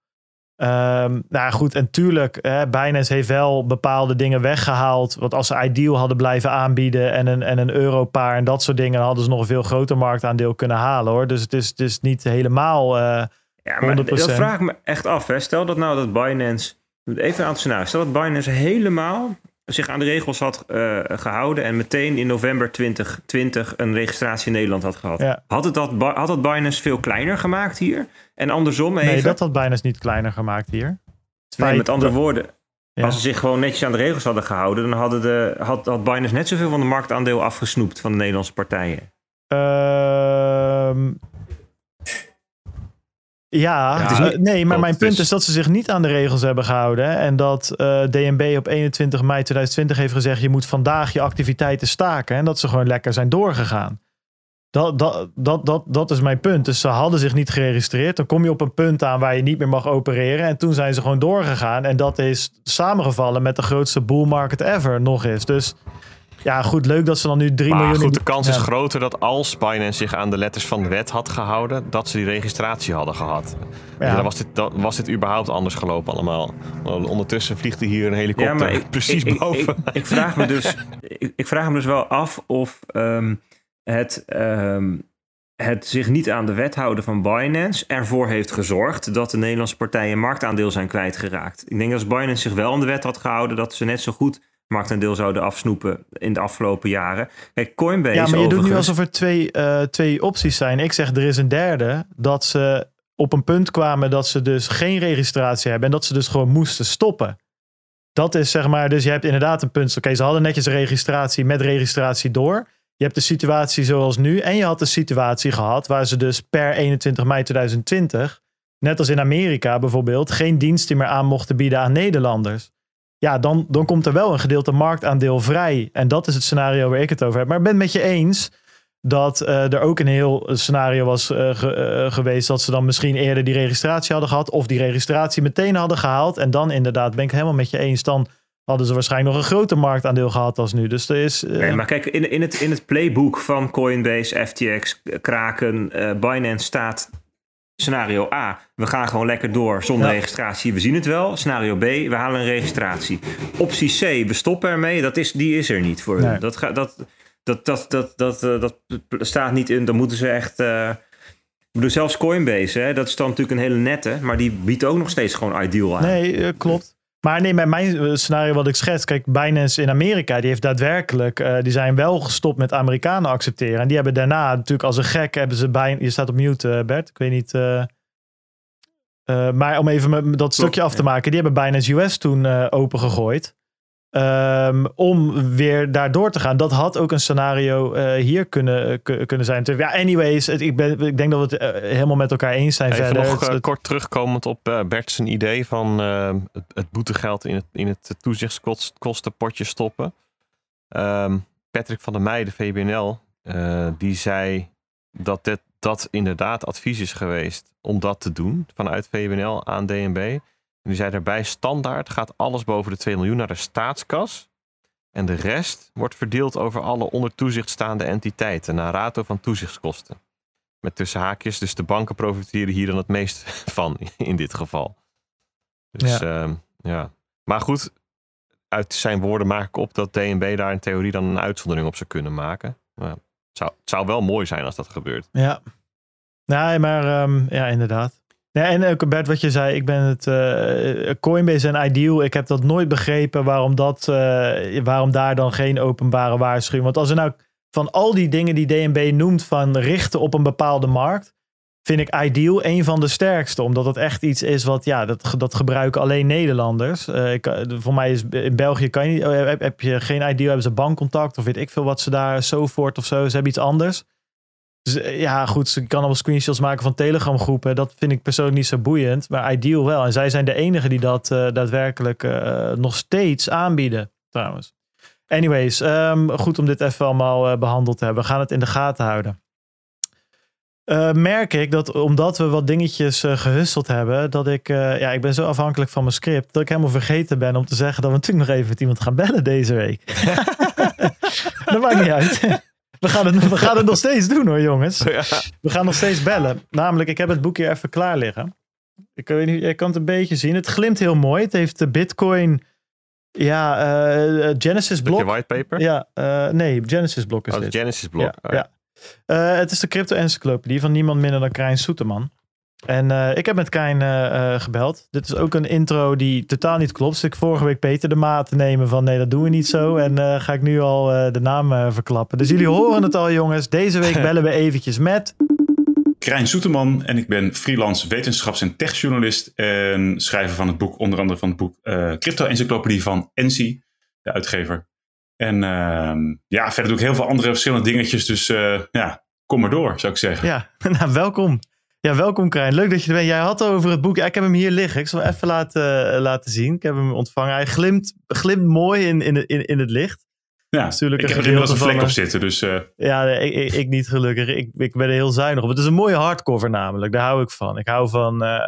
Ehm, nou goed, en tuurlijk, hè, Binance heeft wel bepaalde dingen weggehaald. Want als ze Ideal hadden blijven aanbieden en een, en een europaar en dat soort dingen, dan hadden ze nog een veel groter marktaandeel kunnen halen hoor. Dus het is, het is niet helemaal uh, ja, maar 100%. Dat vraag ik me echt af. Hè. Stel dat nou dat Binance, even aan het scenario, stel dat Binance helemaal zich aan de regels had uh, gehouden en meteen in november 2020 een registratie in Nederland had gehad. Had, het dat, had dat Binance veel kleiner gemaakt hier? En andersom even... Nee, dat had Binance niet kleiner gemaakt hier. Nee, met andere woorden, als ze zich gewoon netjes aan de regels hadden gehouden, dan hadden de, had, had Binance net zoveel van de marktaandeel afgesnoept van de Nederlandse partijen. Ehm ja, nee, maar mijn punt is... dat ze zich niet aan de regels hebben gehouden. En dat uh, eh, DNB op 21 mei 2020 heeft gezegd: je moet vandaag je activiteiten staken. En dat ze gewoon lekker zijn doorgegaan. Dat, dat, dat, dat, dat is mijn punt. Dus ze hadden zich niet geregistreerd. Dan kom je op een punt aan waar je niet meer mag opereren. En toen zijn ze gewoon doorgegaan. En dat is samengevallen met de grootste bull market ever nog eens. Dus ja, goed, leuk dat ze dan nu 3 maar miljoen... goed, de kans is groter dat als Binance zich aan de letters van de wet had gehouden... dat ze die registratie hadden gehad. Ja. dan, was dit, dan was dit überhaupt anders gelopen allemaal. Ondertussen vliegt er hier een helikopter ja, ik, precies boven. Ik, ik, vraag me dus, ik, vraag me dus wel af of ehm, het... Ehm, het zich niet aan de wet houden van Binance ervoor heeft gezorgd dat de Nederlandse partijen marktaandeel zijn kwijtgeraakt. Ik denk dat als Binance zich wel aan de wet had gehouden, dat ze net zo goed marktaandeel zouden afsnoepen in de afgelopen jaren. Kijk, Coinbase. Ja, maar je doet nu alsof er twee, uh, twee opties zijn. Ik zeg er is een derde. Dat ze op een punt kwamen dat ze dus geen registratie hebben en dat ze dus gewoon moesten stoppen. Dat is zeg maar, dus je hebt inderdaad een punt. Oké, ze hadden netjes registratie met registratie door. Je hebt de situatie zoals nu en je had de situatie gehad waar ze dus per 21 mei 2020, net als in Amerika bijvoorbeeld, geen diensten meer aan mochten bieden aan Nederlanders ja, dan, dan komt er wel een gedeelte marktaandeel vrij. En dat is het scenario waar ik het over heb. Maar ik ben het met je eens dat uh, er ook een heel scenario was ge, uh, geweest dat ze dan misschien eerder die registratie hadden gehad of die registratie meteen hadden gehaald. En dan inderdaad ben ik helemaal met je eens. Dan hadden ze waarschijnlijk nog een groter marktaandeel gehad als nu. Dus er is. Nee, maar kijk, in, in, het, in het playbook van Coinbase, FTX, Kraken, Binance staat Scenario A, we gaan gewoon lekker door zonder registratie. We zien het wel. Scenario B, we halen een registratie. Optie C, we stoppen ermee. Dat is, die is er niet voor nee. Dat, gaat, dat, dat, dat, dat, dat, eh, dat, staat niet in. Dan moeten ze echt. Uh, ik bedoel, zelfs Coinbase, hè, dat is dan natuurlijk een hele nette, maar die biedt ook nog steeds gewoon ideal aan. Nee, uh, klopt. Maar nee, met mijn scenario wat ik schets, kijk, Binance in Amerika, die heeft daadwerkelijk, uh, die zijn wel gestopt met Amerikanen accepteren. En die hebben daarna natuurlijk als een gek, hebben ze bij, je staat op mute uh, Bert, ik weet niet. Uh, maar om even dat stukje af te maken, die hebben Binance US toen opengegooid. Um, om weer daar door te gaan. Dat had ook een scenario uh, hier kunnen, kunnen zijn. Ja, anyways, het, ik, ben, ik denk dat we het uh, helemaal met elkaar eens zijn. Even verder. nog het, uh, kort terugkomend op uh, Bert's idee van het, het, boetegeld in het, in het toezichtskostenpotje stoppen. Um, Patrick van der Meijden, VBNL, die zei dat dit, dat inderdaad advies is geweest om dat te doen vanuit VBNL aan DNB. En die zei daarbij, standaard gaat alles boven de 2 miljoen naar de staatskas. En de rest wordt verdeeld over alle onder toezicht staande entiteiten naar rato van toezichtskosten. Met tussen haakjes, dus de banken profiteren hier dan het meest van in dit geval. Dus ja. Uh, ja. Maar goed, uit zijn woorden maak ik op dat DNB daar in theorie dan een uitzondering op zou kunnen maken. Maar het, zou, het zou wel mooi zijn als dat gebeurt. Ja, nee, maar um, ja, inderdaad. Ja, en ook Bert, wat je zei, ik ben het uh, Coinbase en Ideal. Ik heb dat nooit begrepen waarom, dat, uh, waarom daar dan geen openbare waarschuwing. Want als er nou van al die dingen die DNB noemt van richten op een bepaalde markt, vind ik Ideal een van de sterkste. Omdat het echt iets is wat, ja, dat, dat gebruiken alleen Nederlanders. Uh, ik, voor mij is in België kan je niet, heb, heb, je geen Ideal, hebben ze bankcontact of weet ik veel wat ze daar, zo voort of zo. Ze hebben iets anders. Dus eh, ja, goed, ze kan allemaal screenshots maken van Telegram groepen. Dat vind ik persoonlijk niet zo boeiend. Maar Ideal wel. En zij zijn de enige die dat uh, daadwerkelijk uh, nog steeds aanbieden, trouwens. Anyways, um, goed om dit even allemaal behandeld te hebben. We gaan het in de gaten houden. merk ik dat omdat we wat dingetjes gehusteld hebben, dat ik, ja, ik ben zo afhankelijk van mijn script, dat ik helemaal vergeten ben om te zeggen dat we natuurlijk nog even met iemand gaan bellen deze week. dat maakt niet uit. We gaan, het, we gaan het nog steeds doen hoor, jongens. We gaan nog steeds bellen. Namelijk, ik heb het boek hier even klaar liggen. Ik weet niet, je kan het een beetje zien. Het glimt heel mooi. Het heeft de Bitcoin. Ja, eh, Genesis blok. white paper? Ja, uh, nee, Genesis blok is oh, dit. Genesis blok. Ja, oh, ja. ja. Uh, het is de crypto encyclopedie van niemand minder dan Krijn Soeterman. En uh, ik heb met Krijn uh, gebeld. Dit is ook een intro die totaal niet klopt. Dus ik vorige week Peter de maat nemen van nee, dat doen we niet zo. En ga ik nu al de naam verklappen. Dus jullie horen het al jongens. Deze week bellen we eventjes met... Krijn Soeterman en ik ben freelance wetenschaps- en techjournalist en schrijver van het boek, onder andere van het boek Crypto Encyclopedie van Ensi, de uitgever. En uh, ja, verder doe ik heel veel andere verschillende dingetjes, dus ja, kom maar door, zou ik zeggen. Ja, nou welkom. Ja, welkom Krijn. Leuk dat je er bent. Jij had over het boek. Ja, ik heb hem hier liggen. Ik zal hem even laten, laten zien. Ik heb hem ontvangen. Hij glimt, glimt mooi in, in, in, in het licht. Ja, natuurlijk ik heb er inmiddels een vlek op zitten. Dus, uh... Ja, ik, ik, ik, niet gelukkig. Ik, ik ben er heel zuinig op. Het is een mooie hardcover namelijk. Daar hou ik van. Ik hou van... Uh,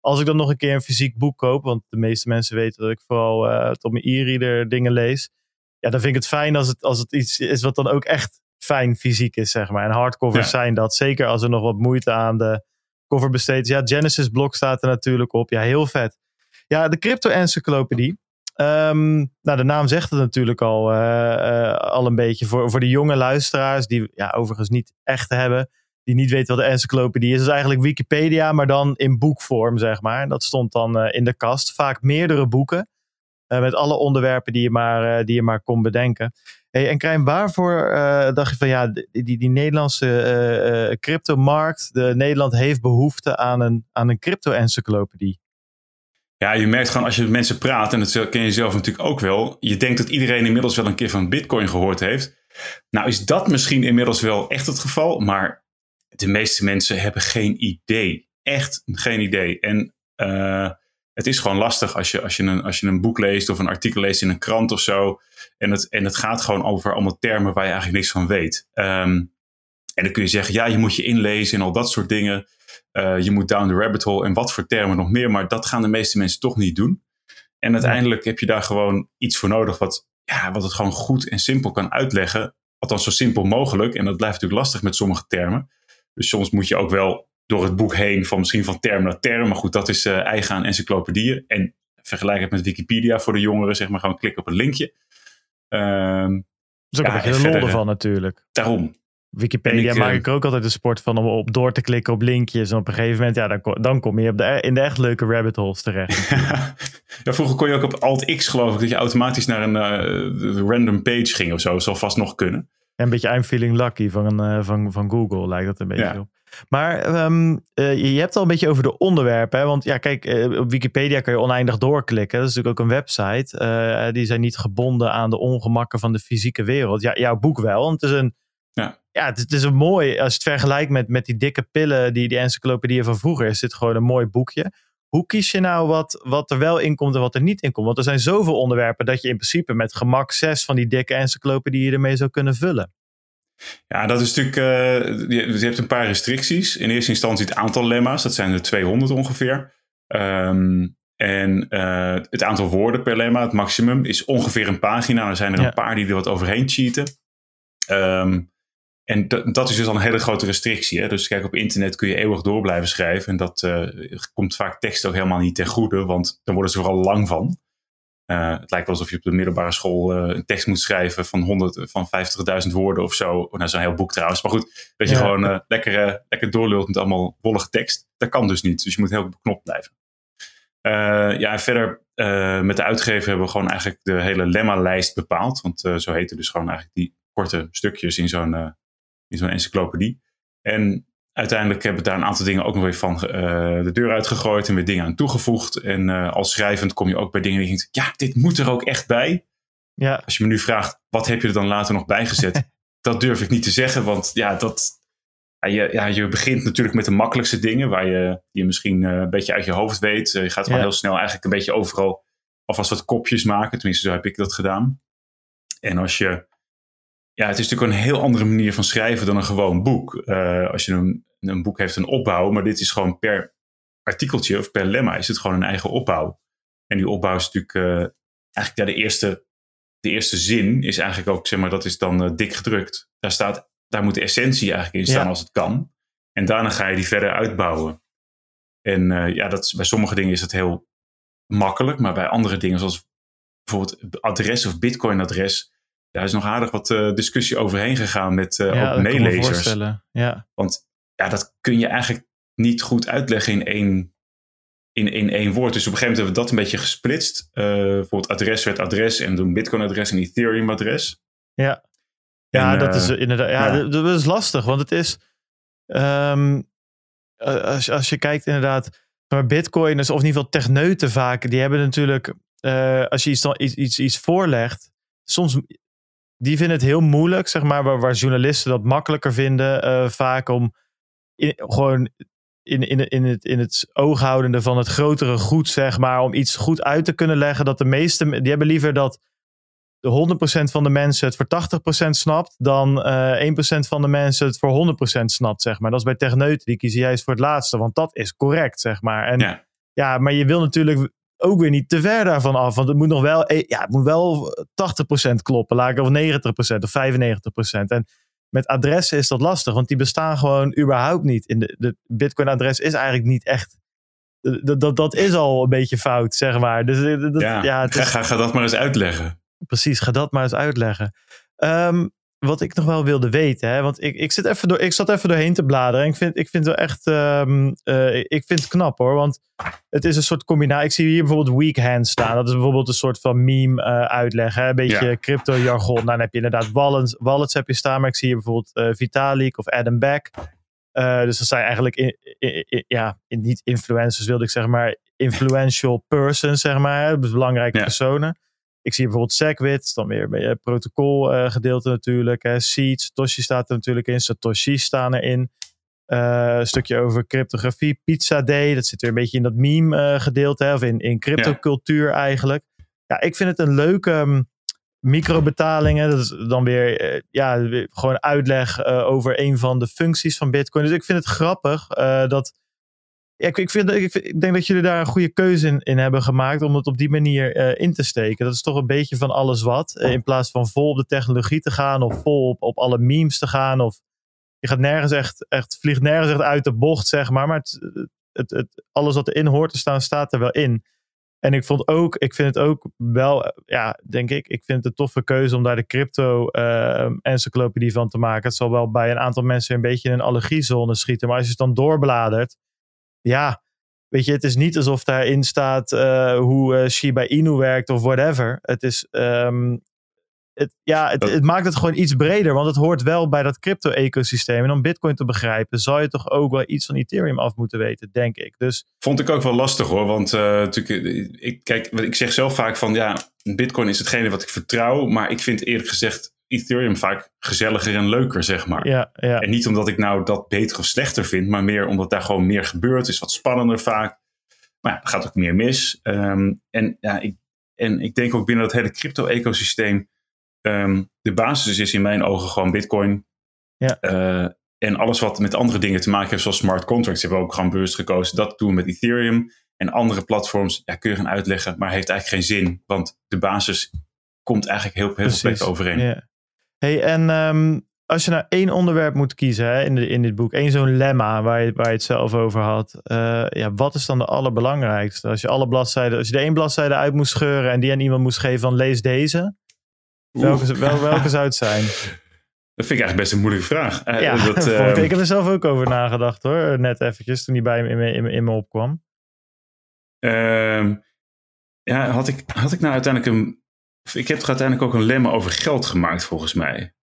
als ik dan nog een keer een fysiek boek koop... want de meeste mensen weten dat ik vooral op mijn e-reader dingen lees... ja, dan vind ik het fijn als het, als het iets is wat dan ook echt fijn fysiek is, zeg maar. En hardcovers ja. zijn dat. Zeker als er nog wat moeite aan de cover besteed is. Ja, Genesis blok staat er natuurlijk op. Ja, heel vet. Ja, de crypto-encyclopedie. Um, nou, de naam zegt het natuurlijk al, uh, uh, al een beetje voor, voor de jonge luisteraars, die ja, overigens niet echt hebben, die niet weten wat de encyclopedie is. Dat is eigenlijk Wikipedia, maar dan in boekvorm, zeg maar. Dat stond dan uh, in de kast. Vaak meerdere boeken, met alle onderwerpen die je maar, die je maar kon bedenken. Hey, en Krijn, waarvoor dacht je van ja, die, die, Nederlandse cryptomarkt, de, Nederland heeft behoefte aan een, aan een crypto-encyclopedie? Ja, je merkt gewoon als je met mensen praat, en dat ken je zelf natuurlijk ook wel. Je denkt dat iedereen inmiddels wel een keer van Bitcoin gehoord heeft. Nou is dat misschien inmiddels wel echt het geval, maar de meeste mensen hebben geen idee. Echt geen idee. En uh, het is gewoon lastig als je, als, je een, als je een boek leest of een artikel leest in een krant of zo. En het, en het gaat gewoon over allemaal termen waar je eigenlijk niks van weet. Um, en dan kun je zeggen, ja, je moet je inlezen en al dat soort dingen. Uh, je moet down the rabbit hole en wat voor termen nog meer. Maar dat gaan de meeste mensen toch niet doen. En uiteindelijk heb je daar gewoon iets voor nodig wat, ja, wat het gewoon goed en simpel kan uitleggen. Althans zo simpel mogelijk. En dat blijft natuurlijk lastig met sommige termen. Dus soms moet je ook wel door het boek heen van misschien van term naar term. Maar goed, dat is uh, eigen aan encyclopedieën. En vergelijk het met Wikipedia voor de jongeren. Zeg maar gewoon klik op een linkje. Um, dat is ook ja, een beetje de lol ervan natuurlijk. Daarom. Wikipedia ik, maak ik ook altijd een sport van om op door te klikken op linkjes. En op een gegeven moment, ja, dan, dan kom je op de, in de echt leuke rabbit holes terecht. ja, vroeger kon je ook op Alt-X geloof ik, dat je automatisch naar een uh, random page ging of zo. Dat zal vast nog kunnen. En een beetje I'm feeling lucky van, uh, van, van Google lijkt dat een beetje ja. op. Maar um, uh, je hebt al een beetje over de onderwerpen. Hè? Want ja, kijk, uh, op Wikipedia kan je oneindig doorklikken. Dat is natuurlijk ook een website. Uh, die zijn niet gebonden aan de ongemakken van de fysieke wereld. Ja, jouw boek wel. Want het is een ja, ja het, het, is een mooi, als je het vergelijkt met, met die dikke pillen, die, die encyclopedieën van vroeger, is dit gewoon een mooi boekje. Hoe kies je nou wat, wat er wel in komt en wat er niet in komt? Want er zijn zoveel onderwerpen dat je in principe met gemak zes van die dikke encyclopedieën ermee zou kunnen vullen. Ja, dat is natuurlijk. Uh, je, je, hebt een paar restricties. In eerste instantie het aantal lemma's, dat zijn er 200 ongeveer. Um, en uh, het aantal woorden per lemma, het maximum, is ongeveer een pagina. Er zijn er ja. een paar die er wat overheen cheaten. Um, en dat is dus al een hele grote restrictie. Hè? Dus kijk, op internet kun je eeuwig door blijven schrijven. En dat uh, komt vaak tekst ook helemaal niet ten goede, want dan worden ze vooral lang van. Uh, het lijkt wel alsof je op de middelbare school uh, een tekst moet schrijven van, 100, van 50.000 woorden of zo. Nou, zo'n heel boek trouwens. Maar goed, dat je ja. gewoon lekker, lekker doorlult met allemaal wollige tekst. Dat kan dus niet. Dus je moet heel beknopt blijven. ja, en verder met de uitgever hebben we gewoon eigenlijk de hele lemma-lijst bepaald. Want zo heten dus gewoon eigenlijk die korte stukjes in zo'n in zo'n encyclopedie. En uiteindelijk hebben we daar een aantal dingen ook nog weer van uh, de deur uitgegooid en weer dingen aan toegevoegd. En uh, als schrijvend kom je ook bij dingen die je denkt, ja, dit moet er ook echt bij. Ja. Als je me nu vraagt, wat heb je er dan later nog bijgezet? dat durf ik niet te zeggen, want ja, dat, ja, je, ja, je begint natuurlijk met de makkelijkste dingen, waar je, je misschien uh, een beetje uit je hoofd weet. je gaat gewoon ja. heel snel eigenlijk een beetje overal alvast wat kopjes maken. Tenminste, zo heb ik dat gedaan. En als je ja, het is natuurlijk een heel andere manier van schrijven dan een gewoon boek. Uh, als je een, een boek heeft een opbouw, maar dit is gewoon per artikeltje of per lemma is het gewoon een eigen opbouw. En die opbouw is natuurlijk uh, eigenlijk ja, de, eerste, de eerste zin is eigenlijk ook, zeg maar, dat is dan uh, dik gedrukt. Daar, staat, daar moet de essentie eigenlijk in staan ja. als het kan. En daarna ga je die verder uitbouwen. En ja, dat is, bij sommige dingen is dat heel makkelijk, maar bij andere dingen, zoals bijvoorbeeld adres of Bitcoin-adres, daar is nog aardig wat uh, discussie overheen gegaan met uh, ja, ook meelezers. Ja. Want ja, dat kun je eigenlijk niet goed uitleggen in één, in, in één woord. Dus op een gegeven moment hebben we dat een beetje gesplitst. Uh, bijvoorbeeld adres werd adres en doen Bitcoin-adres en Ethereum-adres. Ja, ja dat is inderdaad. Ja, ja, dat is lastig, want het is. Um, als, als je kijkt inderdaad naar Bitcoiners, of in ieder geval techneuten vaak, die hebben natuurlijk, uh, als je iets, iets, iets, iets voorlegt, soms die vinden het heel moeilijk, zeg maar, waar, waar journalisten dat makkelijker vinden, uh, vaak om in, gewoon in, in, in, het, in het ooghoudende van het grotere goed, zeg maar, om iets goed uit te kunnen leggen, dat de meeste, die hebben liever dat de 100% van de mensen het voor 80% snapt, dan uh, 1% van de mensen het voor 100% snapt, zeg maar. Dat is bij techneuten, die kiezen juist voor het laatste, want dat is correct, zeg maar. En ja, ja maar je wil natuurlijk ook weer niet te ver daarvan af, want het moet nog wel, ja, het moet wel 80% kloppen, laat ik of 90% of 95%. En met adressen is dat lastig, want die bestaan gewoon überhaupt niet. In de, de Bitcoin-adres is eigenlijk niet echt dat, dat, dat is al een beetje fout, zeg maar. Dus, dat, ja, ja ga, ga, ga, dat maar eens uitleggen. Precies, ga dat maar eens uitleggen. Um, wat ik nog wel wilde weten, hè, want ik, ik, zit even door, ik zat even doorheen te bladeren. En ik vind, ik vind het wel echt um, uh, ik vind het knap hoor. Want het is een soort combinatie. Ik zie hier bijvoorbeeld weak staan. Dat is bijvoorbeeld een soort van meme uh, uitleg. Hè? Een beetje ja. crypto jargon. Nou, dan heb je inderdaad wallets, wallets heb je staan. Maar ik zie hier bijvoorbeeld uh, Vitalik of Adam Beck. dus dat zijn eigenlijk in, in, in, ja, niet influencers wilde ik zeggen, maar influential persons, zeg maar. Dus belangrijke ja. personen. Ik zie bijvoorbeeld SegWit, dan weer bij het protocolgedeelte uh, natuurlijk. Hè. Seeds, Satoshi staat er natuurlijk in. Satoshi staan erin. Uh, een stukje over cryptografie. Pizza Day, dat zit weer een beetje in dat meme uh, gedeelte. Hè, of in, in cryptocultuur ja. eigenlijk. Ja, ik vind het een leuke um, microbetalingen. Dat is dan weer, ja, weer gewoon uitleg over een van de functies van Bitcoin. Dus ik vind het grappig dat ja, ik, ik, vind, ik, ik, denk dat jullie daar een goede keuze in, in hebben gemaakt om het op die manier uh, in te steken. Dat is toch een beetje van alles wat. Uh, in plaats van vol op de technologie te gaan of vol op, op alle memes te gaan. Of je gaat nergens echt, echt, vliegt nergens echt uit de bocht, zeg maar. Maar het, het, het, alles wat erin hoort te staan, staat er wel in. En ik vond ook, ik vind het ook wel, ja, denk ik, ik vind het een toffe keuze om daar de crypto-encyclopedie uh, van te maken. Het zal wel bij een aantal mensen een beetje in een allergiezone schieten. Maar als je het dan doorbladert, ja, weet je, het is niet alsof daarin staat uh, hoe uh, Shiba Inu werkt of whatever. Het is, um, het, ja, het, het, maakt het gewoon iets breder, want het hoort wel bij dat crypto-ecosysteem. En om Bitcoin te begrijpen, zou je toch ook wel iets van Ethereum af moeten weten, denk ik. Dus, Vond ik ook wel lastig hoor, want uh, natuurlijk, ik, kijk, ik zeg zelf vaak van ja, Bitcoin is hetgene wat ik vertrouw, maar ik vind eerlijk gezegd Ethereum vaak gezelliger en leuker, zeg maar. Ja, ja. En niet omdat ik nou dat beter of slechter vind, maar meer omdat daar gewoon meer gebeurt. is wat spannender vaak. Maar ja, er gaat ook meer mis. Um, en, ja, ik, en ik denk ook binnen dat hele crypto-ecosysteem, um, de basis is in mijn ogen gewoon Bitcoin. Ja. Uh, en alles wat met andere dingen te maken heeft, zoals smart contracts, hebben we ook gewoon bewust gekozen. Dat doen we met Ethereum. En andere platforms, ja, kun je gaan uitleggen, maar heeft eigenlijk geen zin. Want de basis komt eigenlijk heel, veel overeen. Ja. Hey, en um, als je nou één onderwerp moet kiezen hè, in, de, in dit boek, één zo'n lemma waar je, waar je het zelf over had, uh, ja, wat is dan de allerbelangrijkste? Als je alle bladzijden, als je de één bladzijde uit moest scheuren en die aan iemand moest geven van lees deze, welke, wel, welke zou het zijn? Dat vind ik eigenlijk best een moeilijke vraag. Uh, ja, dat, uh, ik heb er zelf ook over nagedacht hoor, net eventjes toen die bij me in, in, in me opkwam. Uh, ja, had ik, had ik nou uiteindelijk een ik heb toch uiteindelijk ook een lemma over geld gemaakt, volgens mij.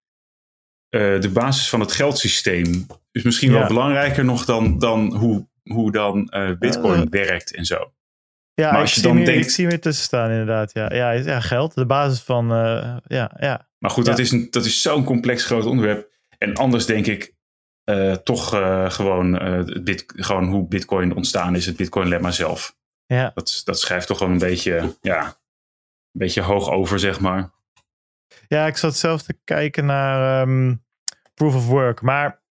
Uh, de basis van het geldsysteem is misschien ja. wel belangrijker nog dan, dan hoe, hoe dan uh, Bitcoin uh, werkt en zo. Ja, maar als je dan meer, denkt... ik zie weer tussen staan, inderdaad. Ja, ja, ja geld, de basis van. ja, ja. Maar goed, ja. dat is, een, dat is zo'n complex groot onderwerp. En anders denk ik toch gewoon, bit, gewoon hoe Bitcoin ontstaan is, het Bitcoin-lemma zelf. Ja. Dat, dat schrijft toch wel een beetje, ja, beetje hoog over, zeg maar. Ja, ik zat zelf te kijken naar um, Proof of Work. Maar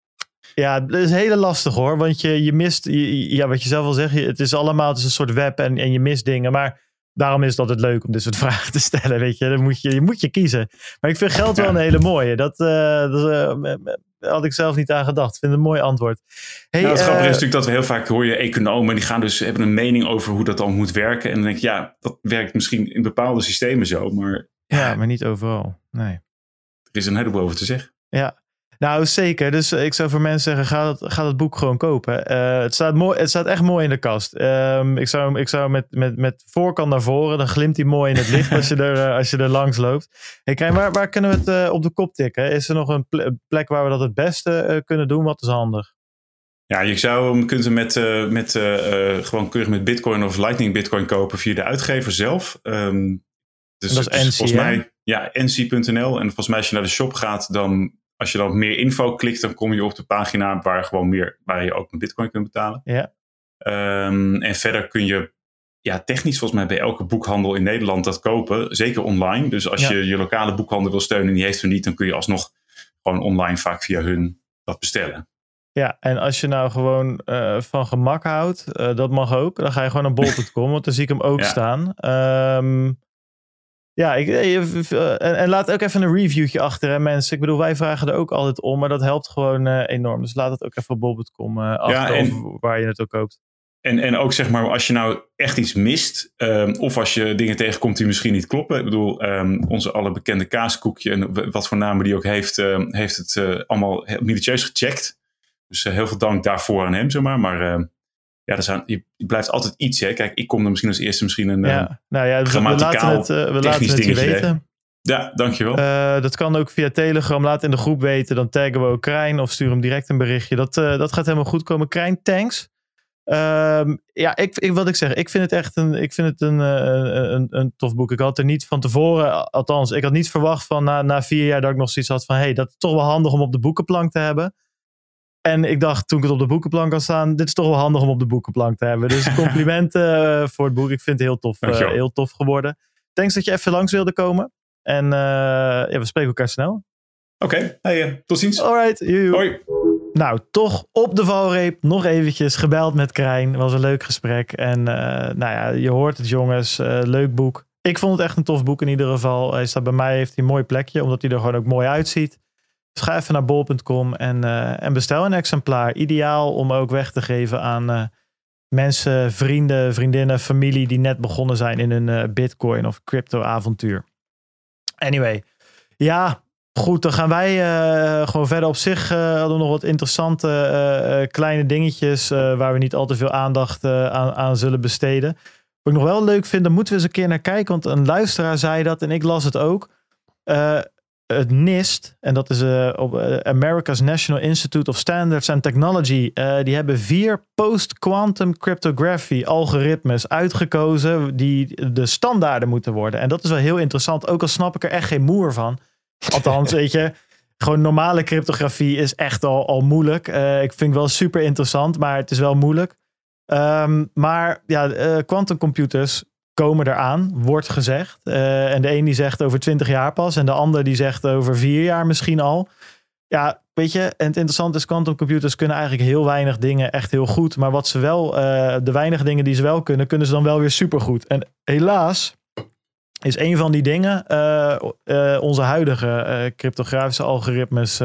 ja, dat is heel lastig hoor. Want je, je mist, je, ja, wat je zelf al zegt, het is allemaal het is een soort web en, en je mist dingen. Maar daarom is het altijd leuk om dit soort vragen te stellen. Weet je, dan moet je, je moet je kiezen. Maar ik vind geld wel een hele mooie. Dat, uh, dat uh, had ik zelf niet aan gedacht. Ik vind het een mooi antwoord. Hey, nou, het eh, grappige is natuurlijk dat we heel vaak hoor je economen die gaan dus hebben een mening over hoe dat dan moet werken. En dan denk ik, ja, dat werkt misschien in bepaalde systemen zo, maar Ja, maar niet overal. Nee. er is een heleboel over te zeggen. Ja, nou zeker. Dus eh, ik zou voor mensen zeggen, ga dat, ga dat boek gewoon kopen. Eh, het, staat mooi, het staat echt mooi in de kast. Ehm, ik zou, ik zou met, met, met voorkant naar voren, dan glimt hij mooi in het licht als je er, eh, als je er langs loopt. Hey, Krijn, waar, waar kunnen we het op de kop tikken? Is er nog een ple- plek waar we dat het beste kunnen doen? Wat is handig? Ja, je zou hem kunt hem met, met eh, gewoon keurig met Bitcoin of Lightning Bitcoin kopen via de uitgever zelf. Ehm, dus dat is NC, volgens mij ja, nc.nl. En volgens mij als je naar de shop gaat, dan als je dan op meer info klikt, dan kom je op de pagina waar gewoon meer waar je ook met Bitcoin kunt betalen. Ja. Ehm, en verder kun je ja, technisch volgens mij bij elke boekhandel in Nederland dat kopen. Zeker online. Dus als Ja. je je lokale boekhandel wil steunen en die heeft er niet, dan kun je alsnog gewoon online vaak via hun dat bestellen. Ja, en als je nou gewoon eh, van gemak houdt, eh, dat mag ook. Dan ga je gewoon naar bol.com, want dan zie ik hem ook Ja. staan. Ehm, ja, ik, eh, je- en, en laat ook even een reviewtje achter, hè, mensen. Ik bedoel, wij vragen er ook altijd om, maar dat helpt gewoon eh, enorm. Dus laat het ook even op bol.com eh achter, en- waar je het ook koopt. En, en ook zeg maar, als je nou echt iets mist, ehm, of als je dingen tegenkomt die misschien niet kloppen. Ik bedoel, ehm, onze alle bekende kaaskoekje en wat voor namen die ook heeft, ehm, heeft het eh, allemaal heel minutieus gecheckt. Dus eh, heel veel dank daarvoor aan hem, zeg maar. Maar ja, er zijn, je, je blijft altijd iets, hè. Kijk, ik kom er misschien als eerste misschien een... Ja, ja, nou ja, dus we laten grammaticaal het, eh, we laten het je weten. ja dankjewel. Eh, dat kan ook via Telegram. Laat in de groep weten. Dan taggen we ook Krijn of stuur hem direct een berichtje. Dat, eh, dat gaat helemaal goed komen. Krijn, thanks. Ehm, ja, ik, ik, wat ik zeg. Ik vind het echt een, ik vind het een, een, een tof boek. Ik had er niet van tevoren, althans, ik had niet verwacht van na, na vier jaar dat ik nog zoiets had van, hey, dat is toch wel handig om op de boekenplank te hebben. En ik dacht toen ik het op de boekenplank had staan, dit is toch wel handig om op de boekenplank te hebben. Dus complimenten eh, voor het boek. Ik vind het heel tof, Dankjewel. heel tof geworden. Thanks dat je even langs wilde komen. En eh, ja, we spreken elkaar snel. Oké, hey, tot ziens. Alright, joejoe. Hoi. Nou, toch op de valreep nog eventjes gebeld met Krijn. Was een leuk gesprek. En nou ja, je hoort het jongens. leuk boek. Ik vond het echt een tof boek in ieder geval. Hij staat bij mij, heeft hij een mooi plekje. Omdat hij er gewoon ook mooi uitziet. Dus ga even naar bol.com en, eh, en bestel een exemplaar. Ideaal om ook weg te geven aan eh, mensen, vrienden, vriendinnen, familie... die net begonnen zijn in hun eh, bitcoin of crypto avontuur. Anyway, ja, Goed, dan gaan wij gewoon verder. Op zich eh, hadden nog wat interessante kleine dingetjes waar we niet al te veel aandacht aan, aan zullen besteden. Wat ik nog wel leuk vind, daar moeten we eens een keer naar kijken. Want een luisteraar zei dat en ik las het ook. Het NIST, en dat is eh, op eh, America's National Institute of Standards and Technology. eh, die hebben vier post-quantum cryptography algoritmes uitgekozen die de standaarden moeten worden. En dat is wel heel interessant, ook al snap ik er echt geen moer van. Althans, weet je, gewoon normale cryptografie is echt al, al moeilijk. Ik vind het wel super interessant, maar het is wel moeilijk. Ehm, maar ja, eh, quantumcomputers komen eraan, wordt gezegd. Eh, en de een die zegt over 20 jaar pas, en de ander die zegt over vier jaar misschien al. Ja, weet je, en het interessante is, quantumcomputers kunnen eigenlijk heel weinig dingen echt heel goed. Maar wat ze wel, eh, de weinige dingen die ze wel kunnen, kunnen ze dan wel weer supergoed. En helaas is een van die dingen eh, onze huidige cryptografische algoritmes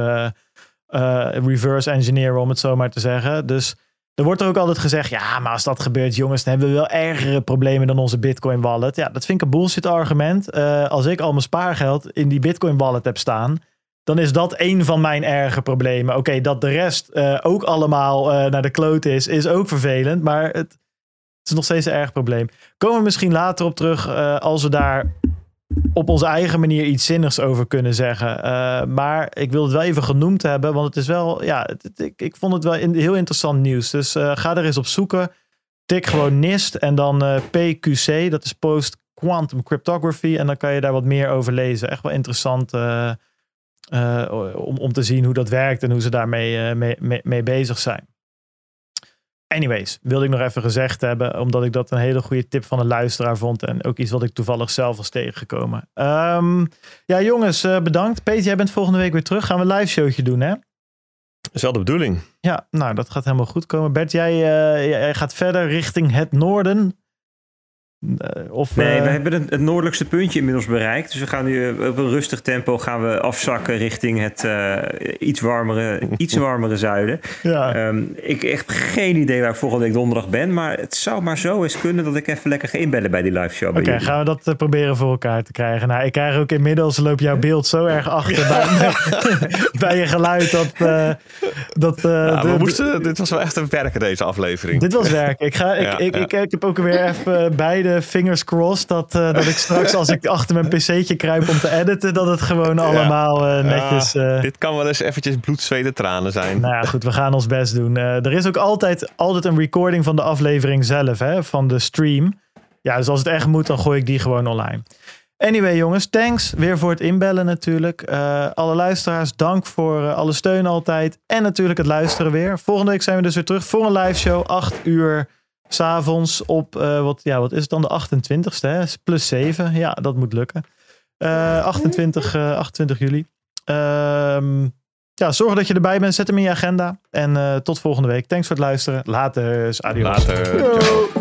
reverse engineeren, om het zo maar te zeggen. Dus er wordt er ook altijd gezegd, ja, maar als dat gebeurt, jongens, dan hebben we wel ergere problemen dan onze Bitcoin wallet. Ja, dat vind ik een bullshit argument. Eh, als ik al mijn spaargeld in die Bitcoin wallet heb staan, dan is dat één van mijn erge problemen. Oké, dat de rest eh, ook allemaal eh, naar de kloot is, is ook vervelend, maar het, het is nog steeds een erg probleem. Komen we misschien later op terug als we daar op onze eigen manier iets zinnigs over kunnen zeggen. Eh, maar ik wil het wel even genoemd hebben, want het is wel, ja, ik, ik vond het wel heel interessant nieuws. Dus eh, ga er eens op zoeken. Tik gewoon NIST en dan eh, PQC, dat is Post Quantum Cryptography. En dan kan je daar wat meer over lezen. Echt wel interessant om, om te zien hoe dat werkt en hoe ze daarmee mee, mee, mee bezig zijn. Anyways, wilde ik nog even gezegd hebben, omdat ik dat een hele goede tip van een luisteraar vond. En ook iets wat ik toevallig zelf was tegengekomen. Ehm, ja, jongens, eh, bedankt. Peter, jij bent volgende week weer terug. Gaan we een live showtje doen, hè? Is wel de bedoeling. Ja, nou, dat gaat helemaal goed komen. Bert, jij, eh, jij gaat verder richting het noorden. Eh, of, Nee, eh, we hebben het, het noordelijkste puntje inmiddels bereikt. Dus we gaan nu eh, op een rustig tempo gaan we afzakken richting het eh, iets, warmere, iets warmere zuiden. ja. Ehm, ik heb geen idee waar ik volgende week donderdag ben. Maar het zou maar zo eens kunnen dat ik even lekker ga inbellen bij die live show. bij Oké, gaan we dat proberen voor elkaar te krijgen. Nou, ik krijg ook inmiddels, loopt jouw beeld zo erg achter bij, bij je geluid. Dat, eh, dat, eh, Ja, de- we moesten, dit was wel echt een werken, deze aflevering. Dit was werk. Ik, ga, ik, Ja, ik, ja. ik, ik heb ook weer even beide fingers crossed. Dat, eh, dat ik straks, als ik achter mijn pc'tje kruip om te editen, dat het gewoon allemaal eh, netjes. Eh, dit kan wel eens eventjes bloed, zweet en tranen zijn. nou ja, goed, we gaan ons best doen. Eh, er is ook altijd, altijd een recording van de aflevering zelf, hè, van de stream. Ja, dus als het echt moet, dan gooi ik die gewoon online. Anyway, jongens, thanks weer voor het inbellen natuurlijk. Eh, alle luisteraars, dank voor eh, alle steun altijd. En natuurlijk het luisteren weer. Volgende week zijn we dus weer terug voor een live show. 8 uur s'avonds op, eh, wat, ja, wat is het dan, de 28ste, hè? plus 7. Ja, dat moet lukken. Eh, 28, eh, 28 juli. Ehm, ja, zorg dat je erbij bent. Zet hem in je agenda. En eh, tot volgende week. Thanks voor het luisteren. Later. Adios. Later. Ciao.